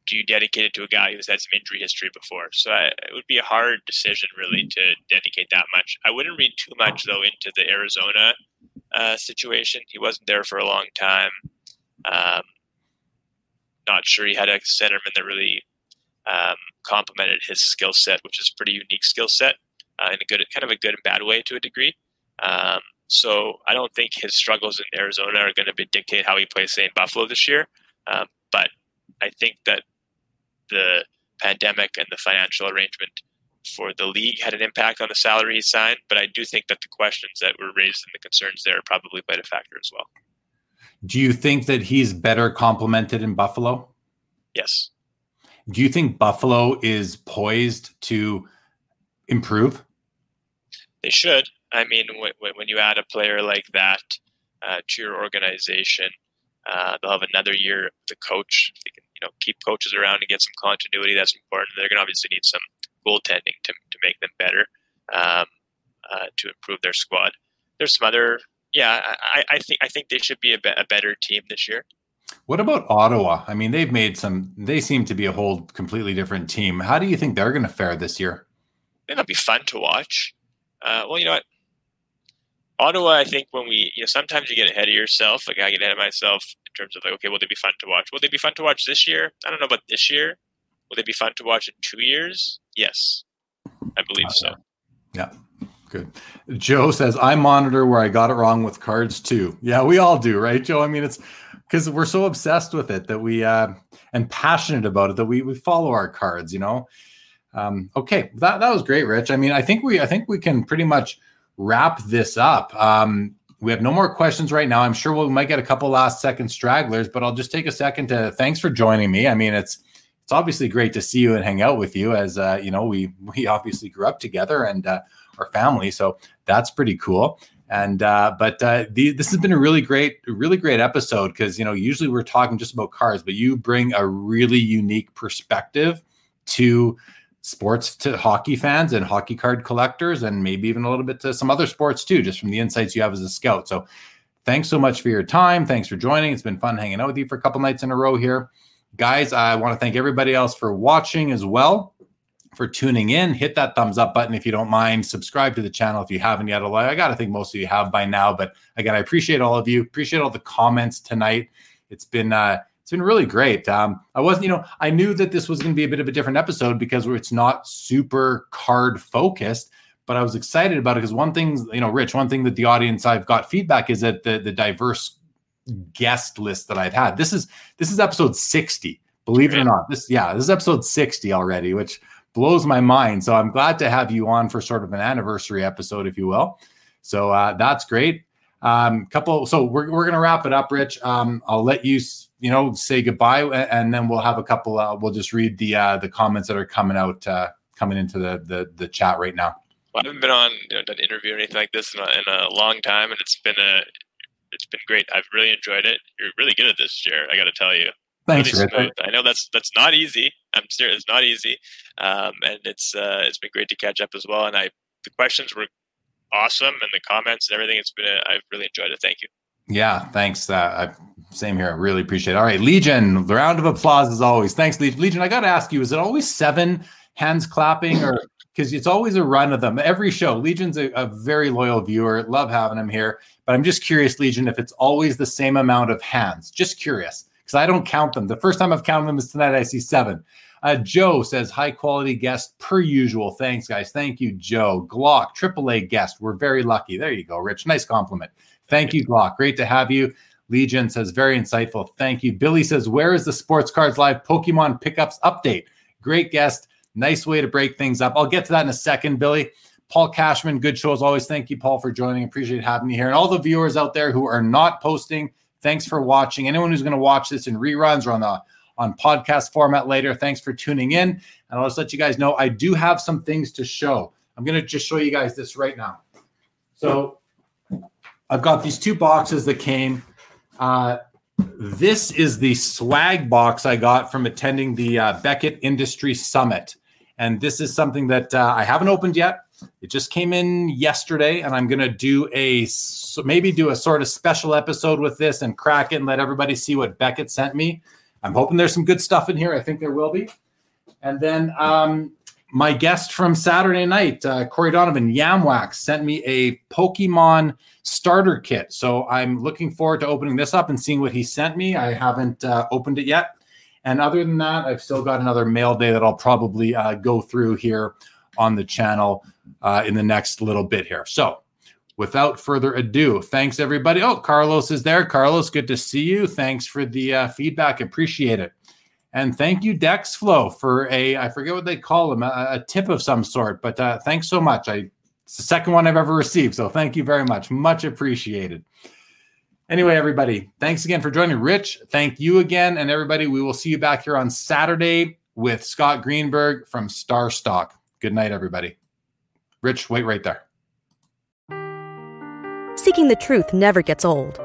do you dedicate it to a guy who's had some injury history before? So I, it would be a hard decision, really, to dedicate that much. I wouldn't read too much though into the Arizona uh, situation. He wasn't there for a long time. Um, not sure he had a centerman that really um, complemented his skill set, which is pretty unique skill set uh, in a good, kind of a good and bad way to a degree. Um, so I don't think his struggles in Arizona are going to dictate how he plays, say, in Buffalo this year. Um, but I think that the pandemic and the financial arrangement for the league had an impact on the salary he signed. But I do think that the questions that were raised and the concerns there probably played a factor as well. Do you think that he's better complemented in Buffalo? Yes. Do you think Buffalo is poised to improve? They should. I mean, when, when you add a player like that uh, to your organization, uh, they'll have another year. The coach, they can you know keep coaches around and get some continuity. That's important. They're going to obviously need some goaltending to to make them better, um, uh, to improve their squad. There's some other. Yeah, I, I think I think they should be a, be- a better team this year. What about Ottawa? I mean, they've made some. They seem to be a whole completely different team. How do you think they're going to fare this year? It'll be fun to watch. Uh, well, you know what? Ottawa, I think when we, you know, sometimes you get ahead of yourself. Like I get ahead of myself in terms of like, okay, will they be fun to watch? Will they be fun to watch this year? I don't know about this year. Will they be fun to watch in two years? Yes, I believe so. Yeah, good. Joe says I monitor where I got it wrong with cards too. Yeah, we all do, right, Joe? I mean, it's because we're so obsessed with it that we uh, and passionate about it that we we follow our cards. You know. Um, okay, that that was great, Rich. I mean, I think we I think we can pretty much wrap this up. Um, we have no more questions right now. I'm sure we might get a couple last second stragglers, but I'll just take a second to thanks for joining me. I mean, it's it's obviously great to see you and hang out with you as uh, you know we we obviously grew up together and uh, our family, so that's pretty cool. And uh, but uh, the, this has been a really great, really great episode because you know usually we're talking just about cars, but you bring a really unique perspective to sports to hockey fans and hockey card collectors, and maybe even a little bit to some other sports too, just from the insights you have as a scout. So, thanks so much for your time. Thanks for joining. It's been fun hanging out with you for a couple nights in a row here. Guys, I want to thank everybody else for watching as well, for tuning in. Hit that thumbs up button if you don't mind. Subscribe to the channel if you haven't yet. I got to think most of you have by now. But again, I appreciate all of you. Appreciate all the comments tonight. It's been uh, it's been really great. Um, I wasn't, you know, I knew that this was going to be a bit of a different episode because it's not super card focused, but I was excited about it because one thing, you know, Rich, one thing that the audience I've got feedback is that the the diverse guest list that I've had. This is this is episode 60. Believe it or not. This yeah, this is episode 60 already, which blows my mind. So I'm glad to have you on for sort of an anniversary episode, if you will. So uh, that's great. Um, couple. So we're we're gonna wrap it up, Rich. Um, I'll let you you know, say goodbye, and then we'll have a couple. Uh, we'll just read the uh, the comments that are coming out, uh, coming into the, the the chat right now. Well, I haven't been on you know, an interview or anything like this in a, in a long time, and it's been a it's been great. I've really enjoyed it. You're really good at this, Jared. I got to tell you. Thanks, really. I know that's that's not easy. I'm serious, it's not easy, um, and it's uh, it's been great to catch up as well. And I the questions were awesome, and the comments and everything. It's been a, I've really enjoyed it. Thank you. Yeah, thanks. Uh, I, same here. I really appreciate it. All right, Legion, the round of applause as always. Thanks, Legion. Legion, I got to ask you, is it always seven hands clapping or because it's always a run of them every show? Legion's a, a very loyal viewer. Love having him here. But I'm just curious, Legion, if it's always the same amount of hands. Just curious because I don't count them. The first time I've counted them is tonight. I see seven. Uh, Joe says, high quality guest per usual. Thanks, guys. Thank you, Joe. Glock, AAA guest. We're very lucky. There you go, Rich. Nice compliment. Thank you, Glock. Great to have you. Legion says, very insightful. Thank you. Billy says, where is the Sports Cards Live Pokemon pickups update? Great guest. Nice way to break things up. I'll get to that in a second, Billy. Paul Cashman, good show as always. Thank you, Paul, for joining. Appreciate having you here. And all the viewers out there who are not posting, thanks for watching. Anyone who's going to watch this in reruns or on the on podcast format later, thanks for tuning in. And I'll just let you guys know I do have some things to show. I'm going to just show you guys this right now. So I've got these two boxes that came. Uh, this is the swag box I got from attending the uh, Beckett Industry Summit. And this is something that uh, I haven't opened yet. It just came in yesterday, and I'm going to do a maybe do a sort of special episode with this and crack it and let everybody see what Beckett sent me. I'm hoping there's some good stuff in here. I think there will be. And then um, my guest from Saturday night, uh, Corey Donovan, Yamwax, sent me a Pokemon starter kit. So I'm looking forward to opening this up and seeing what he sent me. I haven't uh, opened it yet. And other than that, I've still got another mail day that I'll probably uh, go through here on the channel uh, in the next little bit here. So without further ado, thanks everybody. Oh, Carlos is there. Carlos, good to see you. Thanks for the uh, feedback. Appreciate it. And thank you, DexFlow, for a I forget what they call them, a, a tip of some sort. But uh, thanks so much. I it's the second one I've ever received, so thank you very much, much appreciated. Anyway, everybody, thanks again for joining. Rich, thank you again, and everybody, we will see you back here on Saturday with Scott Greenberg from StarStock. Good night, everybody. Rich, wait right there. Seeking the truth never gets old.